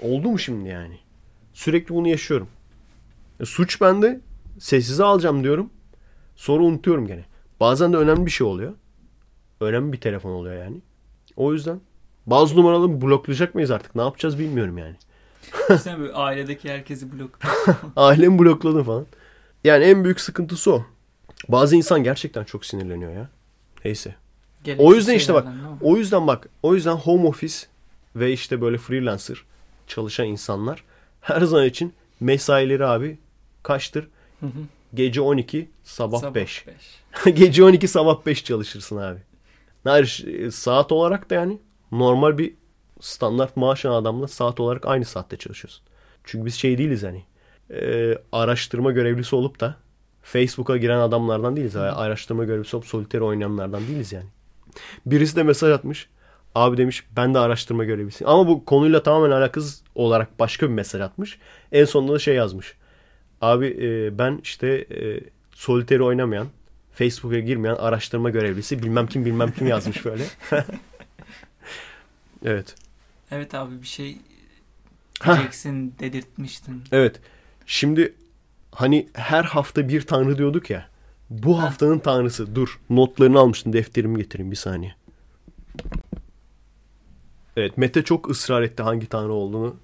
Oldu mu şimdi yani? Sürekli bunu yaşıyorum. E, suç bende. Sessize alacağım diyorum. Sonra unutuyorum gene. Bazen de önemli bir şey oluyor. Önemli bir telefon oluyor yani. O yüzden bazı numaraları bloklayacak mıyız artık? Ne yapacağız bilmiyorum yani. Sen böyle ailedeki herkesi blok. Ailemi blokladı falan. Yani en büyük sıkıntısı o. Bazı insan gerçekten çok sinirleniyor ya. Neyse. Gereksiz O yüzden işte bak. O yüzden bak. O yüzden home office ve işte böyle freelancer çalışan insanlar her zaman için mesaileri abi kaçtır? Hı hı. Gece 12, sabah, Sabah 5. beş. Gece 12, sabah 5 çalışırsın abi. Hayır, e, saat olarak da yani normal bir standart maaş alan adamla saat olarak aynı saatte çalışıyorsun. Çünkü biz şey değiliz hani. e, araştırma görevlisi olup da Facebook'a giren adamlardan değiliz. Yani araştırma görevlisi olup solitaire oynayanlardan değiliz yani. Birisi de mesaj atmış. Abi demiş ben de araştırma görevlisiyim. Ama bu konuyla tamamen alakasız olarak başka bir mesaj atmış. En sonunda da şey yazmış. Abi e, ben işte e, solitaire oynamayan, Facebook'a girmeyen araştırma görevlisi bilmem kim bilmem kim yazmış böyle. evet. Evet abi bir şey diyeceksin dedirtmiştin. Evet. Şimdi hani her hafta bir tanrı diyorduk ya. Bu Ha. haftanın tanrısı. Dur. Notlarını almıştım. Defterimi getireyim bir saniye. Evet. Mete çok ısrar etti hangi tanrı olduğunu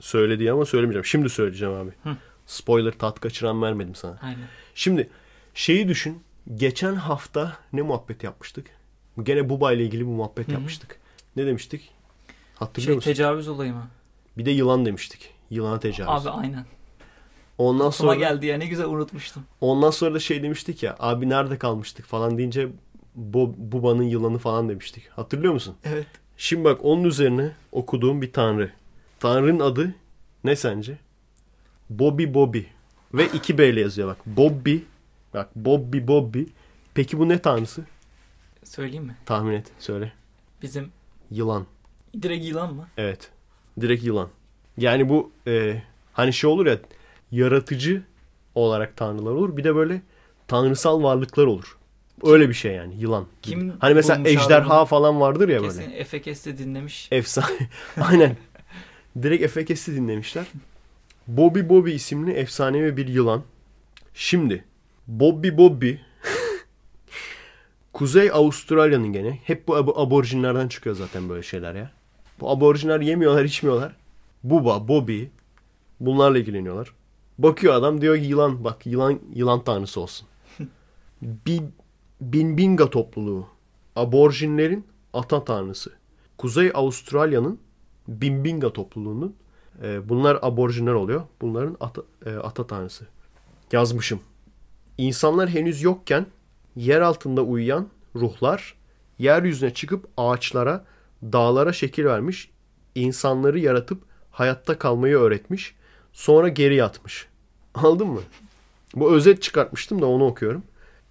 söyledi ama söylemeyeceğim. Şimdi söyleyeceğim abi. Hı. Spoiler tat kaçıran vermedim sana. Aynen. Şimdi şeyi düşün. Geçen hafta ne muhabbet yapmıştık? Gene Buba ile ilgili bir muhabbet Hı hı. yapmıştık. Ne demiştik? Hatırlıyor Şey musun? tecavüz olayı mı? Bir de yılan demiştik. Yılana tecavüz. Abi aynen. Ondan Aklıma sonra geldi ya ne güzel unutmuştum. ondan sonra da şey demiştik ya. Abi nerede kalmıştık falan deyince Bo- Buba'nın yılanı falan demiştik. Hatırlıyor musun? Evet. Şimdi bak onun üzerine okuduğum bir tanrı. Tanrının adı ne sence? Bobby Bobby. Ve 2 B ile yazıyor bak. Bobby. Bak Bobby Bobby. Peki bu ne tanrısı? Söyleyeyim mi? Tahmin et. Söyle. Bizim Yılan. direkt yılan mı? Evet. Direkt yılan. Yani bu e, hani şey olur ya yaratıcı olarak tanrılar olur. Bir de böyle tanrısal varlıklar olur. Öyle bir şey yani yılan. Kim hani mesela ejderha bunu? falan vardır ya böyle. Kesin Efekes'te dinlemiş. Efsane. Aynen. Direkt Efekes'i dinlemişler. Bobby Bobby isimli efsanevi bir yılan. Şimdi Bobby Bobby Kuzey Avustralya'nın gene. Hep bu ab- aborjinlerden çıkıyor zaten böyle şeyler ya. Bu aborjinler yemiyorlar, içmiyorlar. Buba, Bobby bunlarla ilgileniyorlar. Bakıyor adam diyor ki yılan bak yılan yılan tanrısı olsun. Bir Binbinga topluluğu aborjinlerin ata tanrısı. Kuzey Avustralya'nın Binbinga topluluğunun e, bunlar aborjinler oluyor. Bunların ata, e, ata tanrısı. Yazmışım. İnsanlar henüz yokken yer altında uyuyan ruhlar yeryüzüne çıkıp ağaçlara, dağlara şekil vermiş, insanları yaratıp hayatta kalmayı öğretmiş, sonra geri yatmış. Anladın mı? Bu özet çıkartmıştım da onu okuyorum.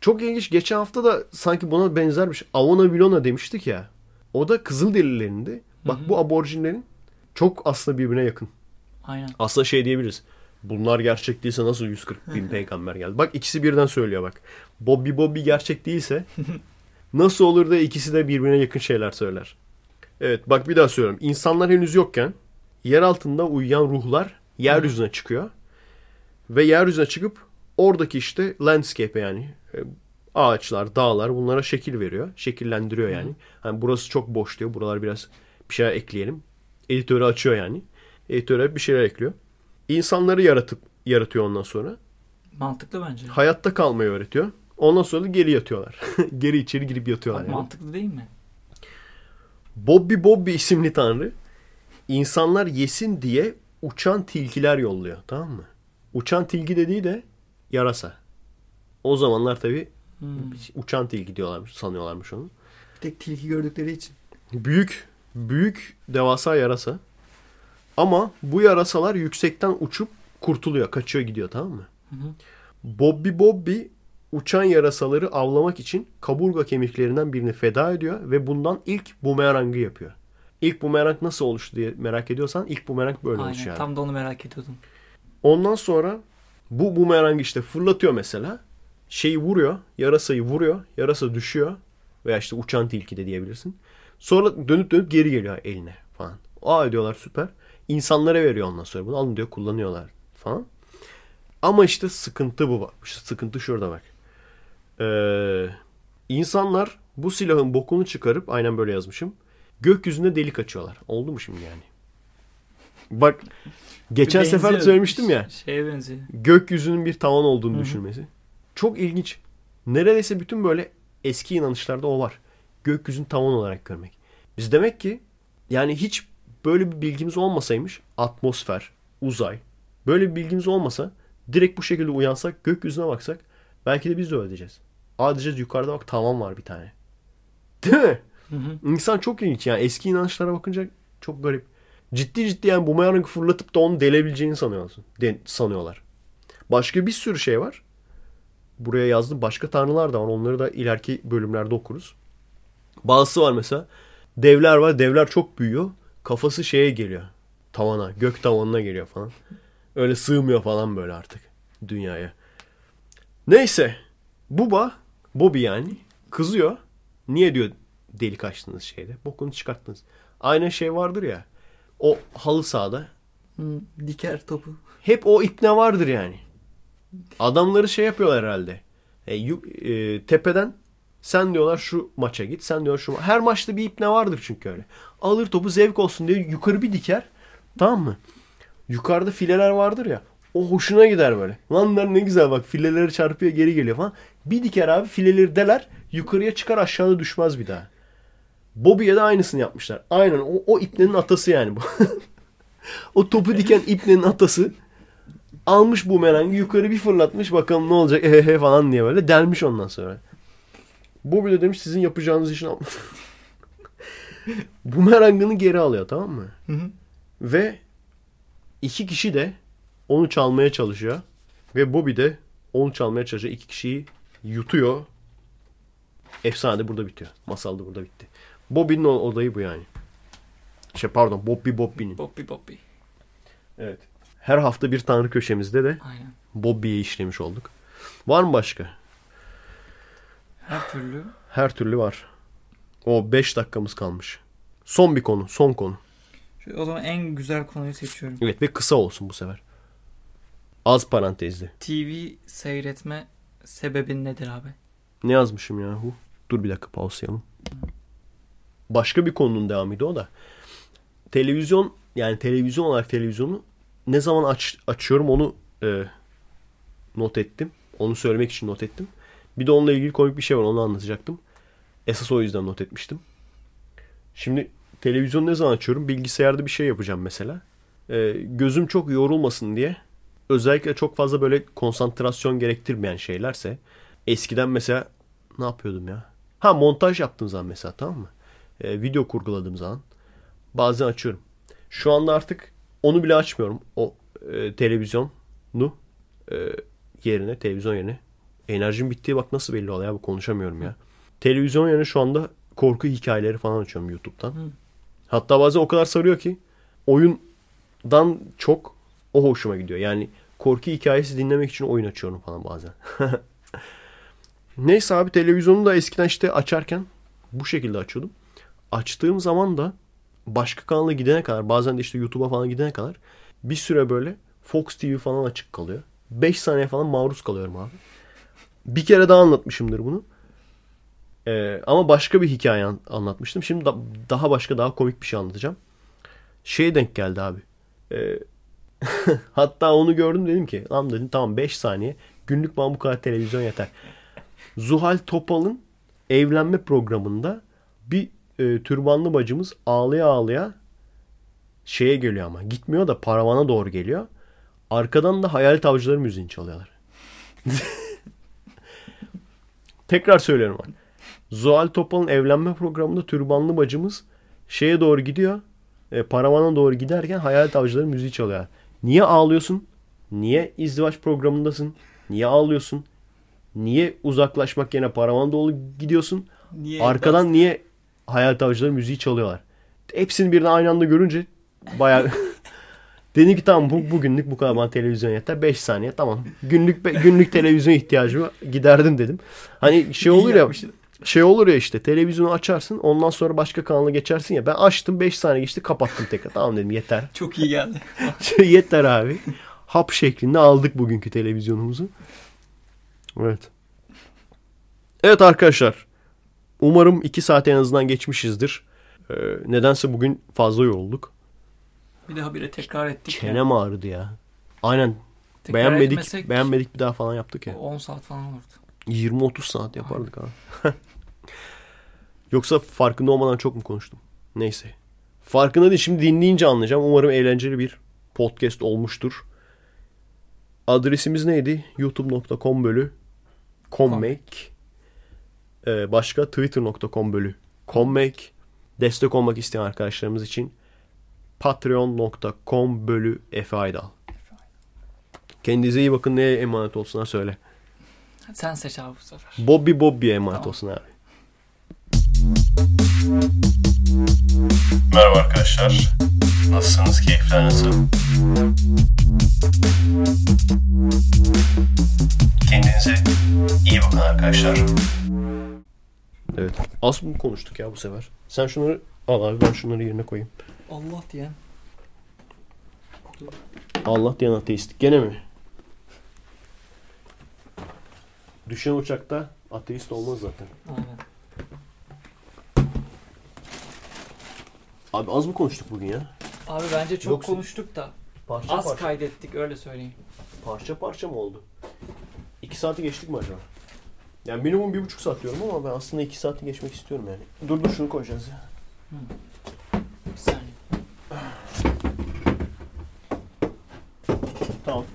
Çok ilginç. Geçen hafta da sanki buna benzer bir şey. Avona Vilona demiştik ya. O da Kızılderililerindi. Bak bu aborjinlerin çok aslında birbirine yakın. Aynen. Aslında şey diyebiliriz. Bunlar gerçek değilse nasıl 140 bin peygamber geldi? Bak ikisi birden söylüyor bak. Bobby Bobby gerçek değilse nasıl olur da ikisi de birbirine yakın şeyler söyler. Evet bak bir daha söylüyorum. İnsanlar henüz yokken yer altında uyuyan ruhlar yeryüzüne çıkıyor. Ve yeryüzüne çıkıp oradaki işte landscape yani e, ağaçlar, dağlar bunlara şekil veriyor. Şekillendiriyor yani. Hani burası çok boş diyor. Buralar biraz bir şeyler ekleyelim. Editörü açıyor yani. Editöre bir şeyler ekliyor. İnsanları yaratıp yaratıyor ondan sonra. Mantıklı bence. Hayatta kalmayı öğretiyor. Ondan sonra da geri yatıyorlar. geri içeri girip yatıyorlar yani. Mantıklı değil mi? Bobby Bobby isimli tanrı insanlar yesin diye uçan tilkiler yolluyor. Tamam mı? Uçan tilki dediği de yarasa. O zamanlar tabii Hmm. uçan tilki diyorlarmış, sanıyorlarmış onu. Tek tilki gördükleri için. Büyük, büyük devasa yarasa. Ama bu yarasalar yüksekten uçup kurtuluyor, kaçıyor gidiyor tamam mı? Hı hı. Bobby Bobby uçan yarasaları avlamak için kaburga kemiklerinden birini feda ediyor ve bundan ilk bumerangı yapıyor. İlk bumerang nasıl oluştu diye merak ediyorsan ilk bumerang böyle Aynen. oluşuyor. Tam da onu merak ediyordum. Ondan sonra bu bumerangı işte fırlatıyor mesela. Şeyi vuruyor. Yarasayı vuruyor. Yarasa düşüyor. Veya işte uçan tilki de diyebilirsin. Sonra dönüp dönüp geri geliyor eline falan. Aa diyorlar süper. İnsanlara veriyor ondan sonra bunu. Alın diyor kullanıyorlar falan. Ama işte sıkıntı bu. bak. İşte sıkıntı şurada bak. Ee, insanlar bu silahın bokunu çıkarıp aynen böyle yazmışım. Gökyüzünde delik açıyorlar. Oldu mu şimdi yani? Bak geçen sefer Benziyor. söylemiştim ya Şeye benziyor. gökyüzünün bir tavan olduğunu Hı hı. düşünmesi. Çok ilginç. Neredeyse bütün böyle eski inanışlarda o var. Gökyüzünü tavan olarak görmek. Biz demek ki yani hiç böyle bir bilgimiz olmasaymış atmosfer, uzay böyle bir bilgimiz olmasa direkt bu şekilde uyansak gökyüzüne baksak belki de biz de öyle diyeceğiz. Aa diyeceğiz yukarıda bak tavan var bir tane. Değil mi? Hı. İnsan çok ilginç yani eski inançlara bakınca çok garip. Ciddi ciddi yani bumerangı fırlatıp da onu delebileceğini sanıyorsun. De, sanıyorlar. Başka bir sürü şey var. Buraya yazdım. Başka tanrılar da var. Onları da ileriki bölümlerde okuruz. Bazısı var mesela. Devler var. Devler çok büyüyor. Kafası şeye geliyor. Tavana. Gök tavanına geliyor falan. Öyle sığmıyor falan böyle artık dünyaya. Neyse. Buba, Bobby yani kızıyor. Niye diyor delik açtınız şeyde? Bokunu çıkarttınız. Aynı şey vardır ya. O halı sahada Diker topu. hep o ipne vardır yani. Adamları şey yapıyorlar herhalde. E, yu- e, tepeden sen diyorlar şu maça git. Sen diyorlar şu ma- Her maçta bir ipne vardır çünkü öyle. Alır topu zevk olsun diye yukarı bir diker. Tamam mı? Yukarıda fileler vardır ya. O hoşuna gider böyle. Lan ne güzel bak fileleri çarpıyor geri geliyor falan. Bir diker abi fileleri deler. Yukarıya çıkar aşağıda düşmez bir daha. Bobby'ye de aynısını yapmışlar. Aynen o, o ipnenin atası yani bu. o topu diken ipnenin atası almış bu merangı yukarı bir fırlatmış bakalım ne olacak ehehe falan diye böyle delmiş ondan sonra. Bobby de demiş sizin yapacağınız işin almış. Bumerangını geri alıyor tamam mı? Hı hı. Ve iki kişi de onu çalmaya çalışıyor. Ve Bobby de onu çalmaya çalışıyor. İki kişiyi yutuyor. Efsane de burada bitiyor. Masal da burada bitti. Bobby'nin olayı bu yani. Şey pardon Bobby Bobby'nin. Bobby Bobby. Evet. Her hafta bir tanrı köşemizde de Aynen. Bobby'ye işlemiş olduk. Var mı başka? Her türlü. Her türlü var. O 5 dakikamız kalmış. Son bir konu. Son konu. Şu, o zaman en güzel konuyu seçiyorum. Evet ve kısa olsun bu sefer. Az parantezli. TV seyretme sebebin nedir abi? Ne yazmışım yahu? Dur bir dakika pauslayalım. Başka bir konunun devamıydı o da. televizyon yani televizyon olarak televizyonu ne zaman aç, açıyorum onu e, not ettim. Onu söylemek için not ettim. Bir de onunla ilgili komik bir şey var onu anlatacaktım. Esas o yüzden not etmiştim. Şimdi televizyon ne zaman açıyorum? Bilgisayarda bir şey yapacağım mesela. E, gözüm çok yorulmasın diye özellikle çok fazla böyle konsantrasyon gerektirmeyen şeylerse eskiden mesela ne yapıyordum ya? Ha montaj yaptığım zaman mesela tamam mı? E, video kurguladığım zaman bazen açıyorum. Şu anda artık onu bile açmıyorum. O e, televizyonu e, yerine, televizyon yerine. Enerjim bittiği bak nasıl belli oluyor ya bu konuşamıyorum ya. Televizyon yerine şu anda korku hikayeleri falan açıyorum YouTube'dan. Hatta bazen o kadar sarıyor ki oyundan çok o hoşuma gidiyor. Yani korku hikayesi dinlemek için oyun açıyorum falan bazen. Neyse abi televizyonu da eskiden işte açarken bu şekilde açıyordum. Açtığım zaman da başka kanala gidene kadar bazen de işte YouTube'a falan gidene kadar bir süre böyle Fox TV falan açık kalıyor. 5 saniye falan maruz kalıyorum abi. Bir kere daha anlatmışımdır bunu. Ee, ama başka bir hikaye an- anlatmıştım. Şimdi da- daha başka daha komik bir şey anlatacağım. Şeye denk geldi abi. Ee, hatta onu gördüm dedim ki lan dedim tamam 5 saniye günlük bana bu kadar televizyon yeter. Zuhal Topal'ın evlenme programında bir e, türbanlı bacımız ağlaya ağlaya şeye geliyor ama gitmiyor da paravana doğru geliyor. Arkadan da Hayalet Avcıları müziğini çalıyorlar. Tekrar söylüyorum bak. Zuhal Topal'ın evlenme programında türbanlı bacımız şeye doğru gidiyor. E, paravana doğru giderken Hayalet Avcıları müziği çalıyor. Niye ağlıyorsun? Niye izdivaç programındasın? Niye ağlıyorsun? Niye uzaklaşmak yerine paravana doğru gidiyorsun? Niye Arkadan niye Hayalet Avcıları müziği çalıyorlar? Hepsini birden aynı anda görünce bayağı Dedim ki tamam bu, bugünlük bu kadar bana televizyon yeter. 5 saniye tamam. Günlük be- günlük televizyon ihtiyacımı giderdim dedim. Hani şey olur ya şey olur ya işte televizyonu açarsın ondan sonra başka kanala geçersin ya. Ben açtım 5 saniye geçti kapattım tekrar. Tamam dedim yeter. Çok iyi geldi. yeter abi. Hap şeklinde aldık bugünkü televizyonumuzu. Evet. Evet arkadaşlar. Umarım 2 saat en azından geçmişizdir. Ee, nedense bugün fazla yorulduk. Bir daha bire tekrar ettik. ya. Çenem ağrıdı ya. Aynen. Tekrar beğenmedik. etmesek Beğenmedik bir daha falan yaptık ya. 10 saat falan olurdu. 20-30 saat yapardık abi. Yoksa farkında olmadan çok mu konuştum? Neyse. Farkında değil. Şimdi dinleyince anlayacağım. Umarım eğlenceli bir podcast olmuştur. Adresimiz neydi? youtube.com bölü commake. Ee, başka twitter.com bölü commake. Destek olmak isteyen arkadaşlarımız için patreon.com bölü Efe Aydal. Kendinize iyi bakın. Neye emanet olsunlar söyle. Sen seç abi bu sefer. Bobby Bobby'ye emanet Tamam. olsun abi. Merhaba arkadaşlar. Nasılsınız? Keyifler nasıl? Kendinize iyi bakın arkadaşlar. Evet. Az mı konuştuk ya bu sefer? Sen şunları al abi ben şunları yerine koyayım. Allah diyen. Allah diyen ateist. Gene mi? Düşen uçakta ateist olmaz zaten. Aynen. Abi az mı konuştuk bugün ya? Abi bence çok Yoksa- konuştuk da Parça az parça. kaydettik öyle söyleyeyim. Parça parça mı oldu? İki saati geçtik mi acaba? Yani minimum bir buçuk saat diyorum ama ben aslında iki saati geçmek istiyorum yani. Dur dur şunu koyacağız ya. Bir saniye. Tamam.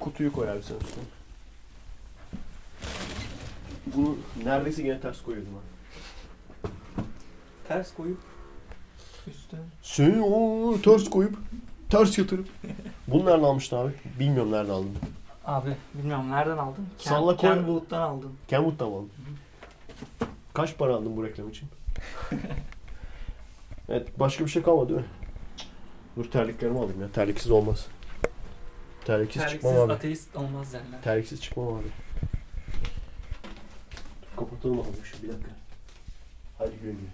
Kutuyu koy abi sen üstüne. Bunu neredeyse yine ters koyuyordum ha. Ters koyup üstüne. Sen o ters koyup ters yatırıp. Bunu nereden almıştın abi? Bilmiyorum nereden aldın. Abi bilmiyorum nereden aldın? Ken, Salla koy. Kenwood'dan aldın. Kenwood'dan mı aldın? Kaç para aldın bu reklam için? evet başka bir şey kalmadı değil mi? Dur terliklerimi alayım ya. Terliksiz olmaz. Terliksiz, Terliksiz çıkmam abi. ateist olmaz derler. Terliksiz çıkmam abi. Dur, kapatalım abi şu bir dakika. Hadi güle güle.